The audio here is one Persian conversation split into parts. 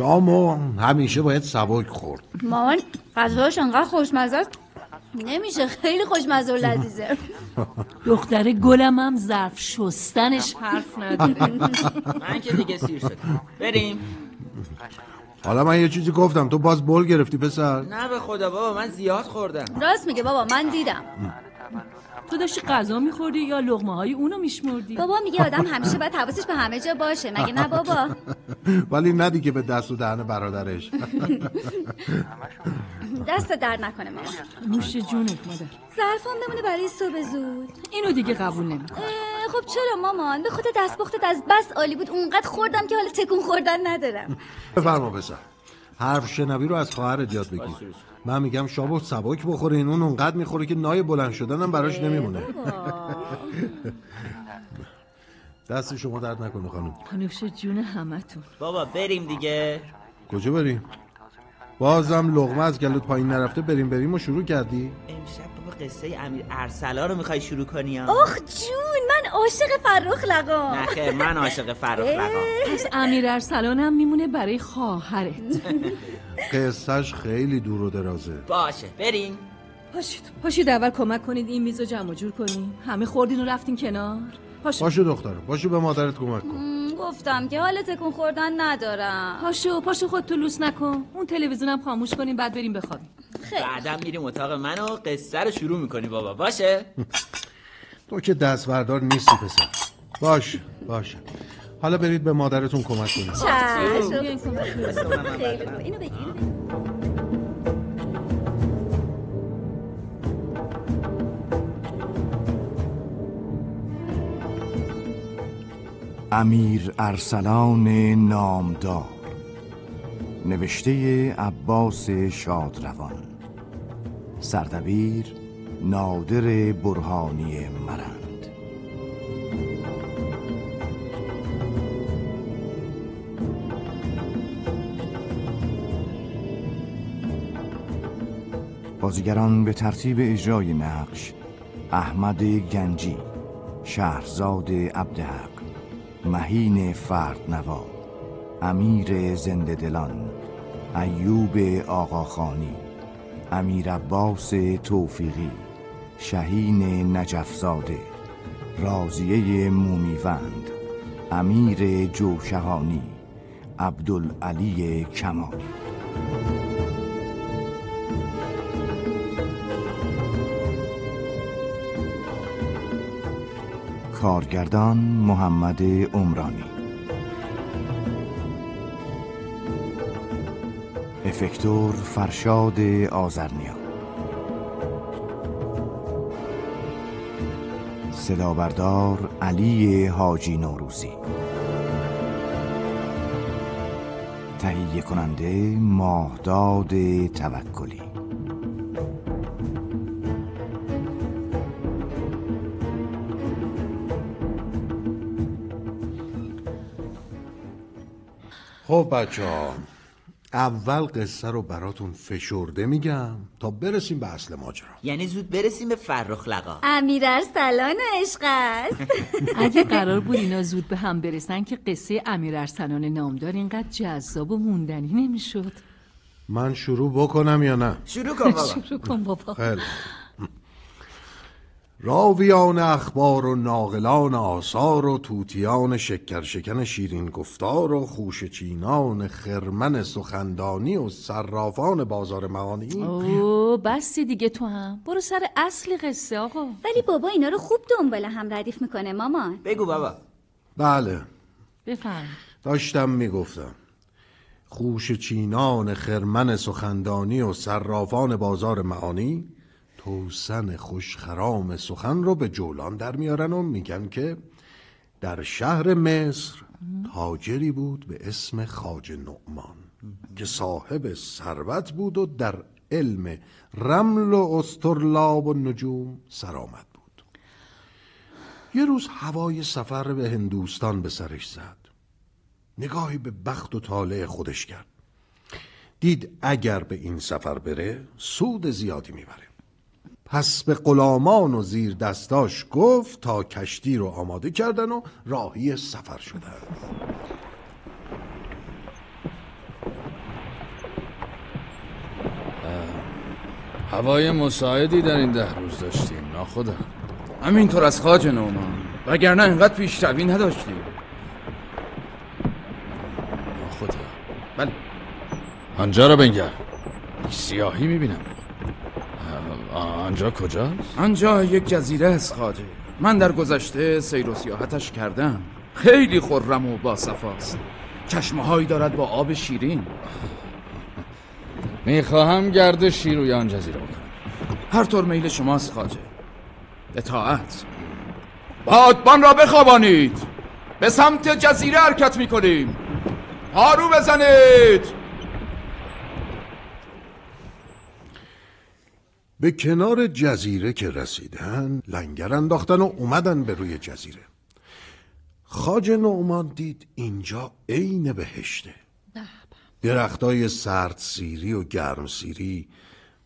شامو همیشه باید سبک خورد. مامان غذاش انقدر خوشمزه است. نمیشه خیلی خوشمزه و لذیذه. دختر گلم هم ظرف شستنش. حرف نداره من که دیگه سیر شدم. بریم. حالا من یه چیزی گفتم. تو باز بول گرفتی پسر؟ نه به خدا بابا من زیاد خوردم. راست میگه بابا من دیدم. تو داشتی غذا میخوردی یا لغمه های اونو میشمردی؟ بابا میگه آدم همیشه باید حواسش به همه جا باشه. مگه نه بابا؟ ولی ندی که به دست و دهن برادرش. دست در نکنه مامان نوش جونت مادر. ظرفام بمونه برای صبح زود. اینو دیگه قبول نمی‌کنم. اه، خب چرا مامان؟ به خود دستپختت از بس عالی بود. اونقدر خوردم که حالا تکون خوردن ندارم. بفرما پسر حرف شنوی رو از خواهرت یاد بگیر. من میگم شابو سبک بخوره این اون اونقدر می‌خوره که نای بلند شدن هم براش نمیمونه. دست شما درد نکنه خانم. نوش جون همتون. بابا بریم دیگه. کجا بریم؟ بازم لغمه از گلوت پایین نرفته بریم بریم و شروع کردی؟ امشب بابا قصه امیر ارسلا رو می‌خوای شروع کنی ها؟ آخ جون من عاشق فرخ لقام. نه خیر من عاشق فرخ لقا پس امیر ارسلانم میمونه برای خواهرت. قصهش خیلی دور و درازه. باشه بریم. پاشید پاشید اول کمک کنید این میز رو جمع و جور کنیم. همه خوردین و رفتین کنار. پاشو. باشو دخترم باشو به مادرت کمک کن. م، گفتم که حال تکون خوردن ندارم. پاشو پاشو خودتو لوس نکن. اون تلویزیونم خاموش کنیم بعد بریم بخوابیم. بعدم میریم اتاق من و قصه رو شروع می‌کنی بابا. باشه؟ تو که دست بردار نیستی پسر. باش باش. حالا برید به مادرتون کمک کنید. اینو بگیر. امیر ارسلان نامدار نوشته عباس شادروان سردبیر نادر برهانی مرند بازیگران به ترتیب اجرای نقش احمد گنجی شهرزاد عبدحق مهین فردنوا امیر زنده دلان ایوب آقاخانی امیر عباس توفیقی شهین نجفزاده رازیه مومیوند امیر جوشهانی عبدالعلی کمالی کارگردان محمد عمرانی. افکتور فرشاد آزرنیا صدا بردار علی حاجی نوروزی. تهیه کننده ماهداد توکلی. خب بچه ها اول قصه رو براتون فشرده میگم تا برسیم به اصل ماجرا. یعنی زود برسیم به فرخ لقا. امیر ارسلان عشق است. اگه قرار بود اینا زود به هم برسن که قصه امیر ارسلان نامدار اینقدر جذاب و موندنی نمی‌شد. من شروع بکنم یا نه؟ شروع کن بابا. شروع کن بابا. خیلی. راویان اخبار و ناقلان آثار و توتیان شکر شکن شیرین گفتار و خوش چینان خرمن سخندانی و صرافان بازار معانی. اوه بسی دیگه تو هم. برو سر اصل قصه آقا. ولی بابا اینا رو خوب دنبال هم ردیف می‌کنه مامان. بگو بابا. بله. بفهم داشتم می‌گفتم. خوش چینان خرمن سخندانی و صرافان بازار معانی توسن خوشخرام سخن رو به جولان در میارن و میگن که در شهر مصر تاجری بود به اسم خاج نعمان که صاحب ثروت بود و در علم رمل و استرلاب و نجوم سرآمد بود. یه روز هوای سفر به هندوستان به سرش زد. نگاهی به بخت و طالع خودش کرد. دید اگر به این سفر بره سود زیادی می‌بره. پس به غلامان و زیر دستاش گفت تا کشتی رو آماده کردن و راهی سفر شدن هوای مساعدی در این ده روز داشتیم ناخدا همینطور از خاج نومان وگرنه انقدر پیشروی نداشتیم. ناخدا بله. آنجا را بنگر. سیاهی می‌بینم. آنجا کجاست؟ آنجا یک جزیره است خاجه من در گذشته سیر و سیاحتش کردم. خیلی خرم و باصفاست. چشمهایی دارد با آب شیرین. می‌خواهم گردشی روی آن جزیره بکنم. هر طور میل شماست خاجه اطاعت. بادبان را بخوابانید. به سمت جزیره حرکت می‌کنیم. پارو بزنید. به کنار جزیره که رسیدن لنگر انداختن و اومدن به روی جزیره. خاج نعمان دید اینجا عین بهشته. درختای سرد سیری و گرم سیری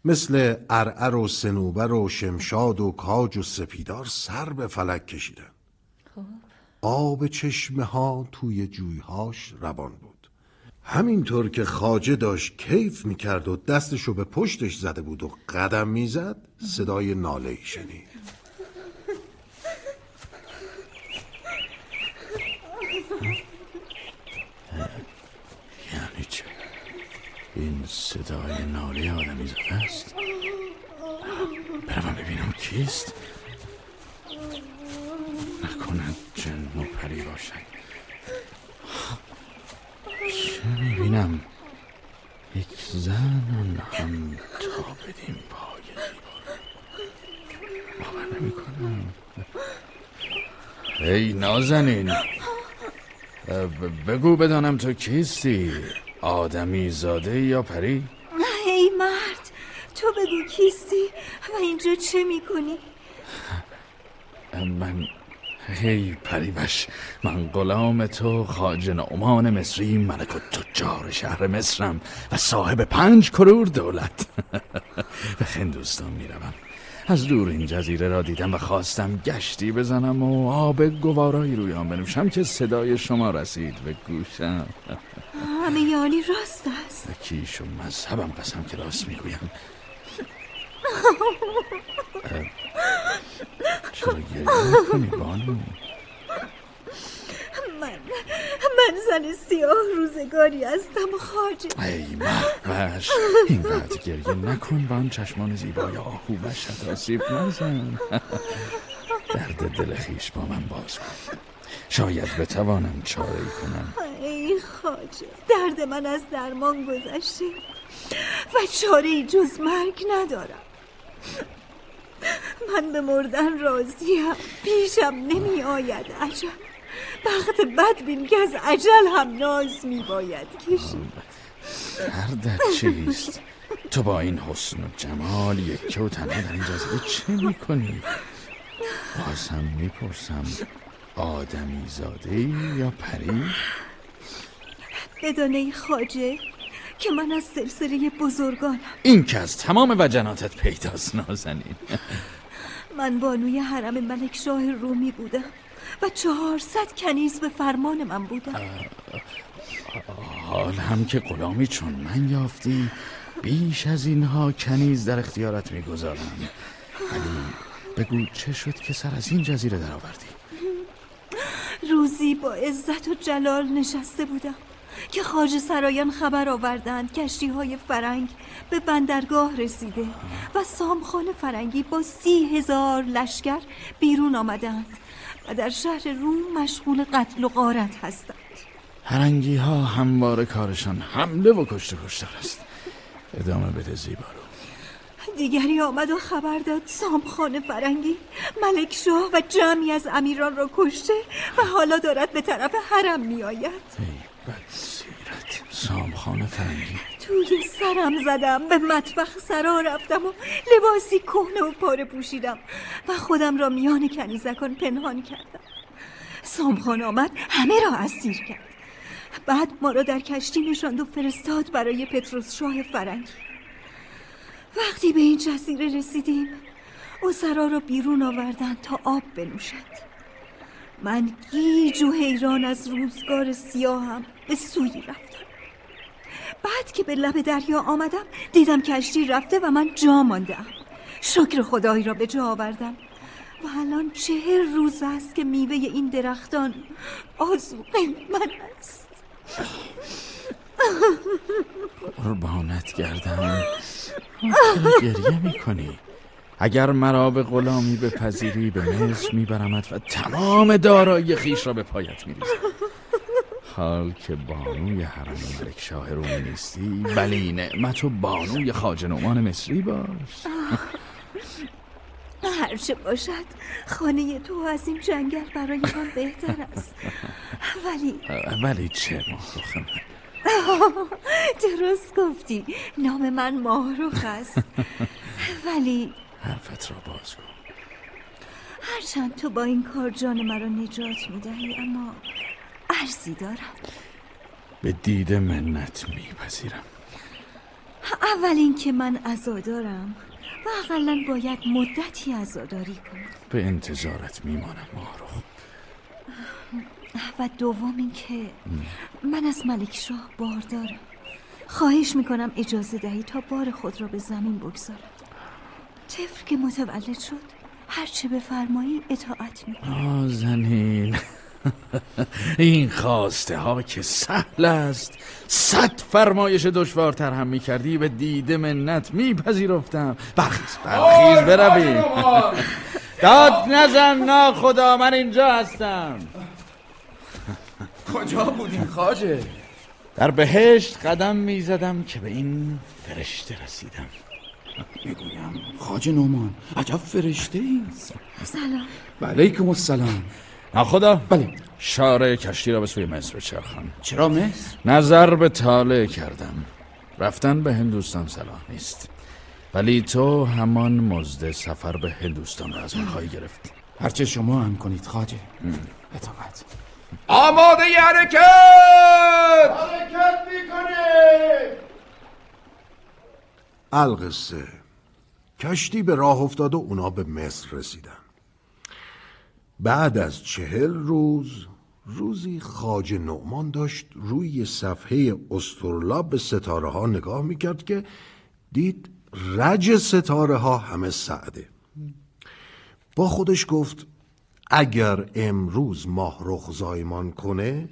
مثل ارعر و سنوبر و شمشاد و کاج و سپیدار سر به فلک کشیدن. آب چشمه ها توی جویهاش روان همینطور که خاجه داشت کیف می‌کرد و دستشو به پشتش زده بود و قدم می‌زد صدای ناله ای شنید. یعنی چه؟ این صدای ناله آدمی زده است. بروم ببینم کیست. نکند جن و پری باشد. چه می‌بینم؟ یک زن آن هم تا بدین پای باور نمی کنم ای نازنین. بگو بدانم تو کیستی؟ آدمی زاده یا پری؟ ای مرد تو بگو کیستی و اینجا چه می‌کنی؟ من هی پریوش من غلام تو خاج نعمان مصری ملک و تجار شهر مصرم و صاحب پنج کرور دولت. به هندوستان می‌روم. از دور این جزیره را دیدم و خواستم گشتی بزنم و آب گوارایی روی آن بنوشم که صدای شما رسید به گوشم. همه یعنی راست است. کیش و مذهبم قسم که راست می‌گویم. چرا گریه می‌کنی بانو؟ من من زن سیاه روزگاری هستم خاجه ای محوش اینقدر گریه نکن و آن چشمان زیبای آهو وشت آسیب نزن. درد دل خیش با من باز کن. شاید بتوانم چاره ای کنم. ای خاجه درد من از درمان گذشته و چاره ای جز مرگ ندارم. من به مردن راضیم. پیشم نمی آید عجل بخت بد بین که از عجل هم ناز می باید کشید. دردت چیست؟ تو با این حسن و جمال یکه و تنها در این جزیره چه می‌کنی؟ باز هم می‌پرسم آدمی زاده یا پری؟ بدانه خاجه که من از سلسله بزرگانم. این که از تمام وجناتت پیداست نازنین. من بانوی حرم ملک شاه رومی بودم و چهارصد کنیز به فرمان من بودم. حال هم که غلامی چون من یافتی بیش از اینها کنیز در اختیارت می‌گذارم. ولی بگو چه شد که سر از این جزیره درآوردی؟ روزی با عزت و جلال نشسته بودم. که خاج سرایان خبر آوردند کشتی های فرنگ به بندرگاه رسیده و سامخان فرنگی با سی هزار لشکر بیرون آمدند و در شهر روم مشغول قتل و غارت هستند. هرنگی ها همواره کارشان حمله و کشت کشتار است. ادامه بده زیبارو دیگری آمد و خبر داد سامخان فرنگی ملک شاه و جمعی از امیران را کشته و حالا دارد به طرف حرم می آید سیرت سامخان فرنگی توی سرم زدم به مطبخ سرا رفتم و لباسی کهنه و پاره پوشیدم و خودم را میان کنیزکان پنهان کردم. سامخان آمد همه را اسیر کرد. بعد ما را در کشتی نشاند و فرستاد برای پتروس شاه فرنگی. وقتی به این جزیره رسیدیم اسرا را بیرون آوردند تا آب بنوشد. من گیج و حیران از روزگار سیاهم به سوی رفتم. بعد که به لب دریا آمدم دیدم کشتی رفته و من جا ماندم. شکر خدایی را به جا آوردم. و الان چهر روز است که میوه این درختان آزوقه من است. قربانت گردم. گریه می‌کنی؟ اگر مرا به غلامی بپذیری به مصر میبرمت و تمام دارایی خیش را به پایت میریزم. حال که بانوی حرم ملک شاه رومی نیستی ولی نعمت و بانوی خاج نعمان مصری باش. هرچه باشد خانه تو از این جنگل برای من بهتر است. ولی ولی چه ماهروخ من. درست گفتی. نام من ماهروخ است. ولی حرفت را باز کن. هرچند تو با این کار جان مرا نجات می‌دهی اما عرضی دارم. به دید منت میپذیرم. اول اینکه من عزادارم و اقلا باید مدتی عزاداری کنم. به انتظارت میمانم ماهروخ و دوم اینکه من از ملک شاه باردارم خواهش می‌کنم اجازه دهی تا بار خود را به زمین بگذارم. طفل که متولد شد هرچه بفرمایی اطاعت می‌کنم. نازنین این خواسته ها که سهل است. صد فرمایش دشوارتر هم می‌کردی به دیده منت میپذیرفتم. برخیز برخیز برویم داد نزن ناخدا من اینجا هستم. کجا بودین خاجه در بهشت قدم می‌زدم که به این فرشته رسیدم. می‌گویم خاج نومان عجب فرشته ای سلام. و علیکم السلام. ناخدا بله. شاره کشتی را به سوی مصر بچرخان چرا مصر؟ نظر به طالع کردم. رفتن به هندوستان صلاح نیست. ولی تو همان مزد سفر به هندوستان را از من خواهی گرفت. هرچه شما هم کنید خاجه اطاعت. آماده حرکت! حرکت می‌کنه! القصه. کشتی به راه افتاد و اونا به مصر رسیدن. بعد از چهل روز روزی خاج نعمان داشت روی صفحه استرلاب به ستاره ها نگاه می‌کرد که دید رج ستاره ها همه سعده. با خودش گفت اگر امروز ماه رخ زایمان کنه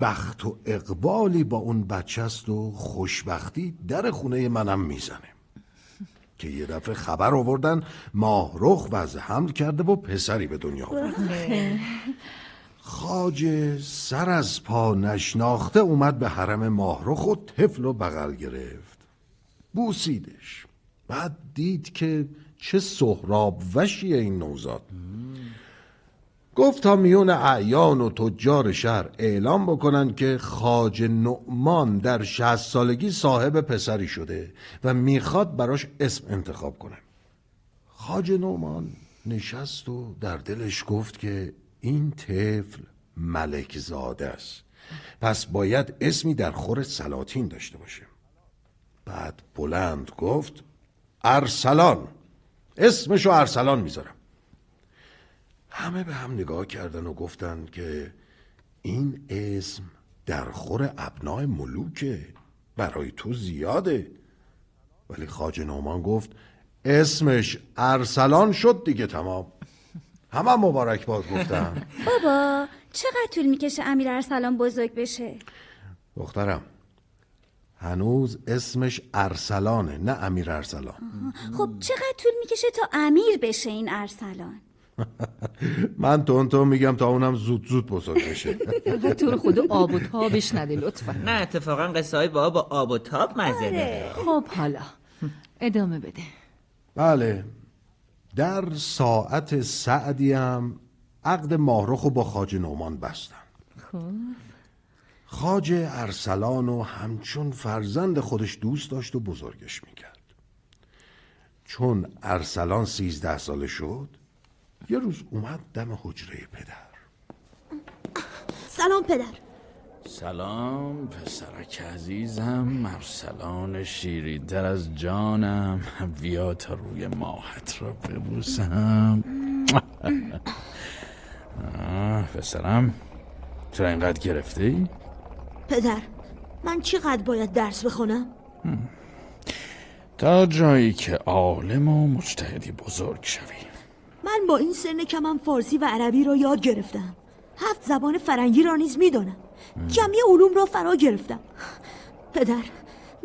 بخت و اقبالی با اون بچه است و خوشبختی در خونه منم می‌زنه. که یه دفعه خبر آوردن ماه رخ وضع حمل کرده و پسری به دنیا آورده خاجه سر از پا نشناخته اومد به حرم ماهرخ و طفل و بغل گرفت. بوسیدش. بعد دید که چه سهراب وشی این نوزاد. گفت تا میون اعیان و تجار شهر اعلام بکنن که خاج نعمان در شهست سالگی صاحب پسری شده و می‌خواد براش اسم انتخاب کنه. خاج نعمان نشست و در دلش گفت که این طفل ملک زاده است. پس باید اسمی در خور سلاطین داشته باشه. بعد بلند گفت ارسلان. اسمشو ارسلان می‌ذارم. همه به هم نگاه کردن و گفتن که این اسم در خور ابنای ملوکه. برای تو زیاده. ولی خاج نومان گفت اسمش ارسلان شد دیگه تمام. همه مبارک باد گفتم بابا چقدر طول می‌کشه امیر ارسلان بزرگ بشه؟ دخترم هنوز اسمش ارسلانه نه امیر ارسلان. خب چقدر طول می‌کشه تا امیر بشه این ارسلان؟ من تون تون میگم تا اونم زود زود بزرگ بشه فقط تو رو خدا آب و تابش نده لطفا. نه اتفاقا قصه های با با آب و تاب مزه داره. خب حالا. ادامه بده. بله. در ساعت سعدی هم عقد ماهرخ رو با خاج نومان بستم خب. خاج ارسلان و همچون فرزند خودش دوست داشت و بزرگش می‌کرد. چون ارسلان سیزده ساله شد یه روز اومد دم حجره پدر. سلام پدر. سلام پسرک عزیزم ارسلان شیری در از جانم. بیا تا روی ماهت را ببوسم. پسرم چرا اینقدر گرفته ای؟ پدر من چقدر باید درس بخونم؟ تا جایی که عالم و مجتهدی بزرگ شوی. من با این سن کمم فارسی و عربی را یاد گرفتم. هفت زبان فرنگی را نیز می‌دانم. جمعی علوم را فرا گرفتم. پدر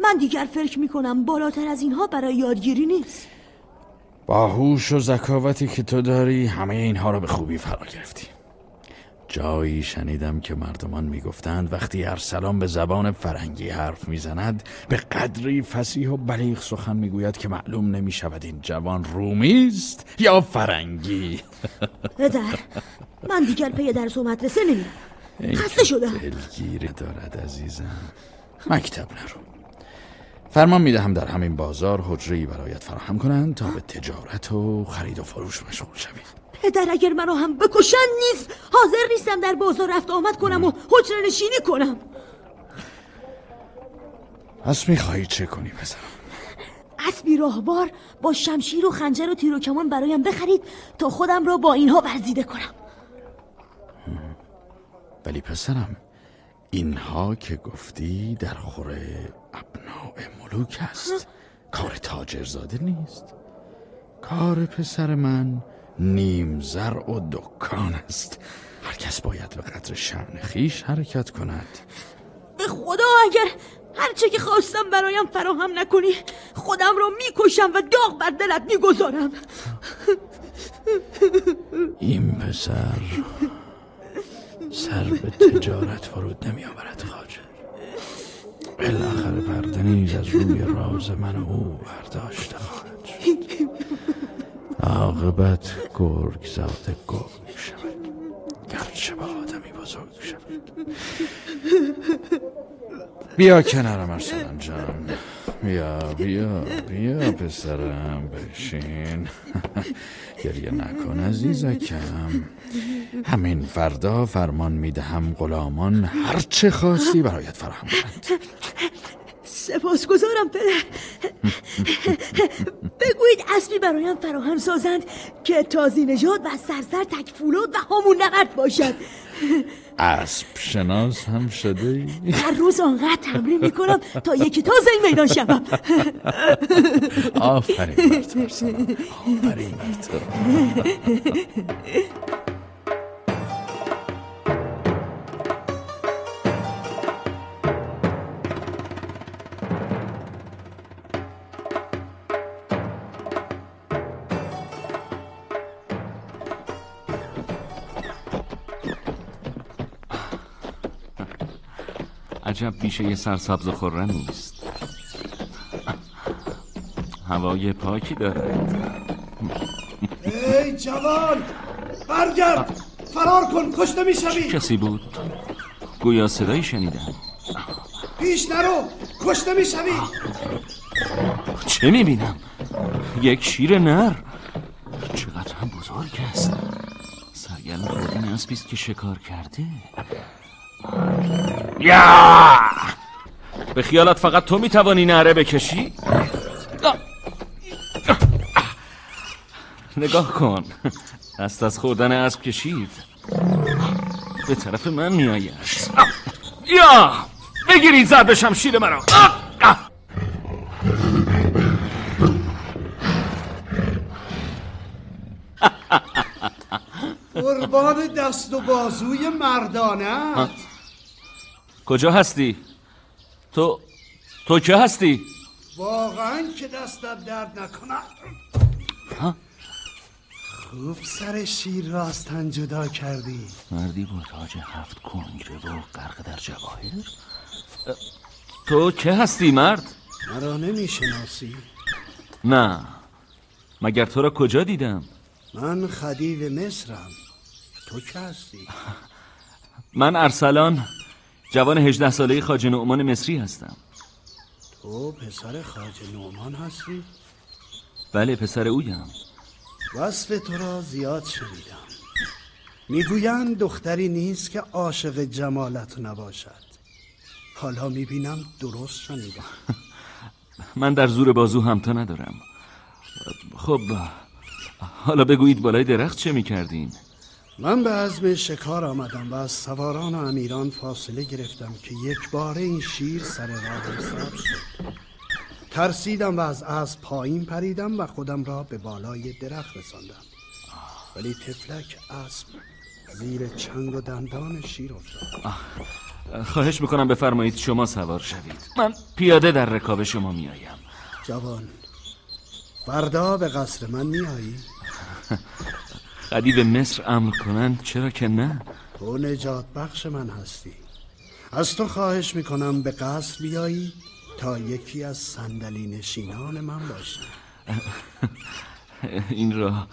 من دیگر فکر می‌کنم بالاتر از اینها برای یادگیری نیست. با هوش و ذکاوتی که تو داری همه اینها را به خوبی فرا گرفتی. جایی شنیدم که مردمان می‌گفتند وقتی ارسلان به زبان فرنگی حرف می‌زند به قدری فسیح و بلیغ سخن می‌گوید که معلوم نمی شود این جوان رومی است یا فرنگی. پدر من دیگر پی درس و مدرسه نمیرم. خسته شدم. دلگیری دارد عزیزم. مکتب نرو. فرمان می‌دهم در همین بازار حجری برایت فراهم کنند تا به تجارت و خرید و فروش مشغول شوی. پدر اگر منو هم بکشن نیز حاضر نیستم در بازار رفت آمد کنم و حجره نشینی کنم. پس می‌خواهی چه کنی پسرم اسبی راهبار با شمشیر و خنجر و تیر و کمان برایم بخرید تا خودم را با اینها ورزیده کنم. ولی پسرم اینها که گفتی در خور ابناع ملوک است. کار تاجرزاده نیست. کار پسر من نیم زرع و دکان است. هر کس باید به قدر شعن خیش حرکت کند. به خدا اگر هرچه که خواستم برایم فراهم نکنی خودم را می‌کشم و داغ بر دلت می‌گذارم. این پسر سر به تجارت فرود نمی آورد خاجه بالاخره پرده نیز از روی راز من او برداشته خواهد عاقبت گرگ زاده گرگ شود. گرچه با آدمی بزرگ شود. بیا کنارم ارسلان جان. بیا بیا بیا پسرم بشین. گریه نکن عزیزکم. همین فردا فرمان می‌دهم غلامان هرچه خواستی برایت فراهم کنند. سپاسگزارم پدر بگویید اسبی برایم فراهم سازند که تازی نژاد و سرسر تکفولاد و همون نقد باشد اسب شناس هم شده ای؟ هر روز آنقدر تمرین می‌کنم تا یکی تازه این میدان شوم آفرین. آفرین عجب بیشه سرسبز و خرمی است هوای پاکی دارد ای جوان برگرد! فرار کن کشته می‌شوی. کسی بود؟ گویا صدایی شنیدم. پیش نرو کشته می‌شوی. چه می‌بینم؟ یک شیر نر. چقدر هم بزرگ است. سرگرم خوردن اسبی است که شکار کرده. یا! به خیالت فقط تو می‌توانی نره بکشی؟ نگاه کن. دست از خوردن اسب کشید. به طرف من میآید. یا! بگیرید ضرب شمشیر مرا. قربان دست و بازوی مردانه کجا هستی؟ تو تو که هستی؟ واقعا که دستت درد نکنه. خوب سر شیر را از تن جدا کردی. مردی با تاج هفت کنگره و غرق در جواهر؟ اه، تو که هستی مرد؟ مرا نمی‌شناسی. نه. مگر تو را کجا دیدم؟ من خدیو مصرم. تو که هستی؟ من ارسلان. جوان هجده ساله خاج نعمان مصری هستم. تو پسر خاج نومان هستی؟ بله پسر اویم. وصف تو را زیاد شنیدم. می‌گویند دختری نیست که عاشق جمالت نباشد. حالا می‌بینم درست شنیدم. من در زور بازو همتا ندارم. خب حالا بگویید بالای درخت چه می‌کردین؟ من به عزم شکار آمدم و از سواران و امیران فاصله گرفتم که یک بار این شیر سر راهم سبز شد. ترسیدم و از اسب پایین پریدم و خودم را به بالای درخت رساندم. ولی تفلک اسب زیر چنگ و دندان شیر افتاد. خواهش می‌کنم بفرمایید شما سوار شوید. من پیاده در رکاب شما میآیم. جوان فردا به قصر من میایی خدیب مصر امر کنند چرا که نه؟ تو نجات بخش من هستی. از تو خواهش می‌کنم به قصر بیایی تا یکی از صندلی نشینان من باشی این را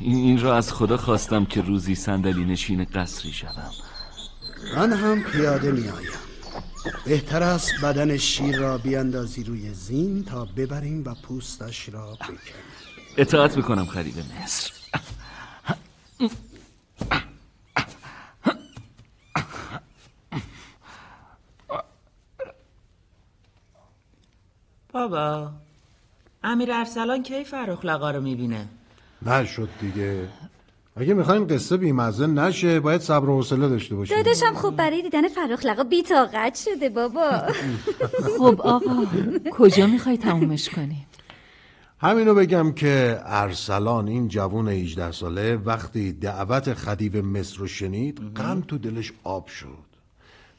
این, را از خدا خواستم که روزی صندلی نشین قصری شوم. من هم پیاده میآیم. بهتر است بدن شیر را بیاندازی روی زین تا ببریم و پوستش را بکنیم اطاعت می‌کنم خدیب مصر. بابا امیر ارسلان کی فرخ لقا رو می‌بینه؟ نشد دیگه. اگه می‌خوایم قصه بیمزه نشه باید صبر و حوصله داشته باشیم. داداشم خوب برای دیدن فرخ لقا بیتاقت شده بابا. خب آقا کجا می‌خوای تمومش کنی؟ همینو بگم که ارسلان این جوون 18 ساله وقتی دعوت خدیو مصر رو شنید غم تو دلش آب شد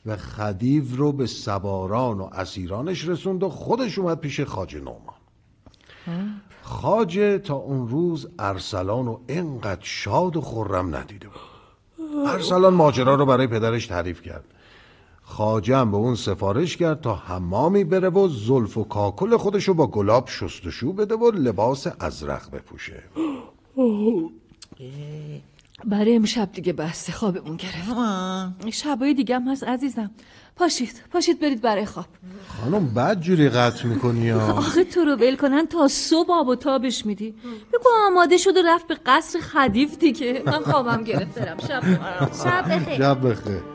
و خدیو رو به سواران و اسیرانش رسوند و خودش اومد پیش خاج نومان خاجه تا اون روز ارسلان رو انقدر شاد و خرم ندیده بود. ارسلان ماجرا رو برای پدرش تعریف کرد. خاجه هم به اون سفارش کرد تا حمامی بره و زلف و کاکل خودش رو با گلاب شستشو بده و لباس ازرق بپوشه. برای امشب دیگه بسته خوابمون گرفت. شبای دیگه هم هست عزیزم. پاشید پاشید برید برای خواب. خانم بد جوری قطع می‌کنی یا آخه تو رو ول کنن تا صبح آب و تابش میدی. بگو آماده شد و رفت به قصر خدیف دیگه. من خوابم گرفت برم. شب شب بخیر شب بخیر.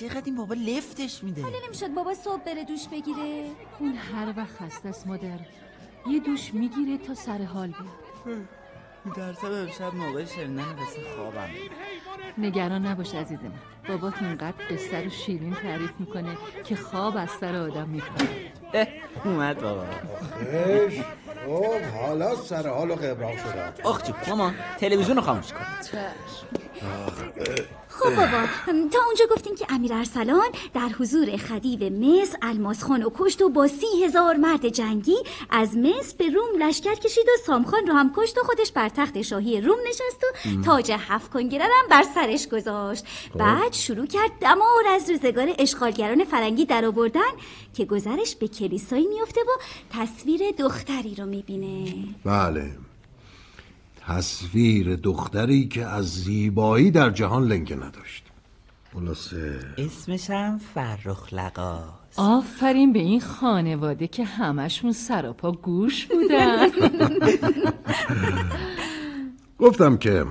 چقدر این بابا لفتش میده. حالا نمی‌شد بابا صبح بره دوش بگیره؟ اون هر وقت خسته است مادر. یه دوش می‌گیره تا سر حال بیاد. میترسم امشب موقع شنیدن قصه خوابم. نگران نباش عزیز من. بابات اونقدر قصه رو شیرین تعریف می‌کنه که خواب از سر آدم میپره اومد بابا. خش خب حالا سر حال و قبران شدم. آخ جون مامان تلویزیون رو خاموش کن. خب بابا تا اونجا گفتیم که امیر ارسلان در حضور خدیو مصر الماس خان و کشت و با سی هزار مرد جنگی از مصر به روم لشکر کشید و سامخان رو هم کشت و خودش بر تخت شاهی روم نشست و تاج هفت کنگره هم بر سرش گذاشت. بعد شروع کرد دمار از روزگار اشغالگران فرنگی در آوردن که گذرش به کلیسایی میفته و تصویر دختری رو می‌بینه. بله. تصویر دختری که از زیبایی در جهان لنگه نداشت. خلاصه. اسمش هم فرخ لقا آفرین به این خانواده که همشون سراپا گوش بودن. گفتم که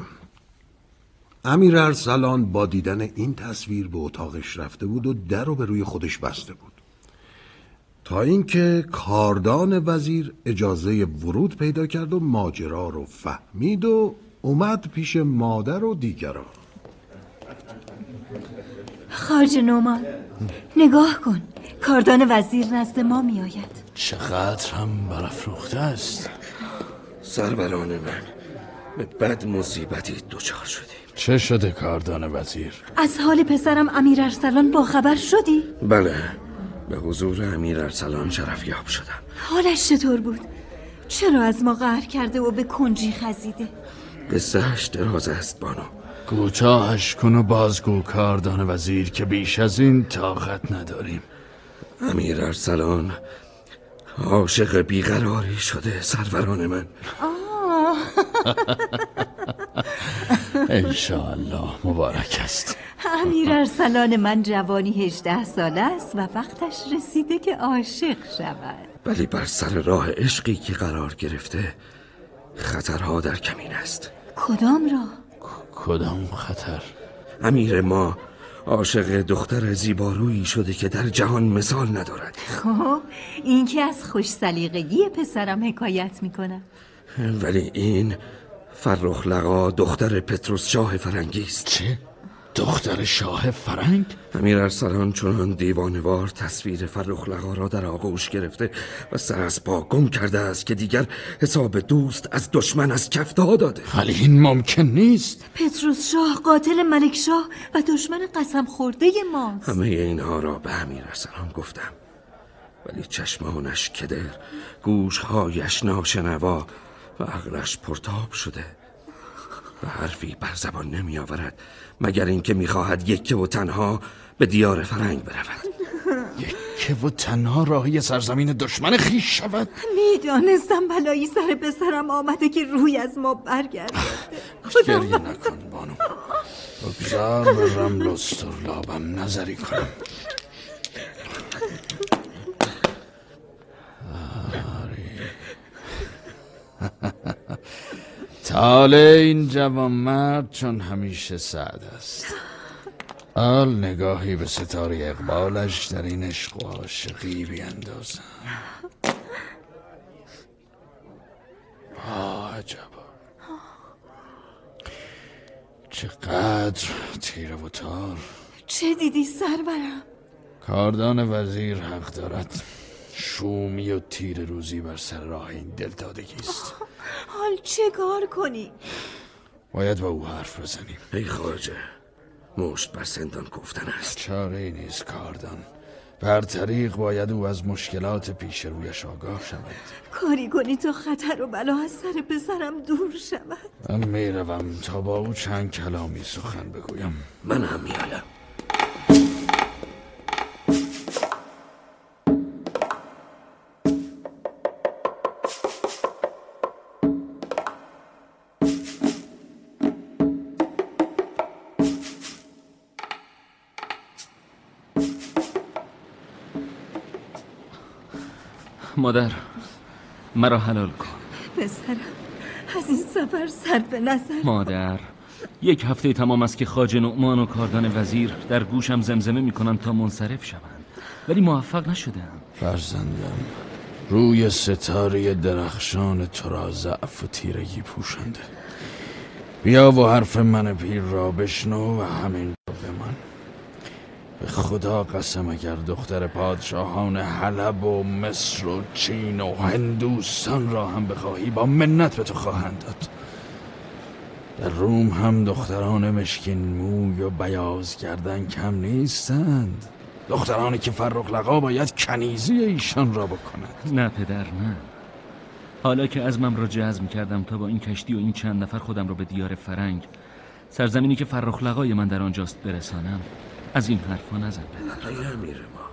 امیر ارسلان با دیدن این تصویر به اتاقش رفته بود و در رو به روی خودش بسته بود. تا اینکه کاردان وزیر اجازه ورود پیدا کرد و ماجرا رو فهمید و اومد پیش مادر و دیگران. خارج نومان نگاه کن. کاردان وزیر نزد ما می آید چقدر هم برافروخته است. سروران من به بد مصیبتی دچار شدیم. چه شده کاردان وزیر؟ از حال پسرم امیر ارسلان با خبر شدی؟ بله. به حضور امیر ارسلان شرفیاب شدم. حالش چطور بود؟ چرا از ما قهر کرده و به کنجی خزیده؟ قصهش دراز است بانو. کوتاهش کن و بازگو کاردان وزیر که بیش از این طاقت نداریم. امیر ارسلان عاشق بیقراری شده سروران من. آه. انشاءالله مبارک است. امیر ارسلان من جوانی هجده ساله است و وقتش رسیده که عاشق شود ولی بر سر راه عشقی که قرار گرفته خطرها در کمین است کدام را؟ کدام خطر؟ امیر ما عاشق دختر زیبارویی شده که در جهان مثال ندارد خب این که از خوش سلیقگی پسرم حکایت می‌کنه ولی این فرخ لقا دختر پتروس شاه فرنگی است چه؟ دختر شاه فرنگ؟ امیر ارسلان چنان دیوانوار تصویر فرخ لقا را در آغوش گرفته و سر از پا گم کرده است که دیگر حساب دوست از دشمن از کف داده. ولی این ممکن نیست. پتروس شاه قاتل ملک شاه و دشمن قسم خورده ماست. همه اینها را به امیر ارسلان گفتم. ولی چشمانش کدر گوشهایش ناشنوا و عقلش پرتاب شده. و حرفی بر زبان نمی آورد مگر اینکه می‌خواهد یکه و تنها به دیار فرنگ برود. یکه و تنها راهی سرزمین دشمن خیش شود. می‌دانستم بلایی سر پسرم آمده که روی از ما برگرده گریه نکن بانو. بگذار به رمل و لابم نظری کنم. تاله این جوان مرد چون همیشه سعد است. حال نگاهی به ستاره اقبالش در این عشق و عاشقی بیندازم. عجبا چقدر تیره و تار. چه دیدی سرورم؟ کاردان وزیر حق دارد. شومی و تیر روزی بر سر راه این دلدادگی است حال چه کار کنی؟ باید با او حرف بزنیم. ای خارجه مشت بر سندان گفتن است. چاره ای نیست کاردان. بر طریق باید او از مشکلات پیش رویش آگاه شود. کاری کنی تا خطر و بلا از سر پسرم دور شود؟ من می‌روم تا با او چند کلامی سخن بگویم. من هم میایم مادر مرا حلال کن. پسرم از این سفر سر به نظر. مادر یک هفته تمام است که خاج نعمان و کاردان وزیر در گوشم زمزمه می‌کنن تا منصرف شوند. ولی موفق نشدم فرزندم روی ستاره درخشان تو را ضعف و تیرگی پوشنده بیا و حرف من پیر را بشنو و همین را بمان. به خدا قسم اگر دختر پادشاهان حلب و مصر و چین و هندوستان را هم بخواهی با منت به تو خواهند داد. در روم هم دختران مشکین موی و بیاز کردن کم نیستند. دخترانی که فرخ لقا باید کنیزی ایشان را بکند. نه پدر نه. حالا که ازمم را جزم کردم تا با این کشتی و این چند نفر خودم را به دیار فرنگ سرزمینی که فرخ من در آنجاست برسانم از این حرفا نزن. ای امیر ما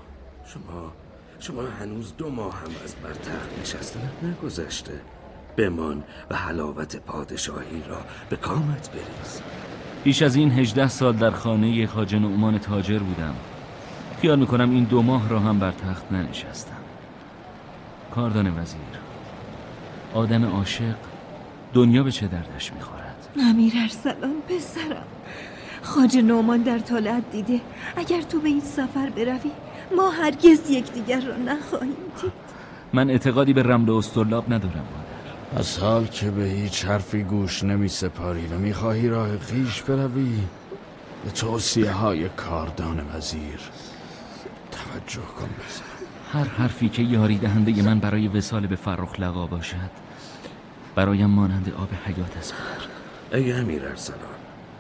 شما شما هنوز دو ماه هم از بر تخت نشستن نگذشته. بمان و حلاوت پادشاهی را به کامت بریز. بیش از این هجده سال در خانه خاجه نعمان تاجر بودم. خیال می‌کنم این دو ماه را هم بر تخت ننشستم. کاردان وزیر آدم عاشق دنیا به چه دردش می‌خورد؟ امیر ارسلان پسرم. خاج نومان در طالعت دیده. اگر تو به این سفر بروی ما هرگز یکدیگر را نخواهیم دید. من اعتقادی به رمل استرلاب ندارم از حال که به هیچ حرفی گوش نمی سپاری و می‌خواهی راه خیش بروی به توصیه های کاردان وزیر توجه کن بزن. هر حرفی که یاری دهنده من برای وسال به فرخ لقا باشد برایم مانند آب حیات است ای امیر ارسلان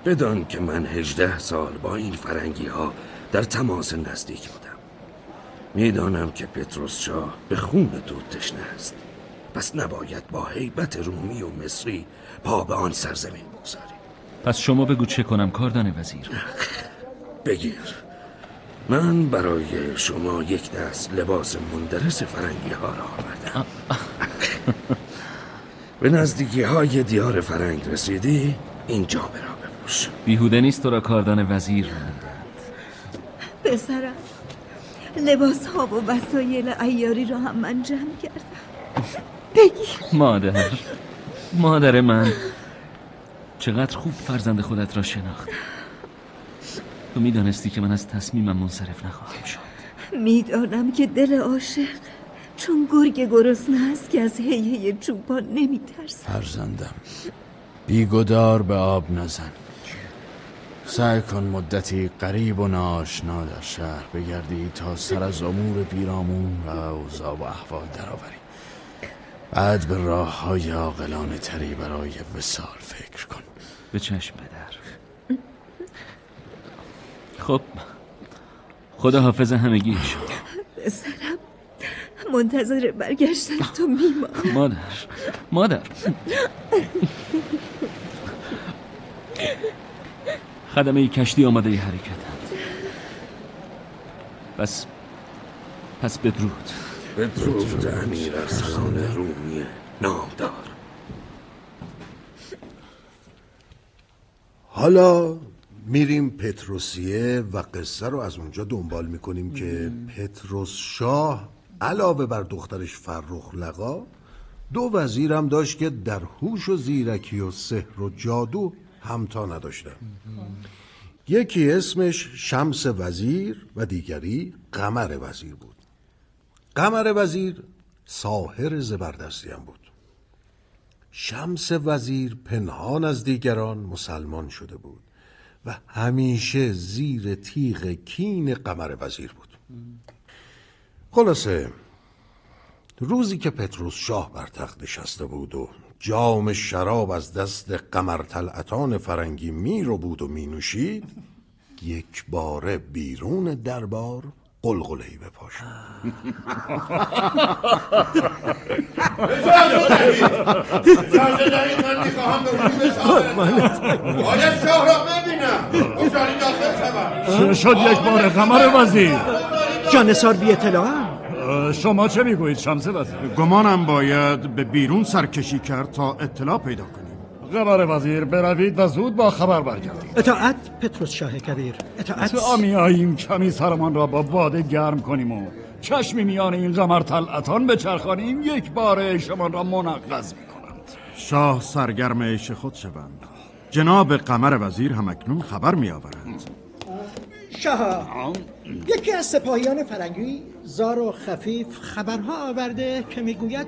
بدان که من هجده سال با این فرنگی ها در تماس نزدیک بودم. می‌دانم که پتروس شاه به خون تو تشنه است. پس نباید با حیبت رومی و مصری پا به آن سرزمین بگذاری پس شما بگو چه کنم کاردان وزیر. بگیر. من برای شما یک دست لباس مندرس فرنگی ها را آوردم. به نزدیکی های دیار فرنگ رسیدی این جامه را بپوش بیهوده نیست تو را کاردان وزیر پسرم لباس ها و وسایل ایاری را هم من جمع کردم. بگیر. مادر مادر من. چقدر خوب فرزند خودت را شناخت. تو می‌دانستی که من از تصمیمم منصرف نخواهم شد. می‌دانم که دل عاشق چون گرگ گرسنه است که از هیه چوپان نمیترسد. فرزندم بیگدار به آب نزن. سعی کن مدتی قریب و ناشنا در شهر بگردی تا سر از امور پیرامون و اوضاع و احوال درآوری. بعد به راه های عاقلانه تری برای وسال فکر کن. به چشم پدر خب خدا حافظ همگی شد پسرم منتظر برگشتن تو میمانم. مادر مادر. خدمه کشتی آماده حرکتند پس پس بدرود. بدرود امیر ارسلان رومی نامدار. حالا میریم پتروسیه و قصه رو از اونجا دنبال می‌کنیم که پتروس شاه علاوه بر دخترش فرخ لقا دو وزیرم داشت که در هوش و زیرکی و سحر و جادو همتا نداشتن. یکی اسمش شمس وزیر و دیگری قمر وزیر بود. قمر وزیر ساهر زبردستی هم بود. شمس وزیر پنهان از دیگران مسلمان شده بود و همیشه زیر تیغ کین قمر وزیر بود. خلاصه روزی که پتروس شاه بر تخت نشسته بود و جام شراب از دست قمر طلعتان فرنگی می رو بود و می نوشید یک باره بیرون دربار قلقلهی به پاش اجازه دارید من می‌خواهم به شاه را ببینم داخل شد یک بار قمر وزیر؟ جانسار بی اطلاع شما چه می‌گویید شمس وزیر؟ گمانم باید به بیرون سرکشی کرد تا اطلاع پیدا کنیم. قمر وزیر بروید و زود با خبر برگردید. اطاعت پتروس شاه کبیر. اطاعت. تا میاییم کمی سرمان را با باده گرم کنیم و چشمی میان این قمر طلعتان بچرخانیم. یک بار عیشمان را منقض می‌کنند شاه سرگرم عیش خود شوند. جناب قمر وزیر هم اکنون خبر میآورند. شاه. یکی از سپاهیان فرنگی زار و خفیف خبرها آورده که می‌گوید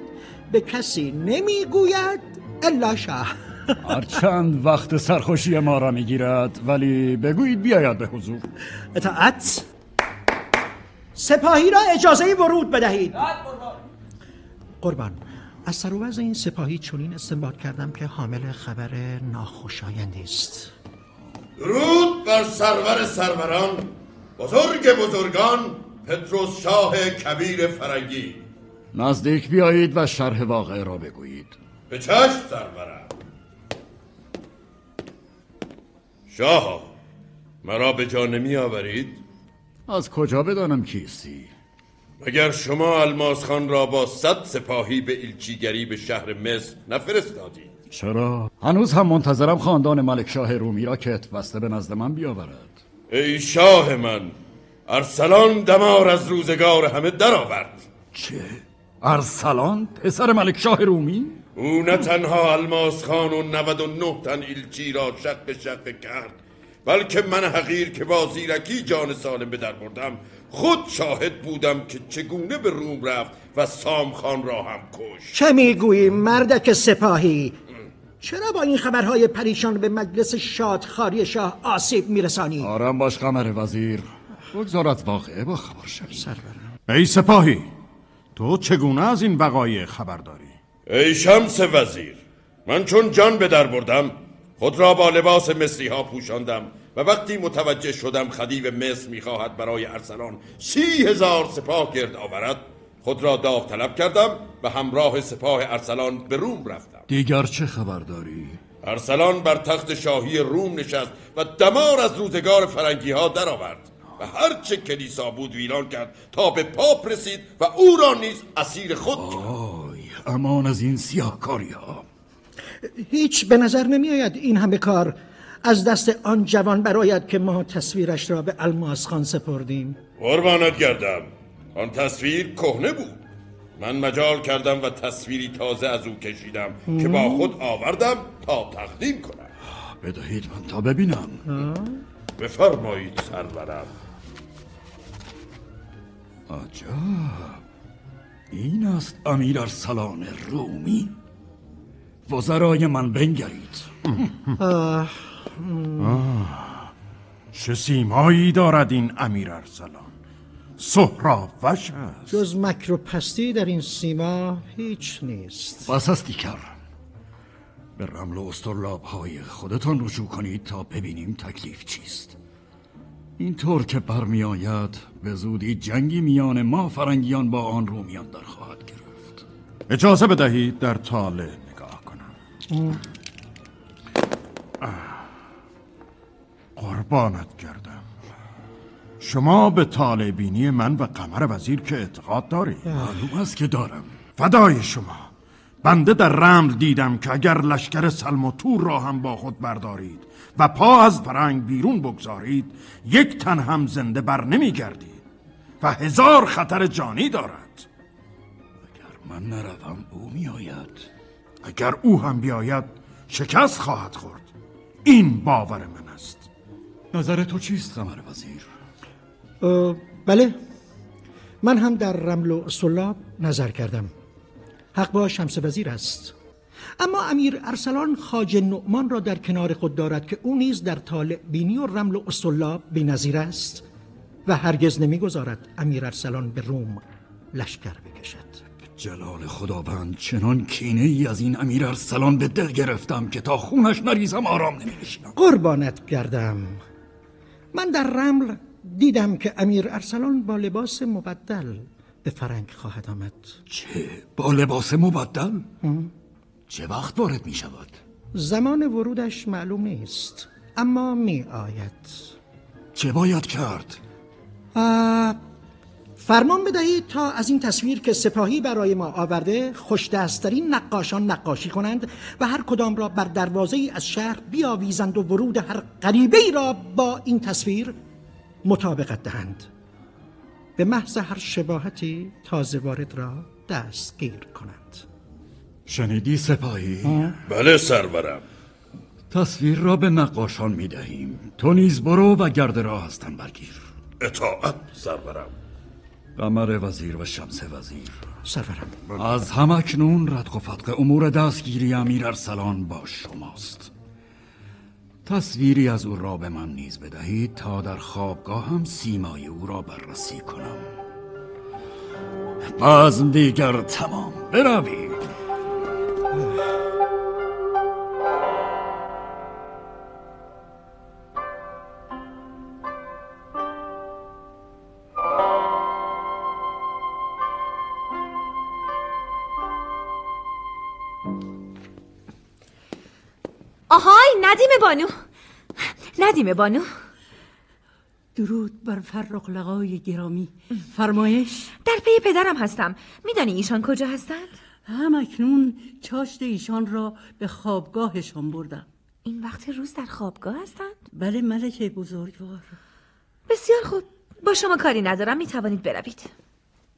به کسی نمی‌گوید الا شاه. هرچند وقت سرخوشی ما را می‌گیرد ولی بگویید بیاید به حضور. اطاعت. سپاهی را اجازه ورود بدهید. قربان. از سر این سپاهی چنین استنباط کردم که حامل خبر ناخوشایندی است. درود بر سرور سروران بزرگ بزرگان پتروس شاه کبیر فرنگی نزدیک بیایید و شرح واقعه را بگویید به چشم سرورم شاه مرا به جا نمی آورید؟ از کجا بدانم کیستی؟ مگر شما الماس خان را با صد سپاهی به ایلچیگری به شهر مصر نفرستادید چرا؟ هنوز هم منتظرم خاندان ملک شاه رومی را که بسته به نزد من بیاورد ای شاه من ارسلان دمار از روزگار همه درآورد چه؟ ارسلان؟ پسر ملک شاه رومی؟ او نه تنها الماس خان و 99 تن ایلچی را شق شق کرد بلکه من حقیر که با زیرکی جان سالم به در بردم خود شاهد بودم که چگونه به روم رفت و سام خان را هم کش چه می‌گویی مردک سپاهی چرا با این خبرهای پریشان به مجلس شادخاری شاه آسیب میرسانی؟ آرام باش قمر وزیر بگذارد واقعه با خبر شوی سرورم ای سپاهی تو چگونه از این وقایع خبر داری؟ ای شمس وزیر من چون جان به در بردم خود را با لباس مصری ها پوشاندم و وقتی متوجه شدم خدیو مصر می‌خواهد برای ارسلان سی هزار سپاه گرد آورد خود را داوطلب کردم و همراه سپاه ارسلان به روم رفتم دیگر چه خبر داری؟ ارسلان بر تخت شاهی روم نشست و دمار از روزگار فرنگی ها درآورد و هر چه کلیسا بود ویران کرد تا به پاپ رسید و او را نیز اسیر خود کرد. آی امان از این سیاهکاری ها هیچ به نظر نمی آید این همه کار از دست آن جوان براید که ما تصویرش را به الماس خان سپردیم. قربانت گردم. آن تصویر کهنه بود. من مجال کردم و تصویری تازه از او کشیدم که با خود آوردم تا تقدیم کنم. بدهید من تا ببینم. بفرمایید سرورم. عجب. این است امیر ارسلان رومی. وزرای من بنگرید. آه. چه سیمایی دارد این امیر ارسلان؟ سهراب وش است. جز مکر و پستی در این سیما هیچ نیست. بس است دیگر به رمل و استرلاب های خودتان رجوع کنید تا ببینیم تکلیف چیست. اینطور که برمی آید به زودی جنگی میان ما فرنگیان با آن رومیان در خواهد گرفت. اجازه بدهید در تاله نگاه کنم. قربانت کردم شما به طالع بینی من و قمر وزیر که اعتقاد دارید. معلوم است که دارم. فدای شما. بنده در رمل دیدم که اگر لشکر سلم و تور را هم با خود بردارید و پا از فرنگ بیرون بگذارید یک تن هم زنده بر نمی گردید و هزار خطر جانی دارد. اگر من نروم او می آید. اگر او هم بیاید شکست خواهد خورد. این باور من است. نظر تو چیست قمر وزیر؟ بله. من هم در رمل و سلاب نظر کردم. حق با شمس وزیر است. اما امیر ارسلان خاج نعمان را در کنار خود دارد که او نیز در طالع بینی و رمل و اسطلاب بی است و هرگز نمی‌گذارد امیر ارسلان به روم لشکر بکشد. جلال خداوند چنان کینه ای از این امیر ارسلان به دل گرفتم که تا خونش نریزم آرام نمیشینم قربانت گردم. من در رمل دیدم که امیر ارسلان با لباس مبدل به فرنگ خواهد آمد چه؟ با لباس مبدل؟ چه وقت وارد می شود؟ زمان ورودش معلوم نیست اما می آید چه باید کرد؟ فرمان بدهید تا از این تصویر که سپاهی برای ما آورده خوش دستترین نقاشان نقاشی کنند و هر کدام را بر دروازه ای از شهر بیاویزند و ورود هر غریبه ای را با این تصویر مطابقت دهند. به محض هر شباهتی تازه وارد را دستگیر کنند. شنیدی سپاهی؟ بله سرورم. تصویر را به نقاشان می دهیم. تو نیز برو و گرد راه هستن برگیر. اطاعت سرورم. قمر وزیر و شمس وزیر. سرورم. از همکنون ردق و فتق امور دستگیری امیر ارسلان با شماست. تصویری از او را به من نیز بدهید تا در خوابگاه هم سیمای او را بررسی کنم. بزم دیگر تمام. بروید. ندیم بانو. ندیم بانو. درود بر فرق لقای گرامی. فرمایش؟ در پی پدرم هستم. میدانی ایشان کجا هستند؟ هم اکنون چاشت ایشان را به خوابگاهشان بردم. این وقت روز در خوابگاه هستند؟ بله ملکه بزرگوار. بسیار خوب. با شما کاری ندارم. می توانید بروید.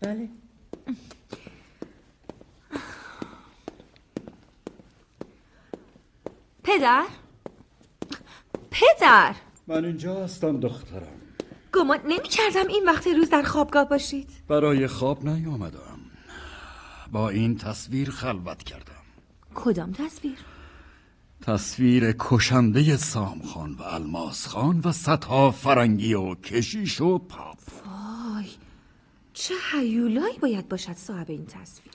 بله. پدر؟ پدر. من اینجا هستم دخترم. گمان نمی کردم این وقت روز در خوابگاه باشید. برای خواب نیامدم. با این تصویر خلوت کردم. کدام تصویر؟ تصویر کشنده سامخان و الماس خان و صدها فرنگی و کشیش و پاپ. وای چه حیولایی باید باشد صاحب این تصویر؟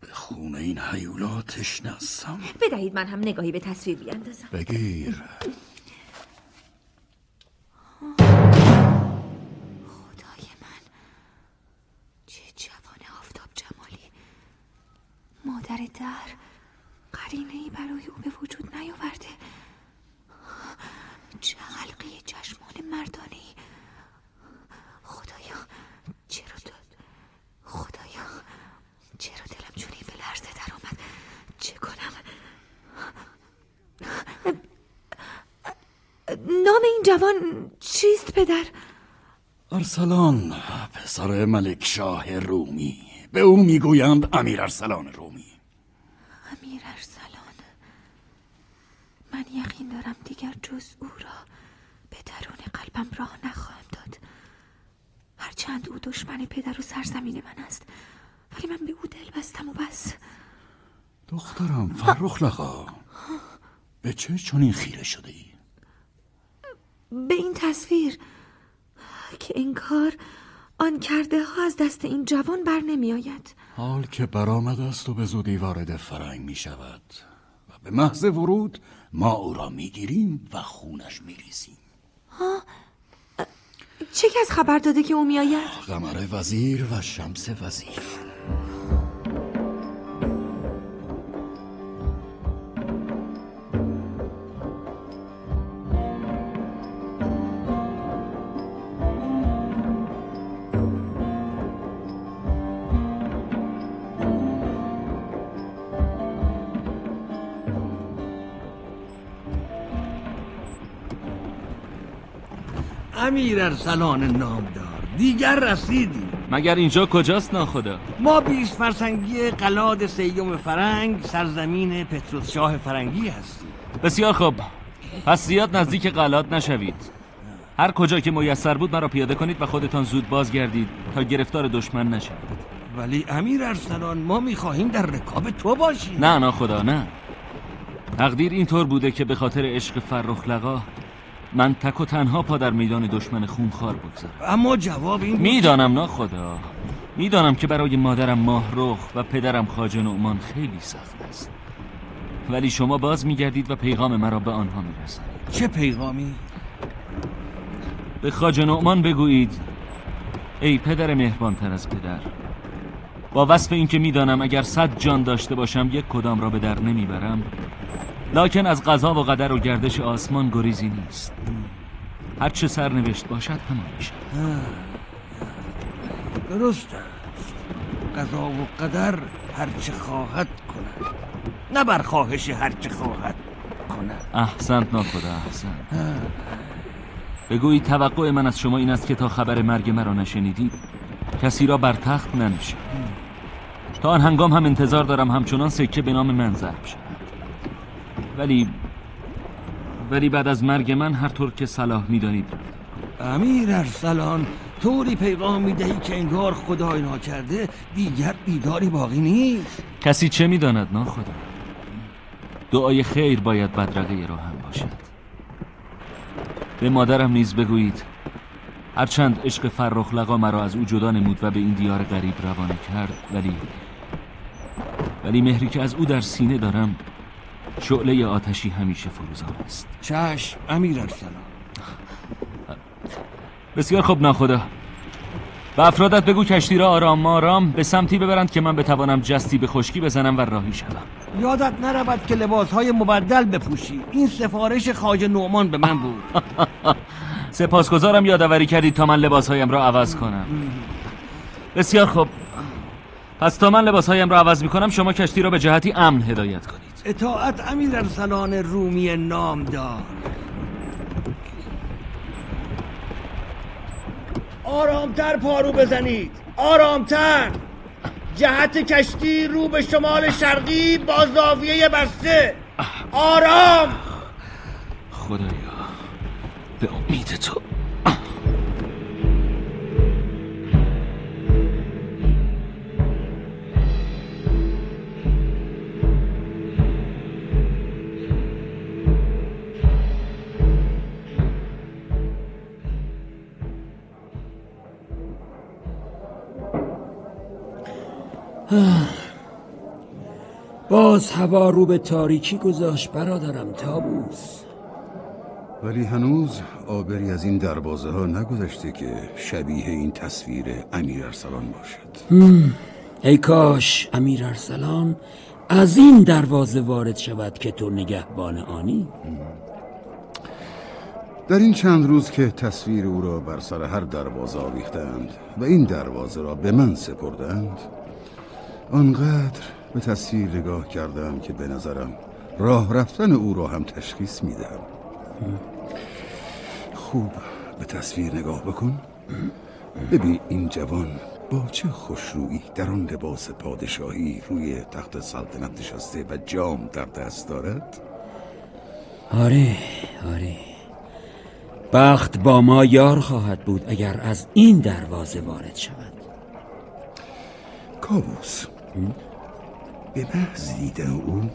به خون این حیولا تشنه هستم. بدهید من هم نگاهی به تصویر بیاندازم. بگیر. مادر در. قرینه ای برای او به وجود نیاورده. چه حلقه چشمان مردانه. خدایا چرا داد خدایا چرا دلم چونی به لرزه در آمد؟ چه کنم؟ نام این جوان چیست پدر؟ ارسلان پسر ملک شاه رومی. به او می‌گویند امیر ارسلان رومی امیر ارسلان من یقین دارم دیگر جز او را به درون قلبم راه نخواهم داد. هرچند او دشمن پدر و سرزمین من است ولی من به او دل بستم و بس. دخترم فرخ لقا. به چه چنین خیره شده ای؟ به این تصویر که انکار آن کرده ها از دست این جوان بر نمی آید. حال که برآمده است و به زودی وارد فرنگ می شود و به محض ورود ما او را می گیریم و خونش می ریزیم ها چه کس خبر داده که او می آید؟ قمر وزیر و شمس وزیر امیر ارسلان نامدار. دیگر رسیدی. مگر اینجا کجاست ناخدا؟ ما بیست فرسنگی قلاد سیوم فرنگ سرزمین پتروس شاه فرنگی هستیم. بسیار خوب. پس زیاد نزدیک قلات نشوید. هر کجا که میسر بود مرا پیاده کنید و خودتان زود بازگردید تا گرفتار دشمن نشوید. ولی امیر ارسلان ما می‌خواهیم در رکاب تو باشیم. نه ناخدا نه. تقدیر اینطور بوده که به خاطر عشق فرخ لقا من تک و تنها پا در میدان دشمن خونخوار بگذارم. اما جواب این می‌دانم نا خدا. می‌دانم که برای مادرم ماهرخ و پدرم خاجه نعمان خیلی سخت است. ولی شما باز میگردید و پیغام مرا به آنها میرسانید. چه پیغامی؟ به خاجه نعمان بگویید ای پدر مهربانتر از پدر با وصف اینکه می‌دانم اگر صد جان داشته باشم یک کدام را به در نمی‌برم لکن از قضا و قدر و گردش آسمان گریزی نیست. هر چه سرنوشت باشد همان می‌شد درست است. قضا و قدر هرچه خواهد کند. نه بر خواهش هرچه خواهد کند. احسنت ناخدا احسنت. بگویید توقع من از شما این است که تا خبر مرگ مرا نشنیدید کسی را بر تخت ننشید تا آن هنگام هم انتظار دارم همچنان سکه به نام من ضرب شود. ولی ولی بعد از مرگ من هر طور که صلاح می‌دانید. امیر ارسلان طوری پیغام می‌دهی که انگار خدای ناکرده دیگر بیداری باقی نیست. کسی چه می‌داند نا خدا؟ دعای خیر باید بدرقه راهم باشد. به مادرم نیز بگویید هرچند عشق فرخ لقا مرا از او جدا نمود و به این دیار غریب روانه کرد ولی ولی مهری که از او در سینه دارم شعله آتشی همیشه فروزان است. چشم امیر ارسلان. بسیار خوب ناخدا. به افرادت بگو کشتی را آرام آرام به سمتی ببرند که من بتوانم جستی به خشکی بزنم و راهی شوم. یادت نرود که لباس های مبدل بپوشی. این سفارش خاج نومان به من بود. سپاسگزارم یادآوری کردید تا من لباسهایم را عوض کنم. بسیار خوب. پس تا من لباسهایم را عوض می کنم شما کشتی را به جهتی امن هدایت کنید. اطاعت امیر ارسلان رومی نامدار آرامتر پارو بزنید. آرامتر. جهت کشتی رو به شمال شرقی با زاویه بسته. آرام. خدایا به امید تو. باز هوا رو به تاریکی گذاشت برادرم تابوس. ولی هنوز آبری از این دروازه ها نگذشته که شبیه این تصویر امیر ارسلان باشد. ای کاش امیر ارسلان از این دروازه وارد شود که تو نگهبان آنی. در این چند روز که تصویر او را بر سر هر دروازه آویختند و این دروازه را به من سپردند آنقدر به تصویر نگاه کردم که به نظرم راه رفتن او را هم تشخیص می‌دهم. خوب به تصویر نگاه بکن. ببین این جوان با چه خوشرویی در آن لباس پادشاهی روی تخت سلطنت نشسته و جام در دست دارد؟ آره آره. بخت با ما یار خواهد بود اگر از این دروازه وارد شود. کاووس به محض دیدن او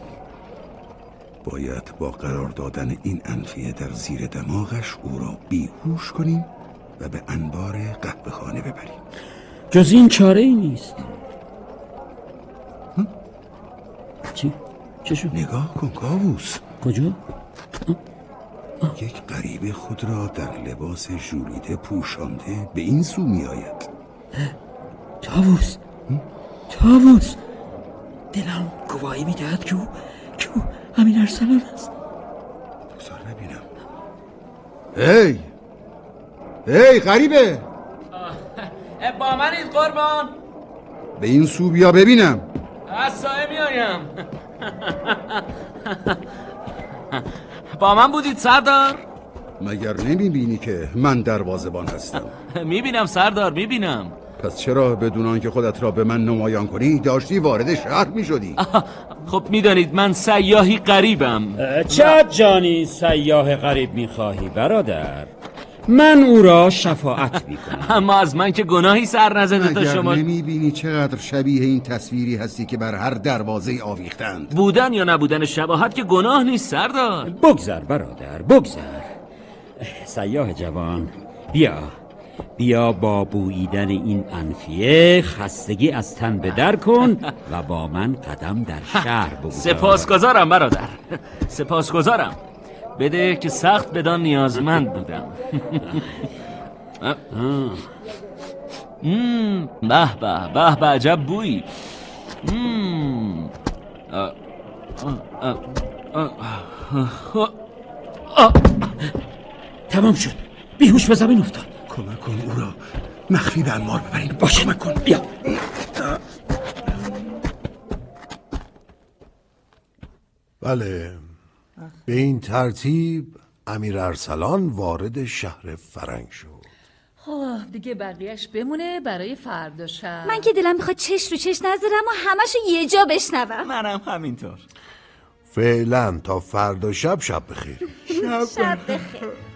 باید با قرار دادن این انفیه در زیر دماغش او را بیهوش کنیم و به انبار قهوه خانه ببریم. جز این چاره ای نیست. چی؟ چه شد؟ نگاه کن کاووس. کجا؟ یک غریب خود را در لباس ژولیده پوشانده به این سو می آید تاووس تاووس دلم گواهی می‌دهد که او که او امیر ارسلان است. بگذار ببینم هی! هی غریبه! با منید قربان. به این سو بیا ببینم. از سایه میایم. با من بودید سردار؟ مگر نمی بینی که من دروازبان هستم؟ می‌بینم سردار می‌بینم. پس چرا بدون آنکه خودت را به من نمایان کنی داشتی وارد شهر می شدی؟ خب می‌دانید من سیاهی غریبم. چه جانی سیاه غریب می‌خواهی برادر. من او را شفاعت می‌کنم اما از من که گناهی سر نزده تا شما نمی بینی چقدر شبیه این تصویری هستی که بر هر دروازه آویختند. بودن یا نبودن شباهت که گناه نیست سردار. بگذر برادر بگذر. سیاه جوان بیا. بیا با بوییدن این انفیه خستگی از تن به در کن و با من قدم در شهر بگذار. سپاسگزارم برادر. سپاسگزارم. بده که سخت بدان نیازمند بودم. به به به به عجب بویی. تمام شد. بیهوش به زمین افتاد. کمک کن او را مخفی به انبار ببرین. باشه کمک کن. بیا. بله. به این ترتیب امیر ارسلان وارد شهر فرنگ شد. خب دیگه بقیهش بمونه برای فردا شب. من که دلم می‌خواد چش رو چش نذارم و همشو یه جا بشنوم. منم همینطور. فعلا تا فردا شب شب بخیر. شب بخیر.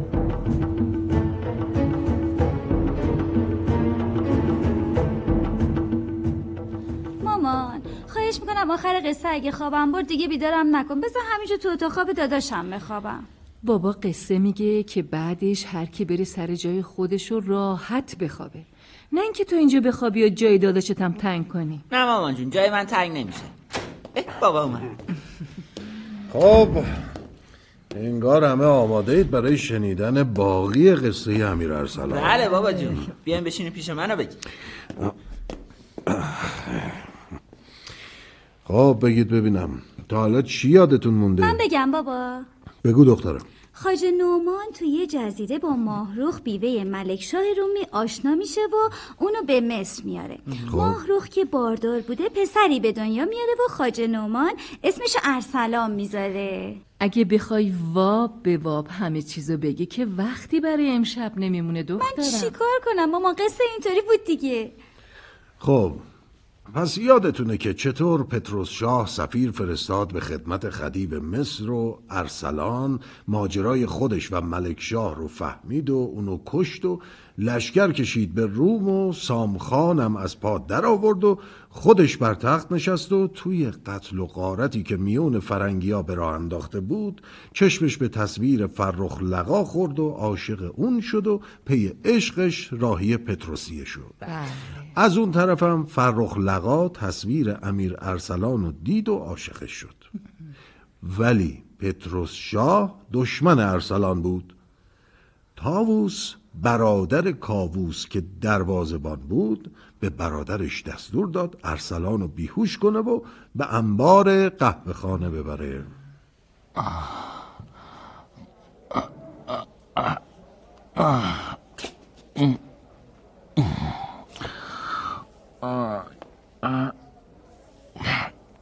خواهش می‌کنم آخر قصه اگه خوابم برد دیگه بیدارم نکن. بذار همینجا تو اتاق خواب داداشم بخوابم. بابا قصه میگه که بعدش هر کی بره سر جای خودش رو راحت بخوابه. نه اینکه تو اینجا بخوابی و جای داداشت هم تنگ کنی. نه مامان جون جای من تنگ نمیشه. بابا اومد. خب انگار همه آماده اید برای شنیدن باقی قصه امیر ارسلان. بله بابا جون. بیاین بشینید پیش منو بگی. خب بگید ببینم. تا حالا چی یادتون مونده؟ من بگم بابا. بگو دخترم. خاج نومان تو یه جزیره با ماهروخ بیوه ملک شاه رومی آشنا میشه و اونو به مصر میاره. خب. ماهروخ که باردار بوده پسری به دنیا میاره و خاج نومان اسمشو ارسلان می‌ذاره. اگه بخوای واب به واب همه چیزو بگی که وقتی برای امشب نمیمونه دخترم. من چیکار کنم؟ مامان قصه اینطوری بود دیگه. خب پس یادتونه که چطور پتروس شاه سفیر فرستاد به خدمت خدیو مصر و ارسلان ماجرای خودش و ملک شاه رو فهمید و اونو کشت و لشکر کشید به روم و سامخانم از پا در آورد و خودش بر تخت نشست و توی قتل و غارتی که میون فرنگیا به راه انداخته بود چشمش به تصویر فرخ لقا خورد و عاشق اون شد و پی عشقش راهی پتروسیه شد. از اون طرفم فرخ لقا تصویر امیر ارسلان رو دید و عاشقش شد. ولی پتروس شاه دشمن ارسلان بود. تاووس برادر کاووس که دروازبان بود به برادرش دستور داد ارسلان رو بیهوش کنه و به انبار قهوه خانه ببره.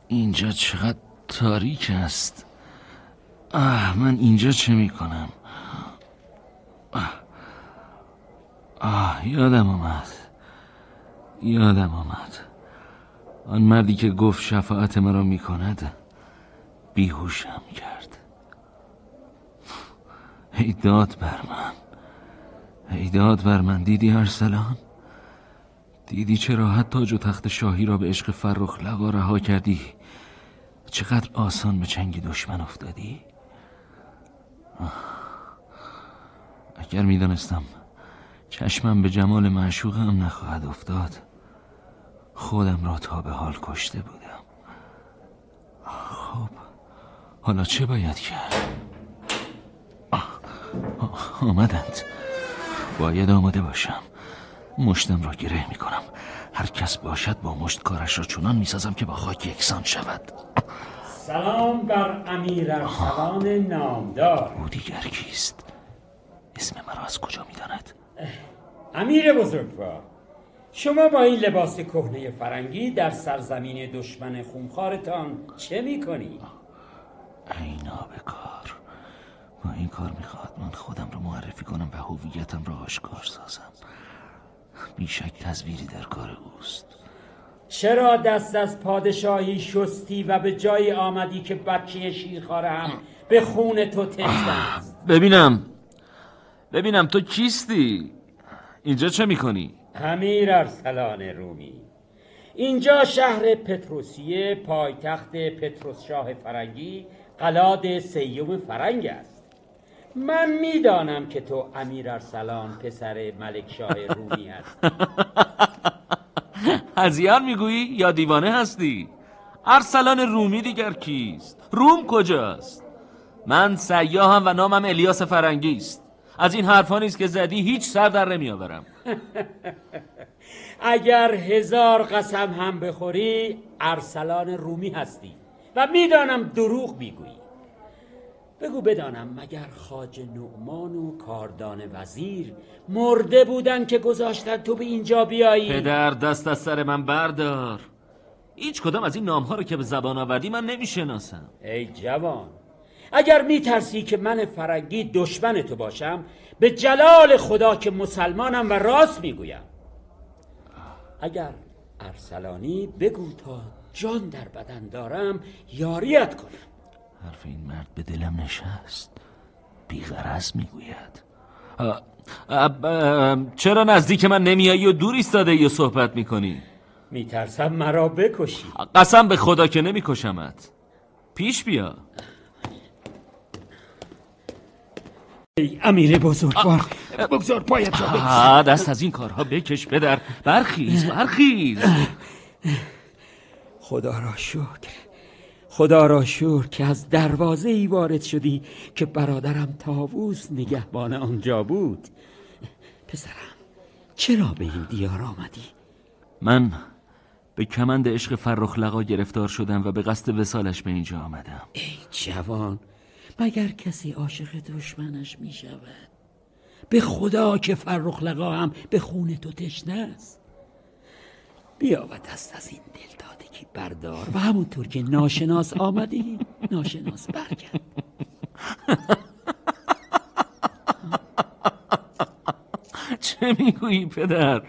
اینجا چقدر تاریک است. آه من اینجا چه می‌کنم؟ آه. آه یادم آمد یادم آمد آن مردی که گفت شفاعت مرا می‌کند بیهوشم کرد. ای داد بر من. ای داد بر من دیدی ارسلان؟ دیدی چه راحت تاج و تخت شاهی را به عشق فرخ لقا رها کردی؟ چقدر آسان به چنگ دشمن افتادی. اگر می‌دانستم چشمم به جمال معشوقم نخواهد افتاد خودم را تا به حال کشته بودم. خب حالا چه باید کرد؟ آمدند. باید آماده باشم. مشتم را گره می کنم هر کس باشد با مشت کارش را چنان می سازم که با خاک یکسان شود. سلام بر امیر ارسلان نامدار. او دیگر کیست؟ اسم مرا از کجا می داند امیر بزرگوار شما با این لباس کهنه فرنگی در سرزمین دشمن خونخوارتان چه می‌کنی؟ اینا به کار با این کار می‌خواد من خودم رو معرفی کنم و هویتم را آشکار سازم. بیشک تصویری در کار اوست. چرا دست از پادشاهی شستی و به جای آمدی که بچه شیرخواره هم به خون تو است. ببینم. ببینم تو کیستی؟ اینجا چه می‌کنی؟ امیر ارسلان رومی. اینجا شهر پتروسیه پایتخت پتروس شاه فرنگی قلاد سیوم فرنگ است. من می‌دانم که تو امیر ارسلان پسر ملک شاه رومی هست هزیان می‌گویی؟ یا دیوانه هستی؟ ارسلان رومی دیگر کیست؟ روم کجاست؟ من سیاهم و نامم الیاس فرنگی است از این حرفا نیست که زدی هیچ سر در نمیآورم. اگر هزار قسم هم بخوری ارسلان رومی هستی. و می‌دانم دروغ می‌گویی. بگو بدانم مگر خاج نعمان و کاردان وزیر مرده بودن که گذاشتن تو به اینجا بیایی؟ پدر دست از سر من بردار. هیچ کدام از این نام ها رو که به زبان آوردی من نمی‌شناسم. ای جوان اگر میترسی که من فرنگی دشمن تو باشم به جلال خدا که مسلمانم و راست می‌گویم. اگر ارسلانی بگو تا جان در بدن دارم یاریت کنم. حرف این مرد به دلم نشست. بیغرز می‌گوید. چرا نزدیک من نمیایی و دور ایستاده یا صحبت می‌کنی؟ میترسم مرا بکشی. قسم به خدا که نمیکشمت. پیش بیا. ای امیر بزرگوار بگذار پایت را دست از این کارها بکش بدر برخیز برخیز. خدا را شکر. خدا را شکر که از دروازه ای وارد شدی که برادرم تاووس نگهبان آنجا بود. پسرم چرا به این دیار آمدی؟ من به کمند عشق فرخ لقا گرفتار شدم و به قصد وسالش به اینجا آمدم. ای جوان مگر کسی عاشق دشمنش می شود؟ به خدا که فرخ لقا هم به خون تو تشنه است. بیا و دست از این دل دادگی بردار و همونطور که ناشناس آمدی ناشناس برگرد. چه می‌گویی پدر؟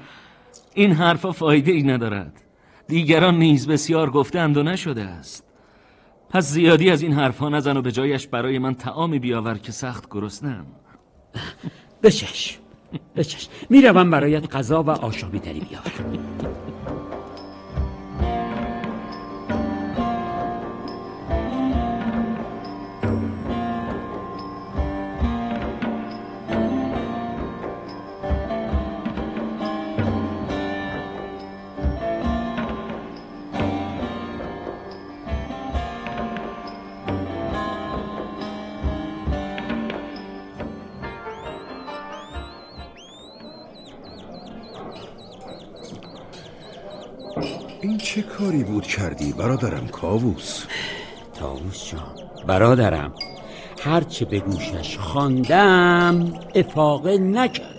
این حرفا فایده ای ندارد. دیگران نیز بسیار گفتند و نشده است. پس زیادی از این حرفها نزن و به جایش برای من تعامی بیاور که سخت گرسنم. بچش بچش. می‌روم برایت غذا و آشامی تری بیاورم کاری بود کردی برادرم کاووس؟ تاووس جان برادرم. هرچه به گوشش خواندم افاقه نکرد.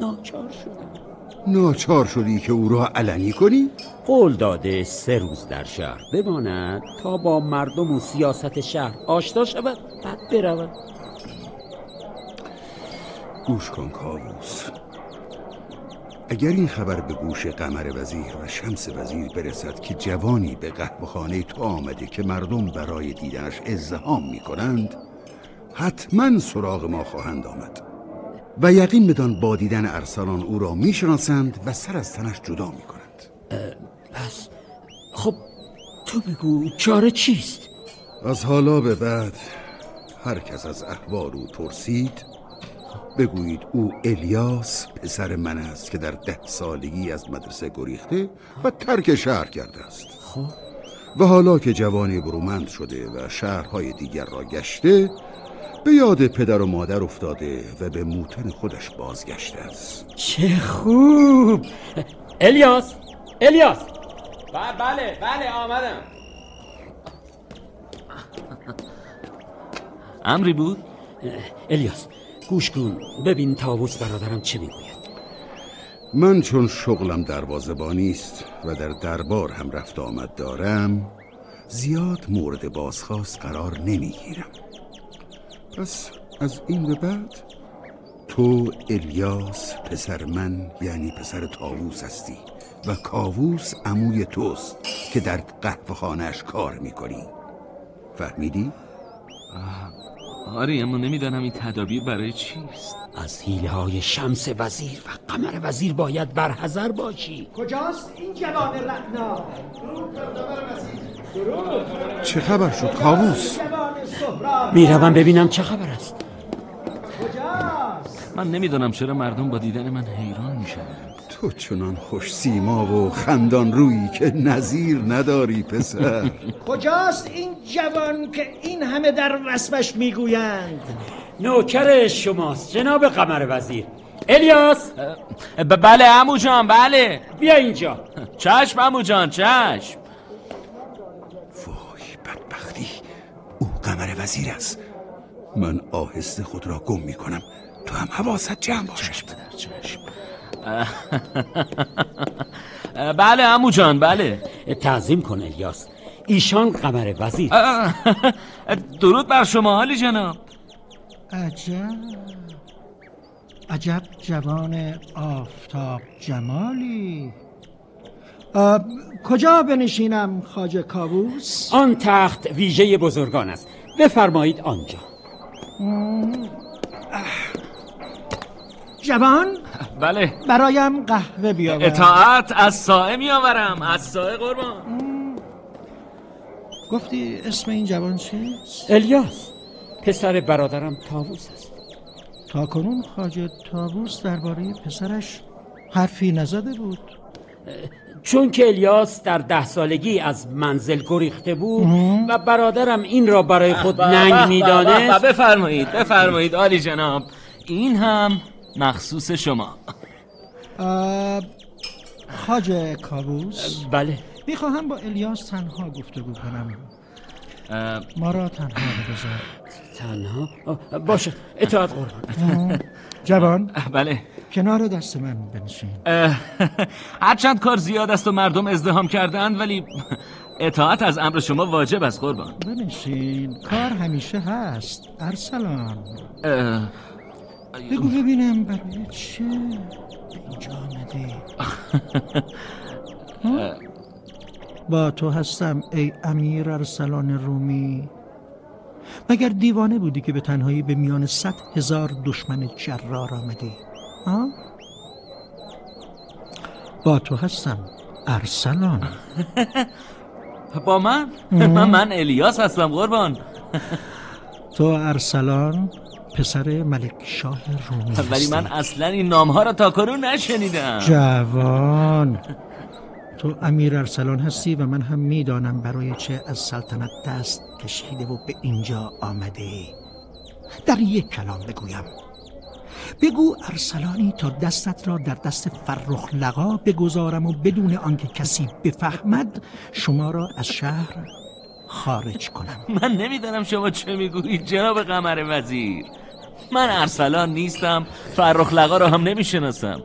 ناچار شدم. ناچار شدی که او را علنی کنی؟ قول داده سه روز در شهر بماند تا با مردم و سیاست شهر آشنا شود بعد برود گوش کن کاووس. اگر این خبر به گوش قمر وزیر و شمس وزیر برسد که جوانی به قهوهخانه تو آمده که مردم برای دیدنش ازدهام می کنند حتما سراغ ما خواهند آمد و یقین بدان با دیدن ارسلان او را می‌شناسند و سر از تنش جدا می کنند پس خب تو بگو چاره چیست؟ از حالا به بعد هر کس از احوال او پرسید بگویید او الیاس پسر من است که در ده سالگی از مدرسه گریخته و ترک شهر کرده است. خب. و حالا که جوانی برومند شده و شهرهای دیگر را گشته به یاد پدر و مادر افتاده و به موتن خودش بازگشته است. چه خوب! الیاس! الیاس! بله بله آمدم. امری بود؟ الیاس گوش کن. ببین تاووس برادرم چه می‌گوید. من چون شغلم دروازبانی است و در دربار هم رفت آمد دارم زیاد مورد بازخواست قرار نمی‌گیرم. پس از این به بعد تو الیاس پسر من یعنی پسر تاووس هستی و کاووس عموی توست که در قهوه خانهش کار می‌کنی. فهمیدی؟ آره اما نمی‌دانم این تدابیر برای چیست از حیله های شمس وزیر و قمر وزیر باید برحضر باشی. کجاست این جوان رعنا؟ چه خبر شد کاووس؟ می‌روم ببینم چه خبر است. من نمی‌دانم چرا مردم با دیدن من حیران می‌شوند. تو چنان خوش سیما و خندان رویی که نظیر نداری پسر. کجاست این جوان که این همه در وصفش می‌گویند؟ نوکر شماست جناب قمر وزیر. الیاس؟ بله امو جان بله. بیا اینجا. چشم امو جان چشم. وای بدبختی. او قمر وزیر است. من آهسته خود را گم می کنم تو هم حواست جمع باش. چشم پدر چشم. بله امو جان بله. تعظیم کن الیاس. ایشان قمر وزیر. درود بر شما حالی جناب. عجب. عجب جوان آفتاب جمالی. کجا بنشینم خاج کابوس؟ آن تخت ویژه بزرگان است. بفرمایید آنجا. جوان؟ بله. برایم قهوه بیاور اطاعت از سائه میآورم. از سائه قربان. گفتی اسم این جوان چیست؟ الیاس. پسر برادرم تاووس است. تا کنون خاج تابوس درباره پسرش حرفی نزده بود. چون که الیاس در ده سالگی از منزل گریخته بود و برادرم این را برای خود ننگ می‌دانست. به- بفرمایید بفرمایید عالی جناب. این هم مخصوص شما. خاج کابوس بله. می‌خواهم با الیاس تنها گفتگو کنم. ما را تنها بگذار. تنها؟ باشه. اطاعت قربان. جوان. بله. کنار دست من بنشین. هرچند کار زیاد است و مردم ازدهام کردند ولی اطاعت از امر شما واجب است قربان. بنشین. کار همیشه هست. ارسلان. بگو ببینم برای چه؟ به اینجا آمدی ها؟ با تو هستم ای امیر ارسلان رومی. مگر دیوانه بودی که به تنهایی به میان صد هزار دشمن جرار آمدی؟ ها؟ با تو هستم ارسلان. با من. من من الیاس هستم قربان. تو ارسلان پسر ملک شاه رومی ولی. من اصلا این نام ها را تا کنون نشنیدم. جوان تو امیر ارسلان هستی و من هم می‌دانم برای چه از سلطنت دست کشیده و به اینجا آمده. در یک کلام بگویم. بگو ارسلانی تا دستت را در دست فرخ لقا بگذارم و بدون آنکه کسی بفهمد شما را از شهر خارج کنم. من نمی‌دانم شما چه می‌گویید جناب قمر وزیر. من ارسلان نیستم فرخ لقا را هم نمی‌شناسم.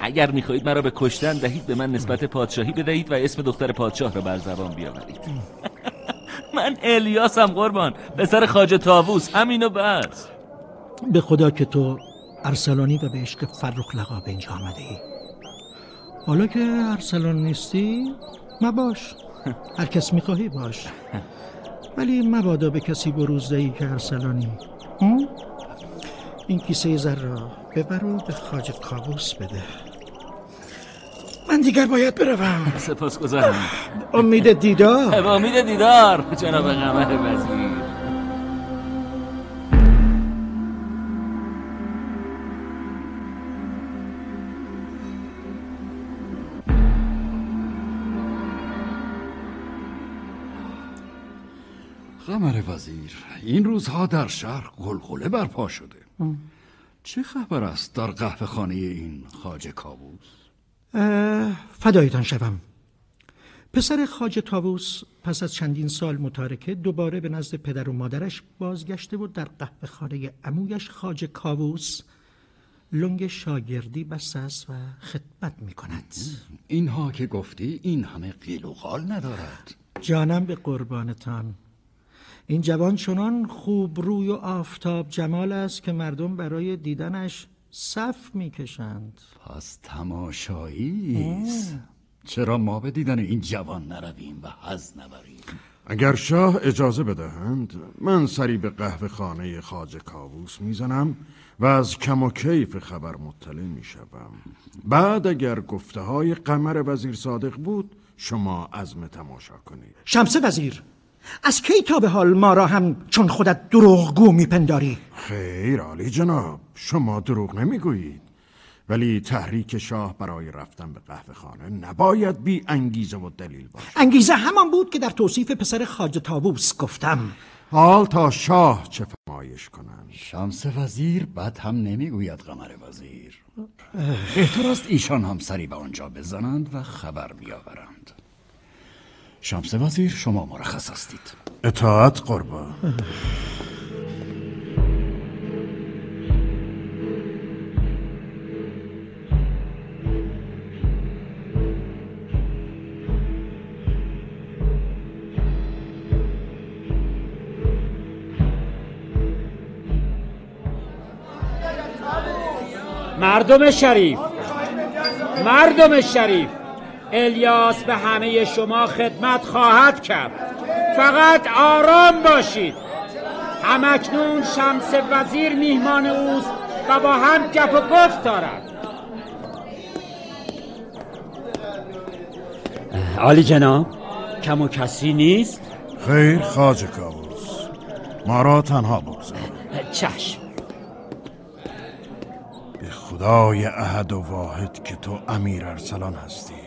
اگر می‌خواهید مرا به کشتن دهید به من نسبت پادشاهی بدهید و اسم دختر پادشاه را بر زبان بیاورید. من الیاسم قربان پسر خاج تاووس همینو بس. به خدا که تو ارسلانی و به عشق فرخ لقا به اینجا آمده ای حالا که ارسلان نیستی مباش. هر کس می‌خواهی باش. ولی مبادا به کسی بروز دهی که ارسلانی؟ این کیسه زر را ببر و به خاج کابوس بده. من دیگر باید بروم. سپاس گذارم امید دیدار. امید دیدار. جناب قمر وزیر قمر وزیر این روزها در شهر قلقله برپا شده. چه خبر است در قهوه خانه این خاج کابوس؟ فدایتان شوم. پسر خاج تاووس پس از چندین سال متارکه دوباره به نزد پدر و مادرش بازگشته و در قهوه خانه امویش خاج کاووس لنگ شاگردی بسته است و خدمت می کند اینها که گفتی این همه قیل و قال ندارد. جانم به قربانتان. این جوان چنان خوب روی و آفتاب جمال است که مردم برای دیدنش صف می کشند پس تماشایی است. چرا ما به دیدن این جوان نرویم و حز نبریم؟ اگر شاه اجازه بدهند من سری به قهوه خانه خاج کاووس می‌زنم و از کم و کیف خبر مطلع می‌شوم. بعد اگر گفته های قمر وزیر صادق بود شما عزم تماشا کنید. شمس وزیر! از کی تا به حال ما را هم چون خودت دروغگو میپنداری؟ خیر عالی جناب شما دروغ نمی‌گویید. ولی تحریک شاه برای رفتن به قهوه خانه نباید بی انگیزه و دلیل باشد. انگیزه همان بود که در توصیف پسر خاج تابوس گفتم. حال تا شاه چه فرمایش کنند؟ شمس وزیر بد هم نمی‌گوید قمر وزیر. بهتر است ایشان هم سری به آنجا بزنند و خبر بیاورند. شمس وزیر شما مرخص هستید. اطاعت قربان مردم شریف. مردم شریف. الیاس به همه شما خدمت خواهد کرد. فقط آرام باشید. همکنون شمس وزیر میهمان اوست و با هم گپ و گفت دارد. عالی جناب کم و کسی نیست؟ خیر خاج کابوس ما را تنها بگذار. چشم. به خدای احد و واحد که تو امیر ارسلان هستی.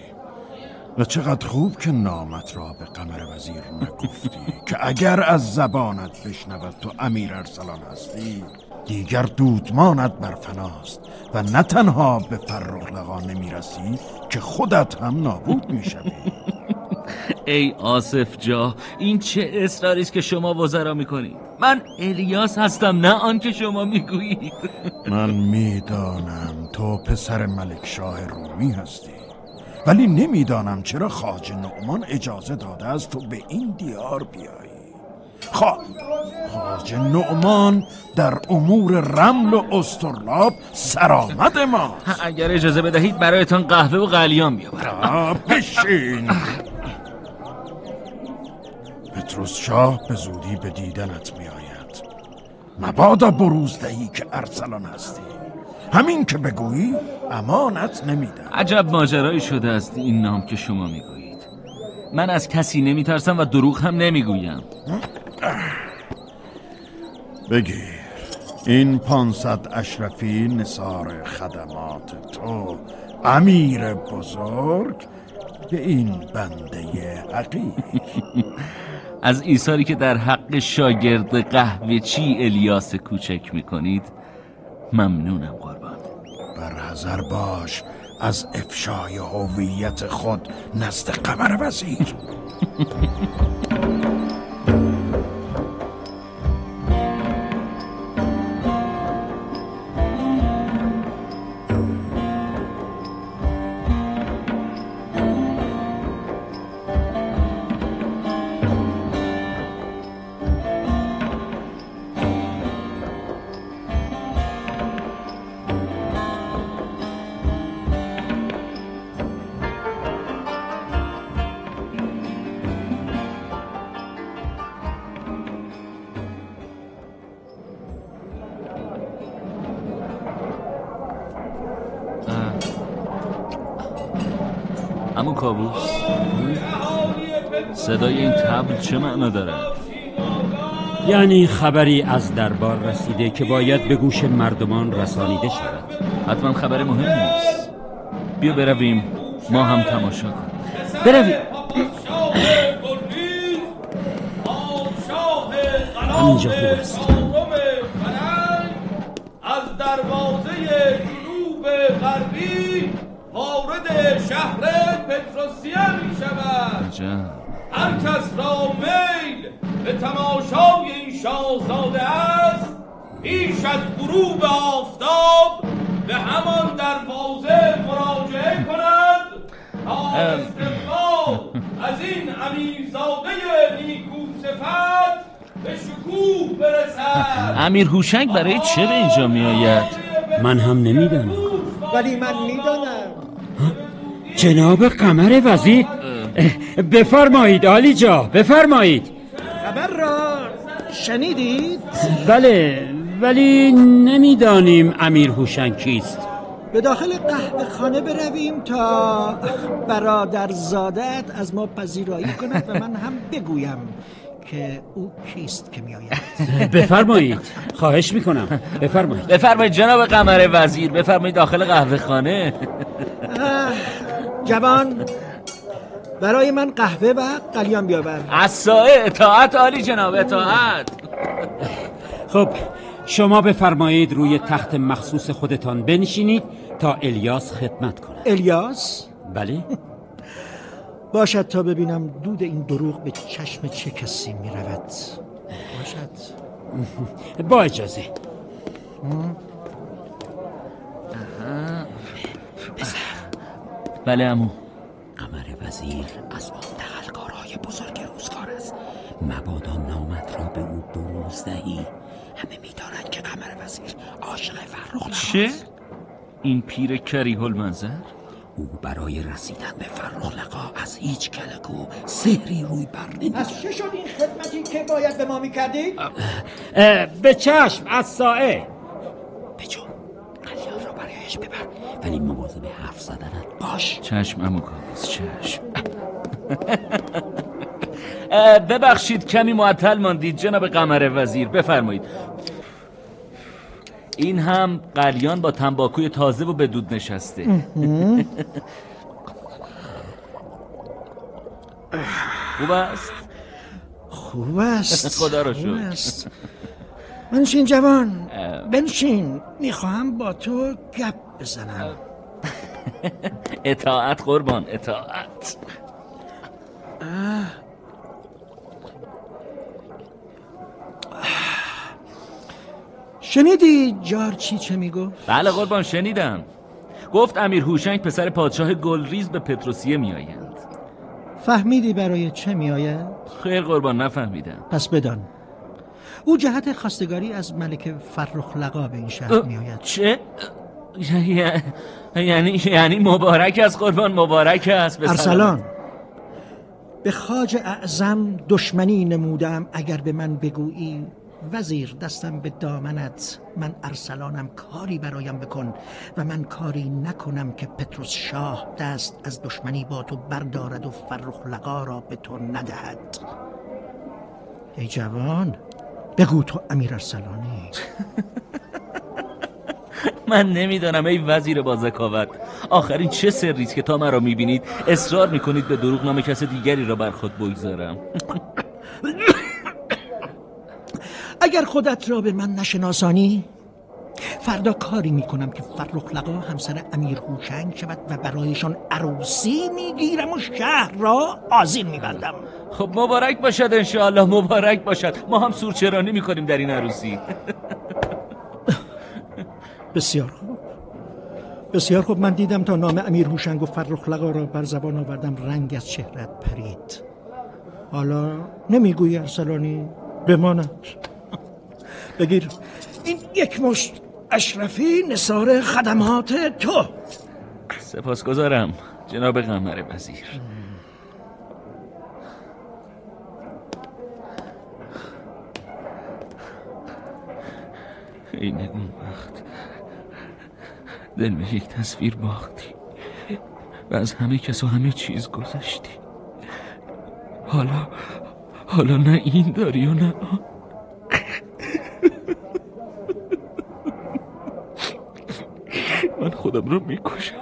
و چقدر خوب که نامت را به قمر وزیر نگفتی که اگر از زبانت بشنود تو امیر ارسلان هستی دیگر دودمانت بر فناست و نه تنها به فرخ نمی‌رسی که خودت هم نابود می‌شوی. ای آصف جا این چه اصراری است که شما وزرا می‌کنید من الیاس هستم نه آن که شما می‌گویید. من می‌دانم تو پسر ملک شاه رومی هستی. ولی نمی‌دانم چرا خاج نعمان اجازه داده است تو به این دیار بیایی. خا... خاج نعمان در امور رمل و استرلاب سرآمد ما. اگر اجازه بدهید برایتان قهوه و قلیان بیاورم. بشین. پتروس شاه به زودی به دیدنت می آید مبادا بروز دهی که ارسلان هستی. همین که بگویی امانت نمیدم. عجب ماجرایی شده است این نام که شما می‌گویید. من از کسی نمیترسم و دروغ هم نمی‌گویم. بگیر. این پانصد اشرفی نصار خدمات تو امیر بزرگ به این بنده حقیق از ایثاری که در حق شاگرد قهوه چی الیاس کوچک می‌کنید ممنونم قربان. برحذر باش از افشای هویت خود نزد قمر وزیر. معنا داره؟ یعنی خبری از دربار رسیده که باید به گوش مردمان رسانیده شود. حتما خبر مهم نیست. بیا برویم ما هم تماشا کنیم. برویم. همینجا خوب است. از دروازه جنوب غربی وارد شهر پتروسیه می شود هر کس را میل به تماشای این شاهزاده است پیش از غروب آفتاب به همان دروازه مراجعه کند. تا استقبال از این امیرزاده نیکو صفت به شکوه برسد. امیر هوشنگ برای چه به اینجا می آید؟ من هم نمی‌دانم. ولی من می‌دانم. جناب قمر وزیر بفرمایید آلی جا بفرمایید. خبر را شنیدید؟ بله ولی نمی‌دانیم امیر هوشنگ کیست. به داخل قهوه خانه برویم تا برادر زادت از ما پذیرایی کند و من هم بگویم که او کیست که می آید بفرمایید خواهش می‌کنم. بفرمایید. بفرمایید جناب قمر وزیر بفرمایید داخل قهوه خانه. جوان برای من قهوه و قلیان بیاور. سایه اطاعت عالی جناب اطاعت. خب شما بفرمایید روی تخت مخصوص خودتان بنشینید تا الیاس خدمت کند. الیاس؟ بله. باشد تا ببینم دود این دروغ به چشم چه کسی می رود باشد. با اجازه. بله امو وزیر از آن دخلکارهای بزرگ روزگار است. مبادا نامت را به او بروز دهی همه می‌دانند که قمر وزیر عاشق فرخ چه؟ این پیر کریه المنظر او برای رسیدن به فرخ از هیچ کلک و سحری روی بر از چه شد این خدمتی که باید به ما می‌کردید؟ به چشم از سائه برایش ببر. ولی مواظب حرف زدنت باش. چشم امو کاووس چشم. ببخشید کمی معطل ماندید. جناب قمر وزیر بفرمایید. این هم قلیان با تنباکوی تازه و به دود نشسته. خوب است؟ خوب است. خدا رو شکر. بنشین جوان بنشین. می‌خواهم با تو گپ بزنم. اطاعت قربان اطاعت. شنیدی جارچی چه می‌گفت؟ بله قربان شنیدم. گفت امیر هوشنگ پسر پادشاه گلریز به پتروسیه میآیند. فهمیدی برای چه میآید؟ خیر قربان نفهمیدم. پس بدان. او جهت خواستگاری از ملک فرخ لقا به این شهر میآید چه؟ یعنی یعنی مبارک است قربان مبارک است به ارسلان. به خاج اعظم دشمنی نمودم اگر به من بگویی وزیر دستم به دامنت من ارسلانم کاری برایم بکن و من کاری نکنم که پتروس شاه دست از دشمنی با تو بردارد و فرخ لقا را به تو ندهد ای جوان بگو تو امیر ارسلانی. من نمی‌دانم ای وزیر با ذکاوت آخرین چه سری است که تا مرا می‌بینید اصرار می‌کنید به دروغ نام کس دیگری را بر خود بگذارم. اگر خودت را به من نشناسانی فردا کاری می‌کنم که فرخ لقا همسر امیر هوشنگ شود و برایشان عروسی می‌گیرم و شهر را آزین میبندم. خب مبارک باشد انشاءالله مبارک باشد. ما هم سورچرانی می‌کنیم در این عروسی. بسیار خوب. بسیار خوب. من دیدم تا نام امیر هوشنگ و فرخ لقا را بر زبان آوردم. رنگ از چهرت پرید. حالا نمی‌گویی ارسلانی بماند. بگیر. این یک مشت اشرفی نصار خدمات تو. سپاسگزارم جناب قمر وزیر. ای نگون وقت دل به یک تصویر باختی و از همه کس و همه چیز گذشتی. حالا حالا نه این داری و نه آن. من خودم رو می‌کشم.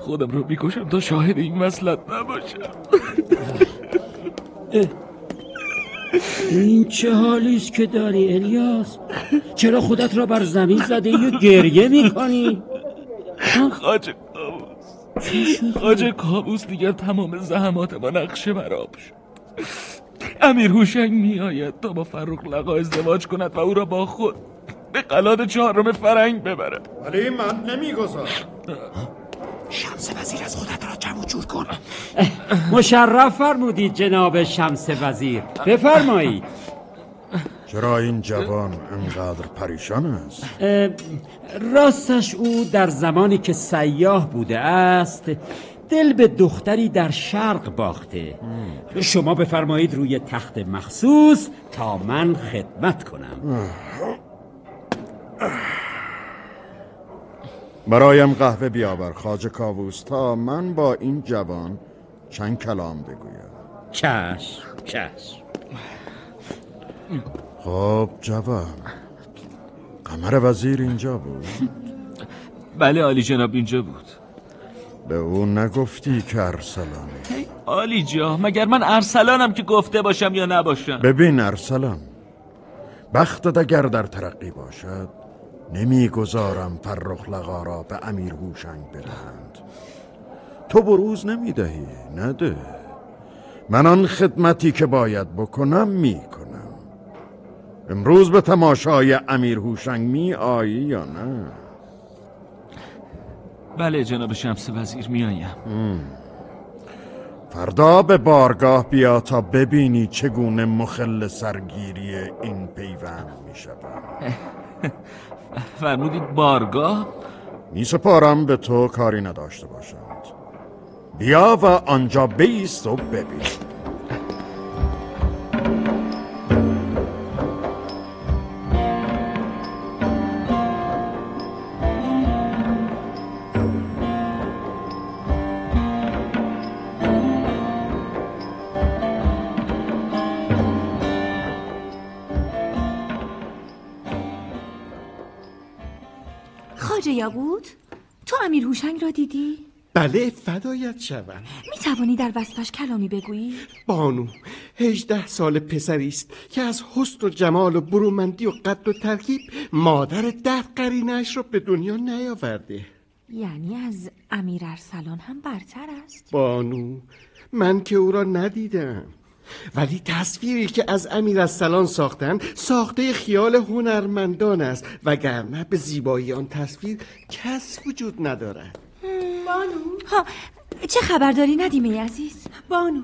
خودم رو می‌کشم تا شاهد این وصلت نباشم. این چه حالی است که داری الیاس؟ چرا خودت را بر زمین زده و گریه می‌کنی؟ خاج کابوس. خاج کابوس دیگر تمام زحمات ما نقشه براب شد. امیر هوشنگ می آید تا با فرخ لقا ازدواج کند و او را با خود به قلاد چهارم فرنگ ببرد ولی من نمی‌گذارم. شمس وزیر از خودت را جمع جور کن. مشرف فرمودید جناب شمس وزیر. بفرمایید. چرا این جوان انقدر پریشان است؟ راستش او در زمانی که سیاه بوده است دل به دختری در شرق باخته. شما بفرمایید روی تخت مخصوص تا من خدمت کنم. برایم قهوه بیاور خاج کاووس. تا من با این جوان چند کلام بگویم؟ چشم چشم. خب جوان. قمر وزیر اینجا بود؟ بله عالی جناب اینجا بود. به او نگفتی که ارسلانی عالی جا مگر من ارسلانم که گفته باشم یا نباشم؟ ببین ارسلان. بختت اگر در ترقی باشد نمی‌گذارم فرخ را به امیر هوشنگ بدهند. تو بروز نمی‌دهی نده. من آن خدمتی که باید بکنم می‌کنم. امروز به تماشای امیر هوشنگ می آیی یا نه؟ بله جناب شمس وزیر میایم فردا به بارگاه بیا تا ببینی چگونه مخل سرگیری این پیوند می شود فرمودید بارگاه؟ می سپارم به تو کاری نداشته باشند. بیا و آنجا بیست و ببین. دیدی؟ بله فدایت شوم. می توانی در وصفش کلامی بگویی؟ بانو هجده سال پسری است که از حسن و جمال و برومندی و قد و ترکیب مادر ده قرینش را به دنیا نیاورده. یعنی از امیر ارسلان هم برتر است. بانو من که او را ندیدم. ولی تصویری که از امیر سلان ساختن ساخته خیال هنرمندان است وگرنه به زیبایی آن تصویر کس وجود ندارد. بانو. ها چه خبرداری ندیمه عزیز؟ بانو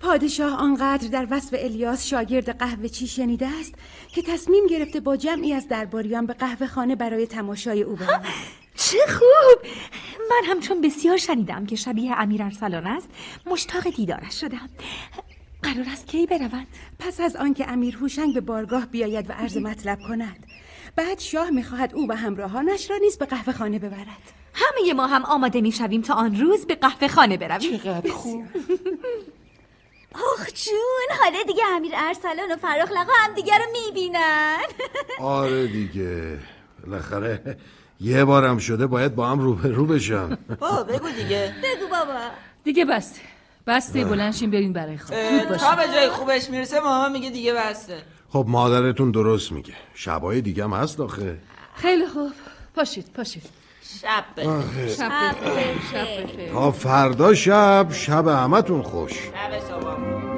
پادشاه آنقدر در وصف الیاس شاگرد قهوه چی شنیده است که تصمیم گرفته با جمعی از درباریان به قهوه خانه برای تماشای او برود. چه خوب! من هم چون بسیار شنیدم که شبیه امیر ارسلان است مشتاق دیدارش شدم. قرار است کی بروند پس از آنکه امیر هوشنگ به بارگاه بیاید و عرض مطلب کند بعد شاه می‌خواهد او و همراهانش را نیز به قهوه خانه ببرد. همه ما هم آماده می‌شویم تا آن روز به قهوه خانه برویم. چقدر خوب. آخ جون حالا دیگه امیر ارسلان و فراخ لقا هم دیگه رو می‌بینن آره دیگه. بالاخره یه بارم شده باید با هم روبرو بشن بابا بگو دیگه. بگو بابا. دیگه بسته بسته بلنشین برین برای خواب. تا. به جای خوبش می‌رسه ماما میگه دیگه بسته خب مادرتون درست میگه. شبای دیگه هم هست آخه. خیلی خوب. پاشید پاشید. شب بخیر. شب بخیر. تا فردا شب شب همتون خوش. شب شما.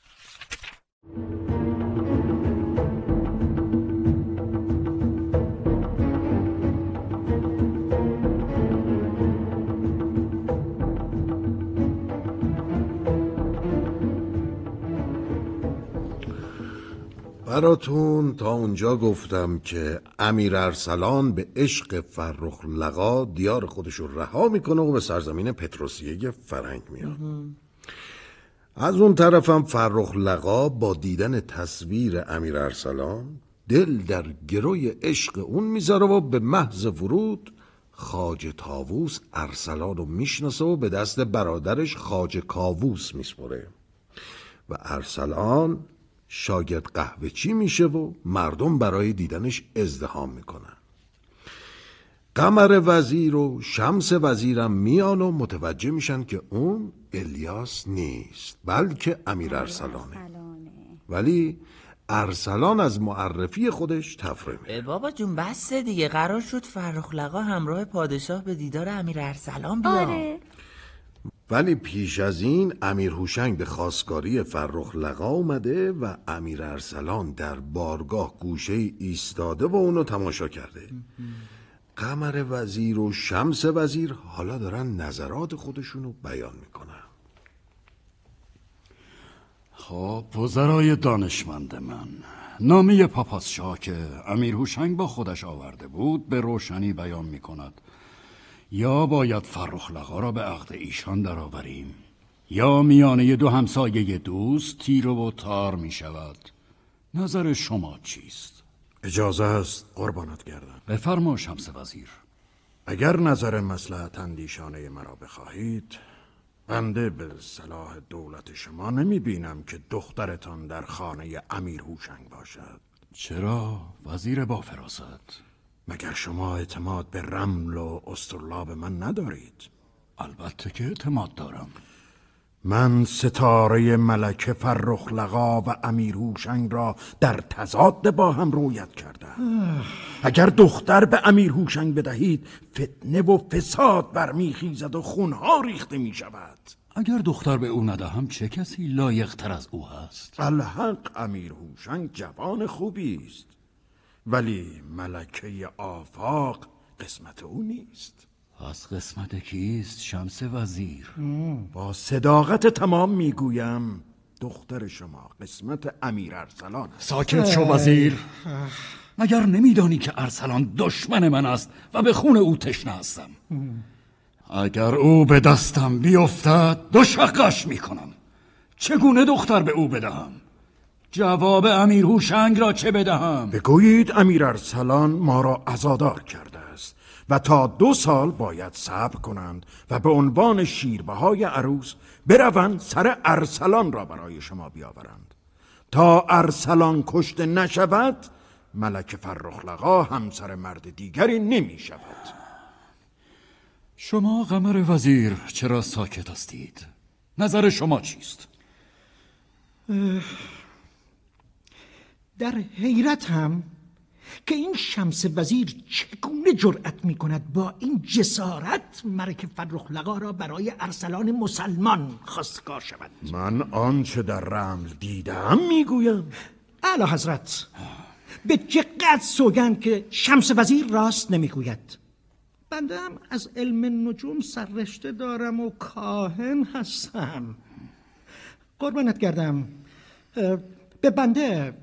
براتون تا اونجا گفتم که امیر ارسلان به عشق فرخ لقا دیار خودش رو رها می‌کنه و به سرزمین پتروسیه فرنگ میاد. از اون طرفم فرخ لقا با دیدن تصویر امیر ارسلان دل در گروی عشق اون می‌ذاره و به محض ورود خاج تاووس ارسلان رو می‌شناسه و به دست برادرش خاج کاووس میسپره. و ارسلان شاگرد قهوه چی میشه و مردم برای دیدنش ازدهام می‌کنن. قمر وزیر و شمس وزیرم میان و متوجه میشن که اون الیاس نیست بلکه امیر ارسلانه. ولی ارسلان از معرفی خودش تفره میره بابا جون بسته دیگه. قرار شد فرخ لقا همراه پادشاه به دیدار امیر ارسلان بیاد آره. ولی پیش از این امیر هوشنگ به خواستگاری فرخ لقا اومده و امیر ارسلان در بارگاه گوشه ایستاده و اونو تماشا کرده. قمر وزیر و شمس وزیر حالا دارن نظرات خودشونو بیان می‌کنن. خب وزرای دانشمند من نامی پاپاسشاه که امیر هوشنگ با خودش آورده بود به روشنی بیان می کند یا باید فرخ لقا را به عقد ایشان درآوریم؟ یا میانه دو همسایه دوست تیر و تار می شود؟ نظر شما چیست؟ اجازه است قربانت گردم. بفرما شمس وزیر. اگر نظر مسلحت اندیشانه مرا بخواهید بنده به صلاح دولت شما نمی بینم که دخترتان در خانه امیر هوشنگ باشد. چرا؟ وزیر با فراست. مگر شما اعتماد به رمل و استرلاب من ندارید؟ البته که اعتماد دارم. من ستاره ملکه فرخ لقا و امیر هوشنگ را در تضاد با هم رویت کردم. اگر دختر به امیر هوشنگ بدهید فتنه و فساد برمیخیزد و خونها ریخته می شود. اگر دختر به او ندهم چه کسی لایقتر از او هست؟ الحق امیر هوشنگ جوان خوبی است. ولی ملکه آفاق قسمت او نیست. پس قسمت کیست شمس وزیر؟ با صداقت تمام می‌گویم دختر شما قسمت امیر ارسلان است. ساکت شو وزیر. مگر نمیدانی که ارسلان دشمن من است و به خون او تشنه هستم؟ اگر او به دستم بیفتد دو شقش می‌کنم. چگونه دختر به او بدهم؟ جواب امیر هوشنگ را چه بدهم؟ بگویید امیر ارسلان ما را ازادار کرده است و تا دو سال باید صبر کنند و به عنوان شیربهای عروس بروند سر ارسلان را برای شما بیاورند. تا ارسلان کشته نشود ملک فرخلقا همسر مرد دیگری نمی شود. شما قمر وزیر چرا ساکت هستید؟ نظر شما چیست؟ در حیرت هم که این شمس وزیر چگونه جرأت می کند با این جسارت مرک فرخ لقا را برای ارسلان مسلمان خواستگار شود؟ من آنچه در رمل دیدم می‌گویم. اعلی حضرت به دقت سوگند که شمس وزیر راست نمی‌گوید. بنده هم از علم نجوم سررشته دارم و کاهن هستم. قربانت گردم. به بنده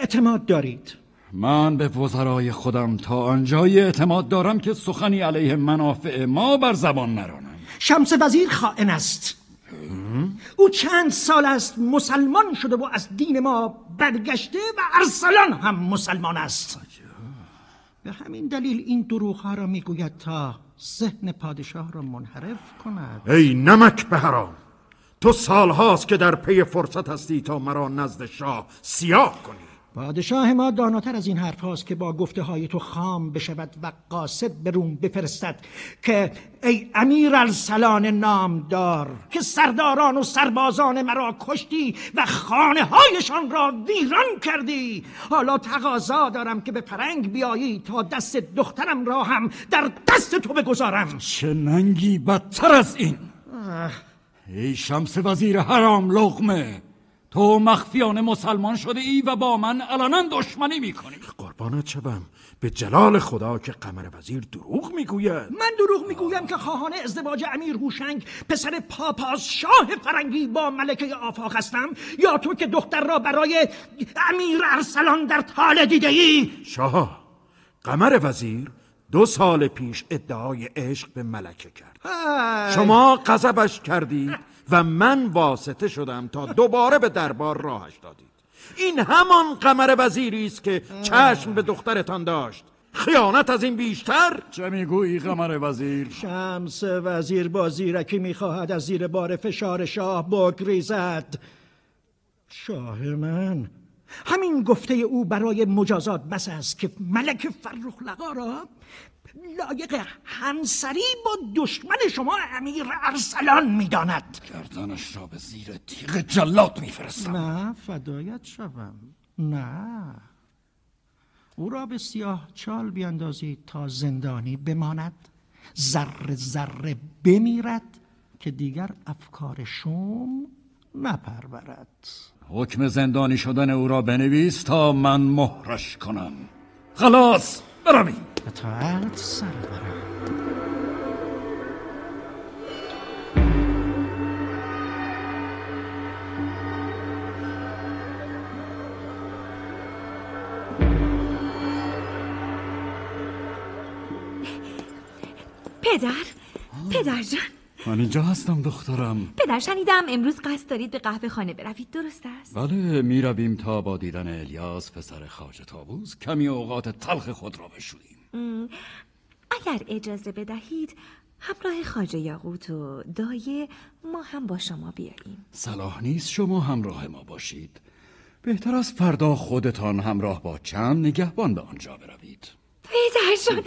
اعتماد دارید. من به وزرای خودم تا آنجای اعتماد دارم که سخنی علیه منافع ما بر زبان نرانم. شمس وزیر خائن است. او چند سال است مسلمان شده و از دین ما برگشته و ارسلان هم مسلمان است. به همین دلیل این دروغ ها را می‌گوید تا ذهن پادشاه را منحرف کند. ای نمک به حرام تو سالهاست که در پی فرصت هستی تا مرا نزد شاه سیاه کنی. پادشاه ما داناتر از این حرف هاست که با گفته های تو خام بشود و قاصد به روم بفرستد که ای امیر السلان نامدار که سرداران و سربازان مرا کشتی و خانه هایشان را ویران کردی. حالا تقاضا دارم که به پرنگ بیایی تا دست دخترم را هم در دست تو بگذارم. چه ننگی بدتر از این. ای شمس وزیر حرام لغمه تو مخفیانه مسلمان شده ای و با من علنا دشمنی می‌کنی. قربانت شوم. به جلال خدا که قمر وزیر دروغ می‌گوید. من دروغ می‌گویم که خواهان ازدواج امیر هوشنگ پسر پاپاز شاه فرنگی با ملکه آفاق هستم یا تو که دختر را برای امیر ارسلان در تاله دیده ای شاه قمر وزیر دو سال پیش ادعای عشق به ملکه کرد. شما قذبش کردید. و من واسطه شدم تا دوباره به دربار راهش دادید. این همان قمر وزیری است که چشم به دخترتان داشت. خیانت از این بیشتر؟ چه می‌گویی قمر وزیر؟ شمس وزیر با زیرکی می‌خواهد از زیر بار فشار شاه بگریزد. شاه من همین گفته او برای مجازات بس است که ملک فرخ لقا را لایق همسری با دشمن شما امیر ارسلان می‌داند. گردنش را به زیر تیغ جلاد میفرستم. نه فدایت شوم. نه. او را به سیاه چال بیاندازید تا زندانی بماند. ذره ذره بمیرد که دیگر افکار شوم نپرورد. حکم زندانی شدن او را بنویس تا من مهرش کنم. خلاص برویم. اطاعت سرورم پدر پدر جان. من اینجا هستم دخترم. پدر شنیدم امروز قصد دارید به قهوه خانه بروید. درست است؟ بله می رویم تا با دیدن الیاس پسر خاج تابوز کمی اوقات تلخ خود را بشوییم. اگر اجازه بدهید همراه خاجه یاقوت و دایه ما هم با شما بیاییم. صلاح نیست شما همراه ما باشید. بهتر از فردا خودتان همراه با چند نگهبان به آنجا بروید. پدرجان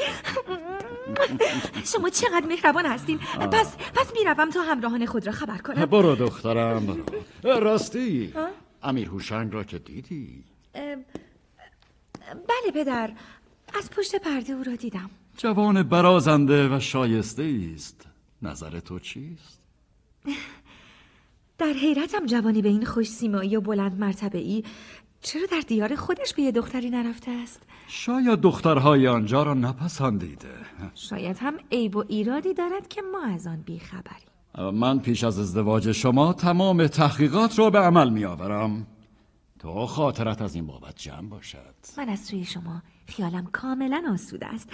شما چقدر مهربان هستین پس پس می‌روم تا همراهان خود را خبر کنم. برو دخترم. برو راستی. امیر هوشنگ را که دیدی؟ بله پدر. از پشت پرده او را دیدم. جوان برازنده و شایسته است نظر تو چیست؟ در حیرتم جوانی به این خوش سیمایی و بلند مرتبه ای چرا در دیار خودش به یه دختری نرفته است؟ شاید دخترهای آنجا را نپسندیده. شاید هم عیب و ایرادی دارد که ما از آن بیخبریم. من پیش از ازدواج شما تمام تحقیقات را به عمل می آورم تو خاطرت از این بابت جمع باشد. من از سوی شما خیالم کاملا آسوده است.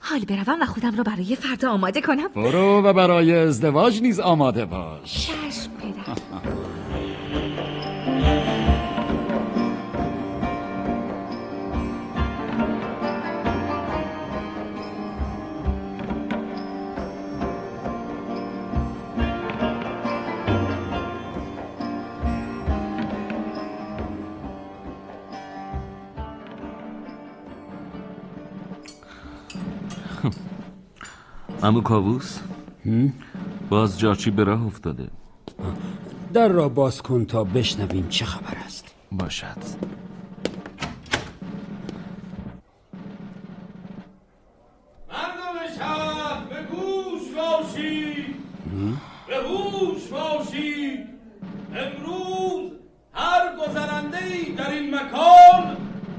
حال بروم و خودم را برای فردا آماده کنم. برو و برای ازدواج نیز آماده باش. چشم پدر. امو کاووس؟ باز جاچی به راه افتاده. در را باز کن تا بشنویم چه خبر است. باشد. مردم شهر به گوش باشید به هوش باشید امروز هر گذرنده ای در این مکان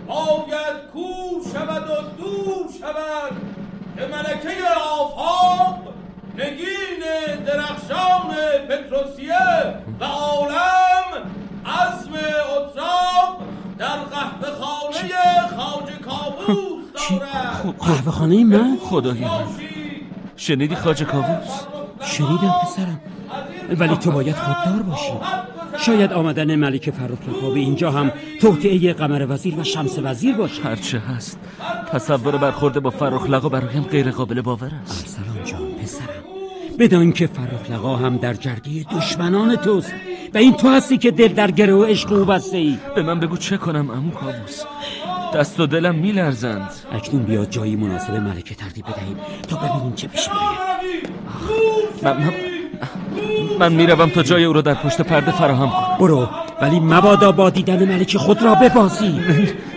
باید کور شود و دور شود. که ملکه آفاق نگین درخشان پتروسیه و عالم عزم اتراق در قهوه خانه خاج کابوس دارد. قهوه خانه من؟ خدایا. شنیدی خاج کاووس شنیدم پسرم. ولی تو باید خوددار باشی. شاید آمدن ملک فرخ به اینجا هم توطعه قمر وزیر و شمس وزیر باشه. هرچه هست. تصور برخورده با فرخ لقا برایم غیر قابل باور است. ارسلان جان پسرم. بدان که فرخ لقا هم در جرگه دشمنان توست و این تو هستی که دل در گره و عشق او بسته ای به من بگو چه کنم امو کاووس دست و دلم میلرزند. اکنون بیا جایی مناسب ملکه ترتیب بدهیم تا ببینیم چه پیش میآید. من, من, من می‌روم تا جای او را در پشت پرده فراهم کنم. برو ولی مبادا با دیدن ملک خود را ببازی.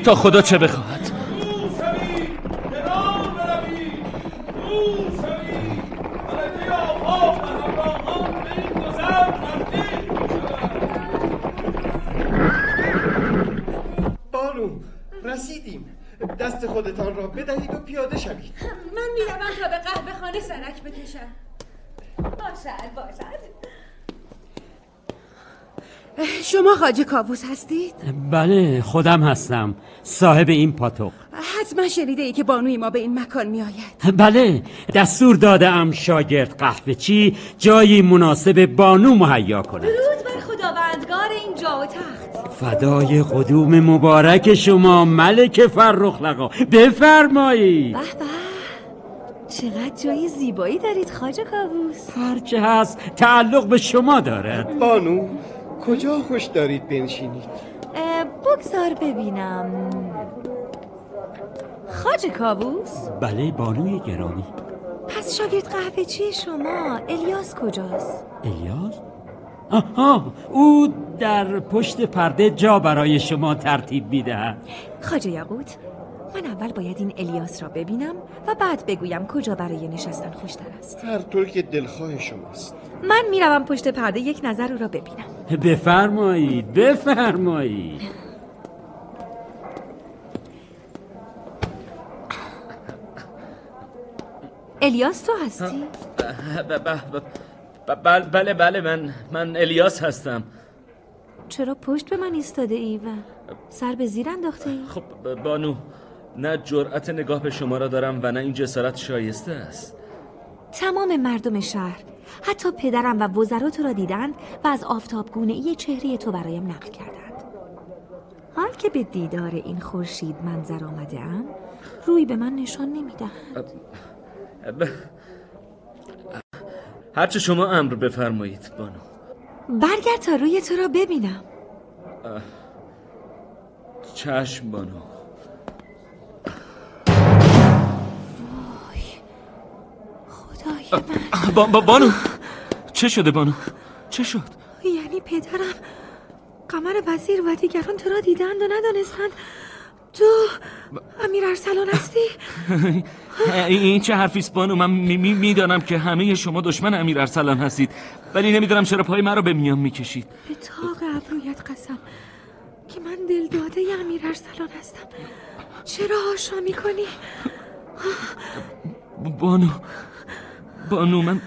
تا خدا چه بخواهد. بانو رسیدیم. دست خودتان را بدهید و پیاده شوید. من می‌روم تا به قهوه خانه سرک بکشم. باشد باشد. شما خاجه کاووس هستید؟ بله خودم هستم. صاحب این پاتوق. حتما شنیده ای که بانوی ما به این مکان می آید بله دستور داده ام شاگرد قهوه چی جایی مناسب بانو مهیا کند. درود بر خداوندگار این جا و تخت. فدای قدوم مبارک شما ملک فرخ لقا. بفرمایید. به به. چقدر جای زیبایی دارید خاج کاووس. هرچه هست تعلق به شما دارد بانو کجا خوش دارید بنشینید؟ بگذار ببینم. خاج کاووس؟ بله بانوی گرامی. پس شاگرد قهوه چی شما؟ الیاس کجاست؟ الیاس؟ آها او در پشت پرده جا برای شما ترتیب می‌دهد. خاج یاقوت من اول باید این الیاس را ببینم و بعد بگویم کجا برای نشستن خوشتر است. هر طور که دلخواه شماست. من می‌روم پشت پرده یک نظر او را ببینم. بفرمایید بفرمایید. الیاس تو هستی؟ ب- ب- ب- ب- بل- بله بله من من الیاس هستم. چرا پشت به من ایستاده ای و سر به زیر انداخته ای؟ خب بانو نه جرأت نگاه به شما را دارم و نه این جسارت شایسته است. تمام مردم شهر حتی پدرم و وزرا تو را دیدند و از آفتابگونه ای چهره تو برایم نقل کردند. حال که به دیدار این خورشید منظر آمده ام روی به من نشان نمی‌دهند. ب- هرچه شما امر بفرمایید بانو. برگرد تا روی تو را ببینم. چشم بانو. خدای من. با با بانو چه شده بانو؟ چه شد؟ یعنی پدرم قمر وزیر و دیگران تو را دیدند و ندانستند. تو امیر ارسلان هستی؟ این چه حرفیست بانو؟ من می‌دانم که همه شما دشمن امیر ارسلان هستید ولی نمی‌دانم چرا پای مرا به میان می‌کشید. به تاق ابرویت قسم که من دل داده امیر ارسلان هستم. چرا آشا می‌کنی بانو بانو من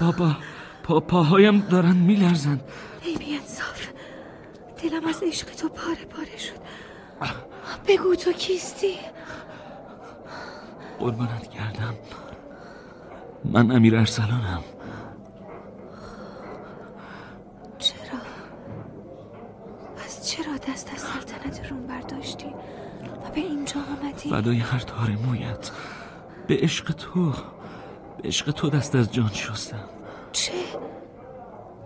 بابا پا پاهایم دارن میلرزند ای بی انصاف دلم از عشق تو پاره پاره شد. بگو تو کیستی؟ قربانت کردم من امیر ارسلانم. چرا؟ پس چرا دست از سلطنت روم برداشتی و به اینجا آمدی؟ فدای هر تار مویت. به عشق تو. به عشق تو دست از جان شستم چه؟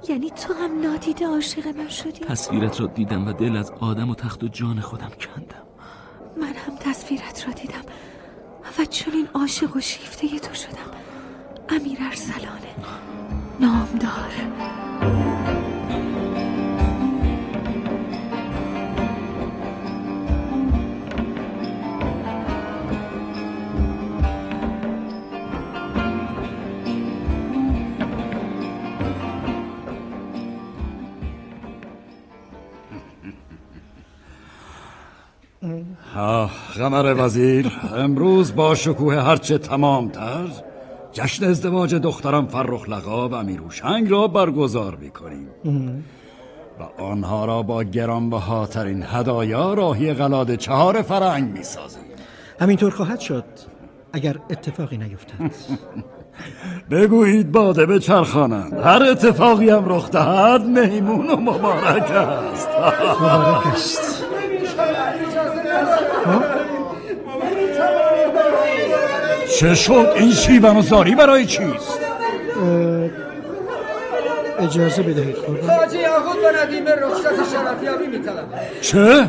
یعنی تو هم نادیده عاشق من شدی؟ تصویرت را دیدم و دل از آدم و تخت و جان خودم کندم من هم تصویرت را دیدم و چنین عاشق و شیفته تو شدم امیر ارسلانه نامدار غمر وزیر امروز با شکوه هرچه تمامتر جشن ازدواج دخترم فرخ لقا و امیروشنگ را برگزار می‌کنیم. و آنها را با گرانبهاترین هدایا راهی غلاد چهار فرنگ می‌سازیم. همینطور خواهد شد اگر اتفاقی نیفتد. بگویید باده به چرخانند. هر اتفاقی هم رخ دهد میمون و مبارک است. مبارک است. چه شد این شیون و زاری برای چیست؟ اجازه بدهید قربان حاجی یاخود و ندیم رخصت شرفیابی میطلب چه؟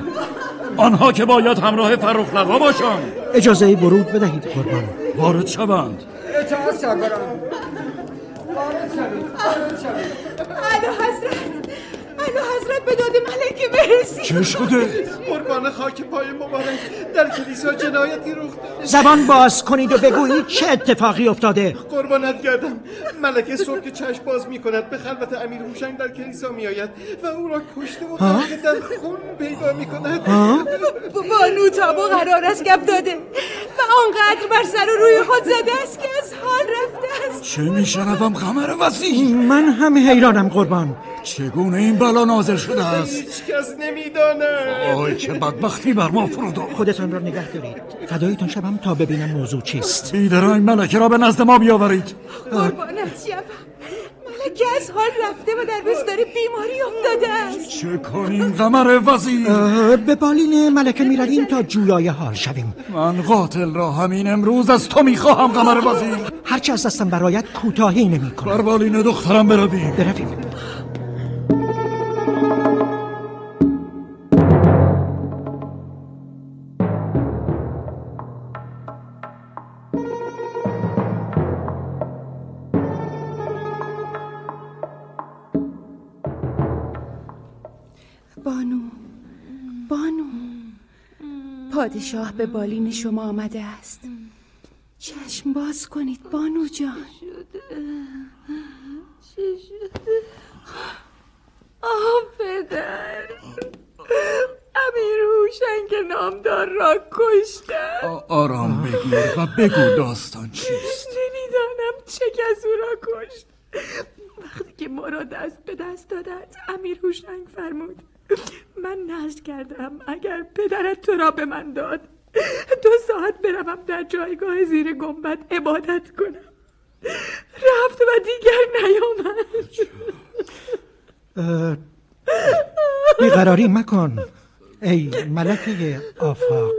آنها که باید همراه فرخ لقا باشند. اجازه ورود بدهید قربان. وارد شوند. اطاعت سربرم وارد شوید وارد شوید. حضرت. الو حضرت به داد ملکه برسید چه شده؟ قربان خاک پای مبارک. در کلیسا جنایتی رخ داده. زبان باز کنید و بگویید چه اتفاقی افتاده. قربانت گردم. ملکه صبح که چشم باز می کند به خلوت امیر هوشنگ در کلیسا می آید و او را کشته و در خون پیدا می کند بانو تابو قرار است گپ داده. و آنقدر بر سر و روی خود زده است که از حال رفته است. چه میشنوم خمر وزیر من هم حیرانم قربان. چگونه این بلا نازل شده است؟ هیچ کس نمی‌داند. آی چه بدبختی بر ما فرود. خودتان را نگه دارید. فدایتان شوم تا ببینم موضوع چیست. بیدرنگ ملکه را به نزد ما بیاورید. قربانت شوم. ملکه از حال رفته و در بستر بیماری افتاده است. چه کنیم قمر وزیر؟ به بالین ملکه می‌رویم تا جویای حال شویم. من قاتل را همین امروز از تو می‌خواهم قمر وزیر. هرچه از دستم برایت کوتاهی نمی کنم بر بالین دخترم برویم. برویم. پادشاه به بالین شما آمده است. چشم باز کنید بانو جان. چه شده آه پدر. امیر هوشنگ نامدار را کشتن آرام بگیر و بگو داستان چیست. نمی‌دانم چه کس او را کشت. وقتی که ما را دست به دست دادند امیر هوشنگ فرمود من نزد کردم. اگر پدرت تو را به من داد دو ساعت بروم در جایگاه زیر گنبد عبادت کنم. رفت و دیگر نیامد. بیقراری مکن ای ملکه آفاق.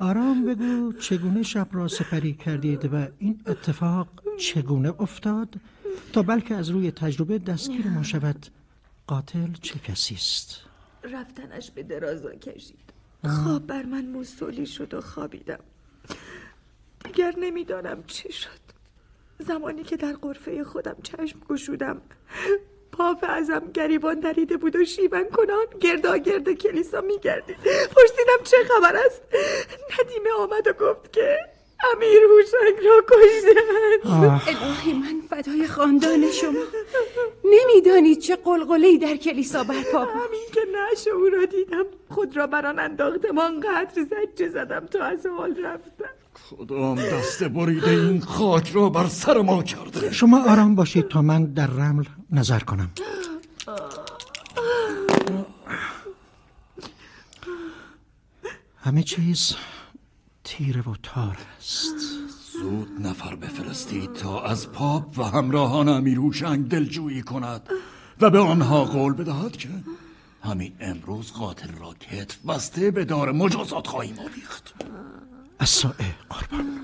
آرام بگو چگونه شب را سپری کردید و این اتفاق چگونه افتاد تا بلکه از روی تجربه دستگیر ما شود. قاتل چه کسی است؟ رفتنش به درازا کشید. خواب بر من مستولی شد و خوابیدم. دیگر نمی‌دانم چه شد. زمانی که در قرفه خودم چشم گشودم پاپ ازم گریبان دریده بود و شیون کنان گردا گرد کلیسا میگردید. پرسیدم چه خبر است؟ ندیمه آمد و گفت که امیر هوشنگ را کشتند الهی من فدای خاندان شما. نمی‌دانید چه قلقله‌ای در کلیسا برپا بود. همین که نش او را دیدم. خود را بران انداختم آنقدر زجه زدم تا از حال رفتم. کدام دست بریده این خاک را بر سر ما کرده. شما آرام باشید تا من در رمل نظر کنم. همه چیز تیره و تار است. زود نفر بفرستید تا از پاپ و همراهان امیر هوشنگ دلجویی کند و به آنها قول بدهد که همین امروز قاتل را کتف بسته به دار مجازات خواهیم آویخت. اصائه قربان.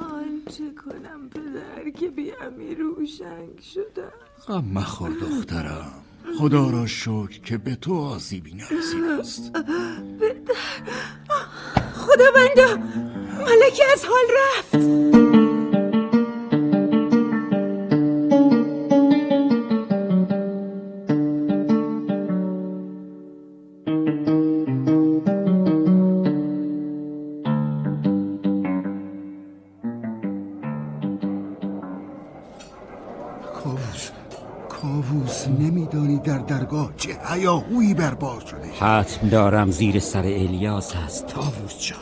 آنچه کنم پدر که بی امیر هوشنگ شدم غم مخور دخترم. خدا را شکر که به تو آسیبی نرسیده است. خداوندا ملکه از حال رفت. هیاهویی برپا شده حتم دارم زیر سر الیاس هست. تاووس جان.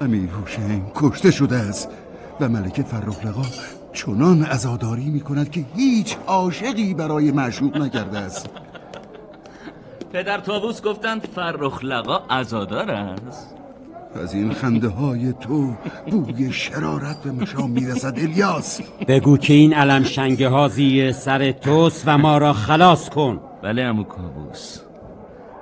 امیر حسین کشته شده است و ملکه فرخلقا چنان عزاداری می کند که هیچ عاشقی برای معشوق نکرده است. پدر تابوس گفتند فرخ لقا عزادار است. از این خنده های تو بوی شرارت به مشام می‌رسد الیاس. بگو که این علم شنگه ها زیر سر توست و ما را خلاص کن. بله امو کابوس.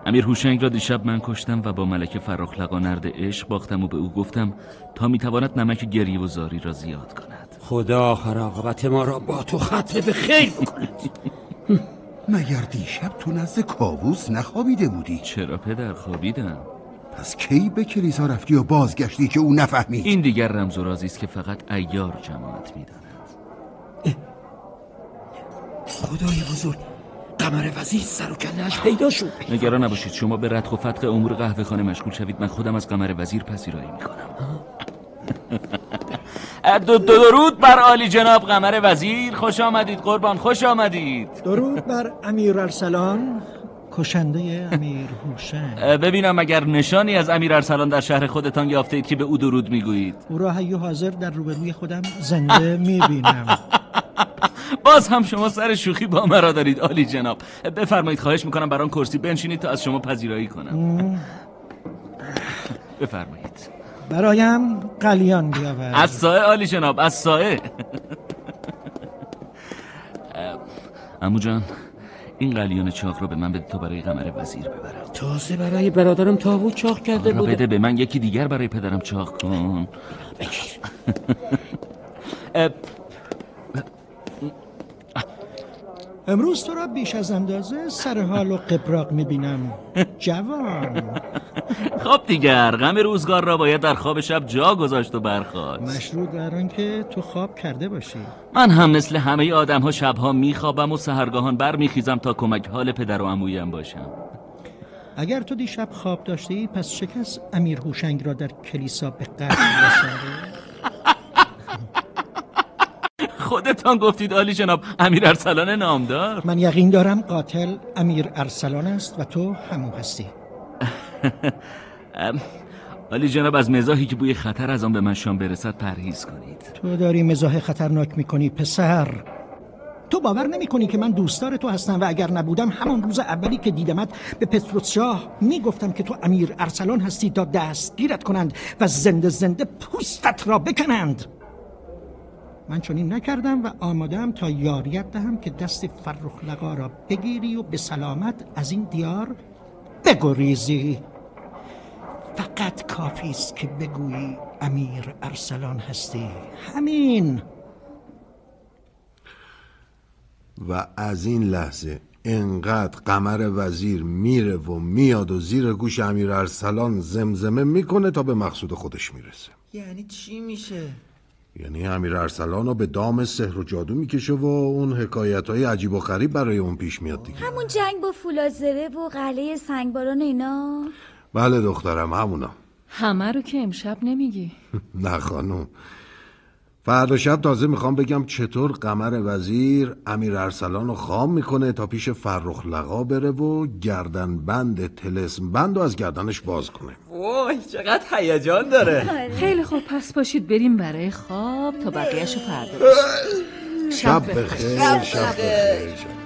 امیر هوشنگ را دیشب من کشتم و با ملکه فرخ لقا نرد عشق باختم و به او گفتم تا می‌تواند نمک گریه و زاری را زیاد کند. خدا آخر عاقبت ما را با تو ختم به خیر کند. مگر دیشب تو نزد کاووس نخوابیده بودی؟ چرا پدر خوابیدم. پس کی به کلیسا رفتی و بازگشتی که او نفهمید؟ این دیگر رمز و رازی است که فقط ایار جماعت می‌داند. خدای بزرگ قمر وزیر سر و کلهش پیدا شد. نگران نباشید. شما به ردخ و فتق امور قهوه خانه مشغول شوید. من خودم از قمر وزیر پذیرایی می‌کنم. دو درود بر عالی جناب قمر وزیر. خوش آمدید قربان. خوش آمدید. درود بر امیر ارسلان کشنده امیر هوشنگ ببینم اگر نشانی از امیر ارسلان در شهر خودتان یافته اید که به او درود می‌گویید. او را حی حاضر در روبروی خودم زنده می‌بینم. باز هم شما سر شوخی با مرا دارید عالی جناب. بفرمایید خواهش می‌کنم بران کرسی بنشینید تا از شما پذیرایی کنم. بفرمایید. برایم قلیان بیاور از سایه عالی جناب از سایه. امو جان این قلیان چاق رو به من بده تا برای قمر وزیر ببرم. تازه برای برادرم تاوو چاق کرده بود بده به من یکی دیگر برای پدرم چاق کن بگیر امروز تو را بیش از اندازه سر حال و قبراق می‌بینم. جوان. خب دیگر غم روزگار را باید در خواب شب جا گذاشت و برخواست مشروط در آن که تو خواب کرده باشی. من هم مثل همه آدم ها شبها میخوابم و سهرگاهان برمیخیزم تا کمک حال پدر و عمویم باشم. اگر تو دیشب خواب داشتی پس شکست امیر هوشنگ را در کلیسا به قتل رسانده خودتان گفتید عالی جناب امیر ارسلان نامدار. من یقین دارم قاتل امیر ارسلان است و تو همون هستی. عالی جناب از مزاحی که بوی خطر از آن به من شام برسد پرهیز کنید. تو داری مزاح خطرناک می‌کنی پسر. تو باور نمی کنی که من دوستدار تو هستم و اگر نبودم همان روز اولی که دیدمت به پتروس شاه می‌گفتم که تو امیر ارسلان هستی تا دستگیرت کنند و زنده زنده پوستت را بکنند. من چنین نکردم و آمادم تا یاریت دهم که دست فرخ لقا را بگیری و به سلامت از این دیار بگریزی. فقط کافی است که بگویی امیر ارسلان هستی. همین. و از این لحظه انقدر قمر وزیر میره و میاد و زیر گوش امیر ارسلان زمزمه می‌کنه تا به مقصود خودش می‌رسه. یعنی چی میشه؟ یعنی امیر ارسلان رو به دام سحر و جادو می‌کشه و اون حکایت های عجیب و غریب برای اون پیش میاد دیگه. همون جنگ با فولادزره و قلعه سنگباران اینا؟ بله دخترم همونا. همه رو که امشب نمیگی. نه خانم. فردا شب تازه می‌خوام بگم چطور قمر وزیر امیر ارسلان رو خام می‌کنه تا پیش فرخ لقا بره و گردن بند تلسم بند رو از گردنش باز کنه. وای چقدر هیجان داره. خیلی خوب پس باشید بریم برای خواب تا بقیهشو فردا. شب بخیر شب بخیر.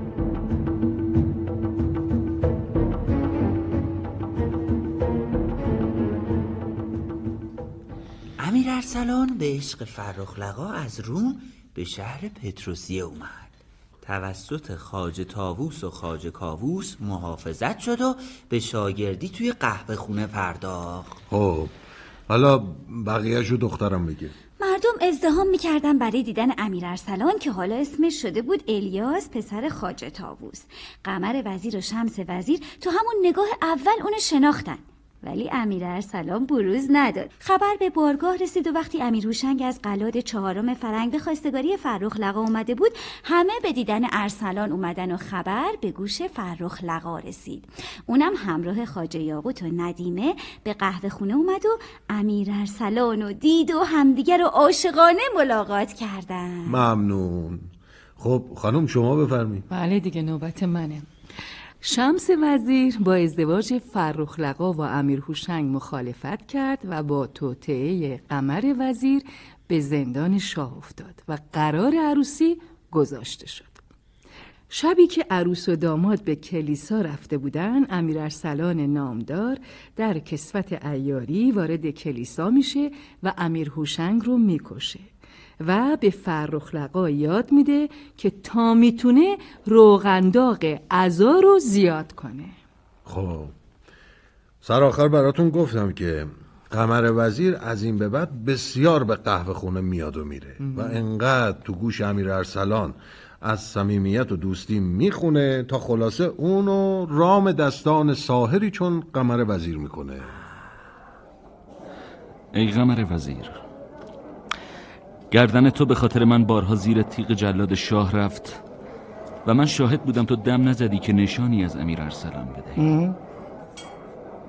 امیر ارسلان به عشق فرخ لقا از روم به شهر پتروسیه اومد. توسط خاج تاووس و خاج کاووس محافظت شد و به شاگردی توی قهوه خونه پرداخت. خب حالا بقیهشو دخترم بگه. مردم ازدهام می‌کردن برای دیدن امیر ارسلان که حالا اسمش شده بود الیاس پسر خاج تاووس قمر وزیر و شمس وزیر تو همون نگاه اول اونو شناختن. ولی امیر ارسلان بروز نداد. خبر به بارگاه رسید و وقتی امیر هوشنگ از قلاد چهارم فرنگ به خواستگاری فرخ لقا اومده بود همه به دیدن ارسلان اومدن و خبر به گوش فرخ لقا رسید. اونم همراه خاجه یاقوت و ندیمه به قهوه خونه اومد و امیر ارسلان و دید و همدیگر رو عاشقانه ملاقات کردن. ممنون. خب خانم شما بفرمایید. بله دیگه نوبت منه. شمس وزیر با ازدواج فرخ لقا و امیر هوشنگ مخالفت کرد و با توطعه قمر وزیر به زندان شاه افتاد و قرار عروسی گذاشته شد. شبی که عروس و داماد به کلیسا رفته بودن امیر ارسلان نامدار در کسوت ایاری وارد کلیسا میشه و امیر هوشنگ رو می‌کشه. و به فرخ لقا یاد میده که تا می‌تونه روغنداغ عزا رو زیاد کنه. خب. سر آخر براتون گفتم که قمر وزیر از این به بعد بسیار به قهوه خونه میاد و میره و انقدر تو گوش امیر ارسلان از صمیمیت و دوستی می‌خونه تا خلاصه اونو رام دستان ساهری چون قمر وزیر می‌کنه. ای قمر وزیر گردن تو به خاطر من بارها زیر تیغ جلاد شاه رفت و من شاهد بودم تو دم نزدی که نشانی از امیر ارسلان بدهی.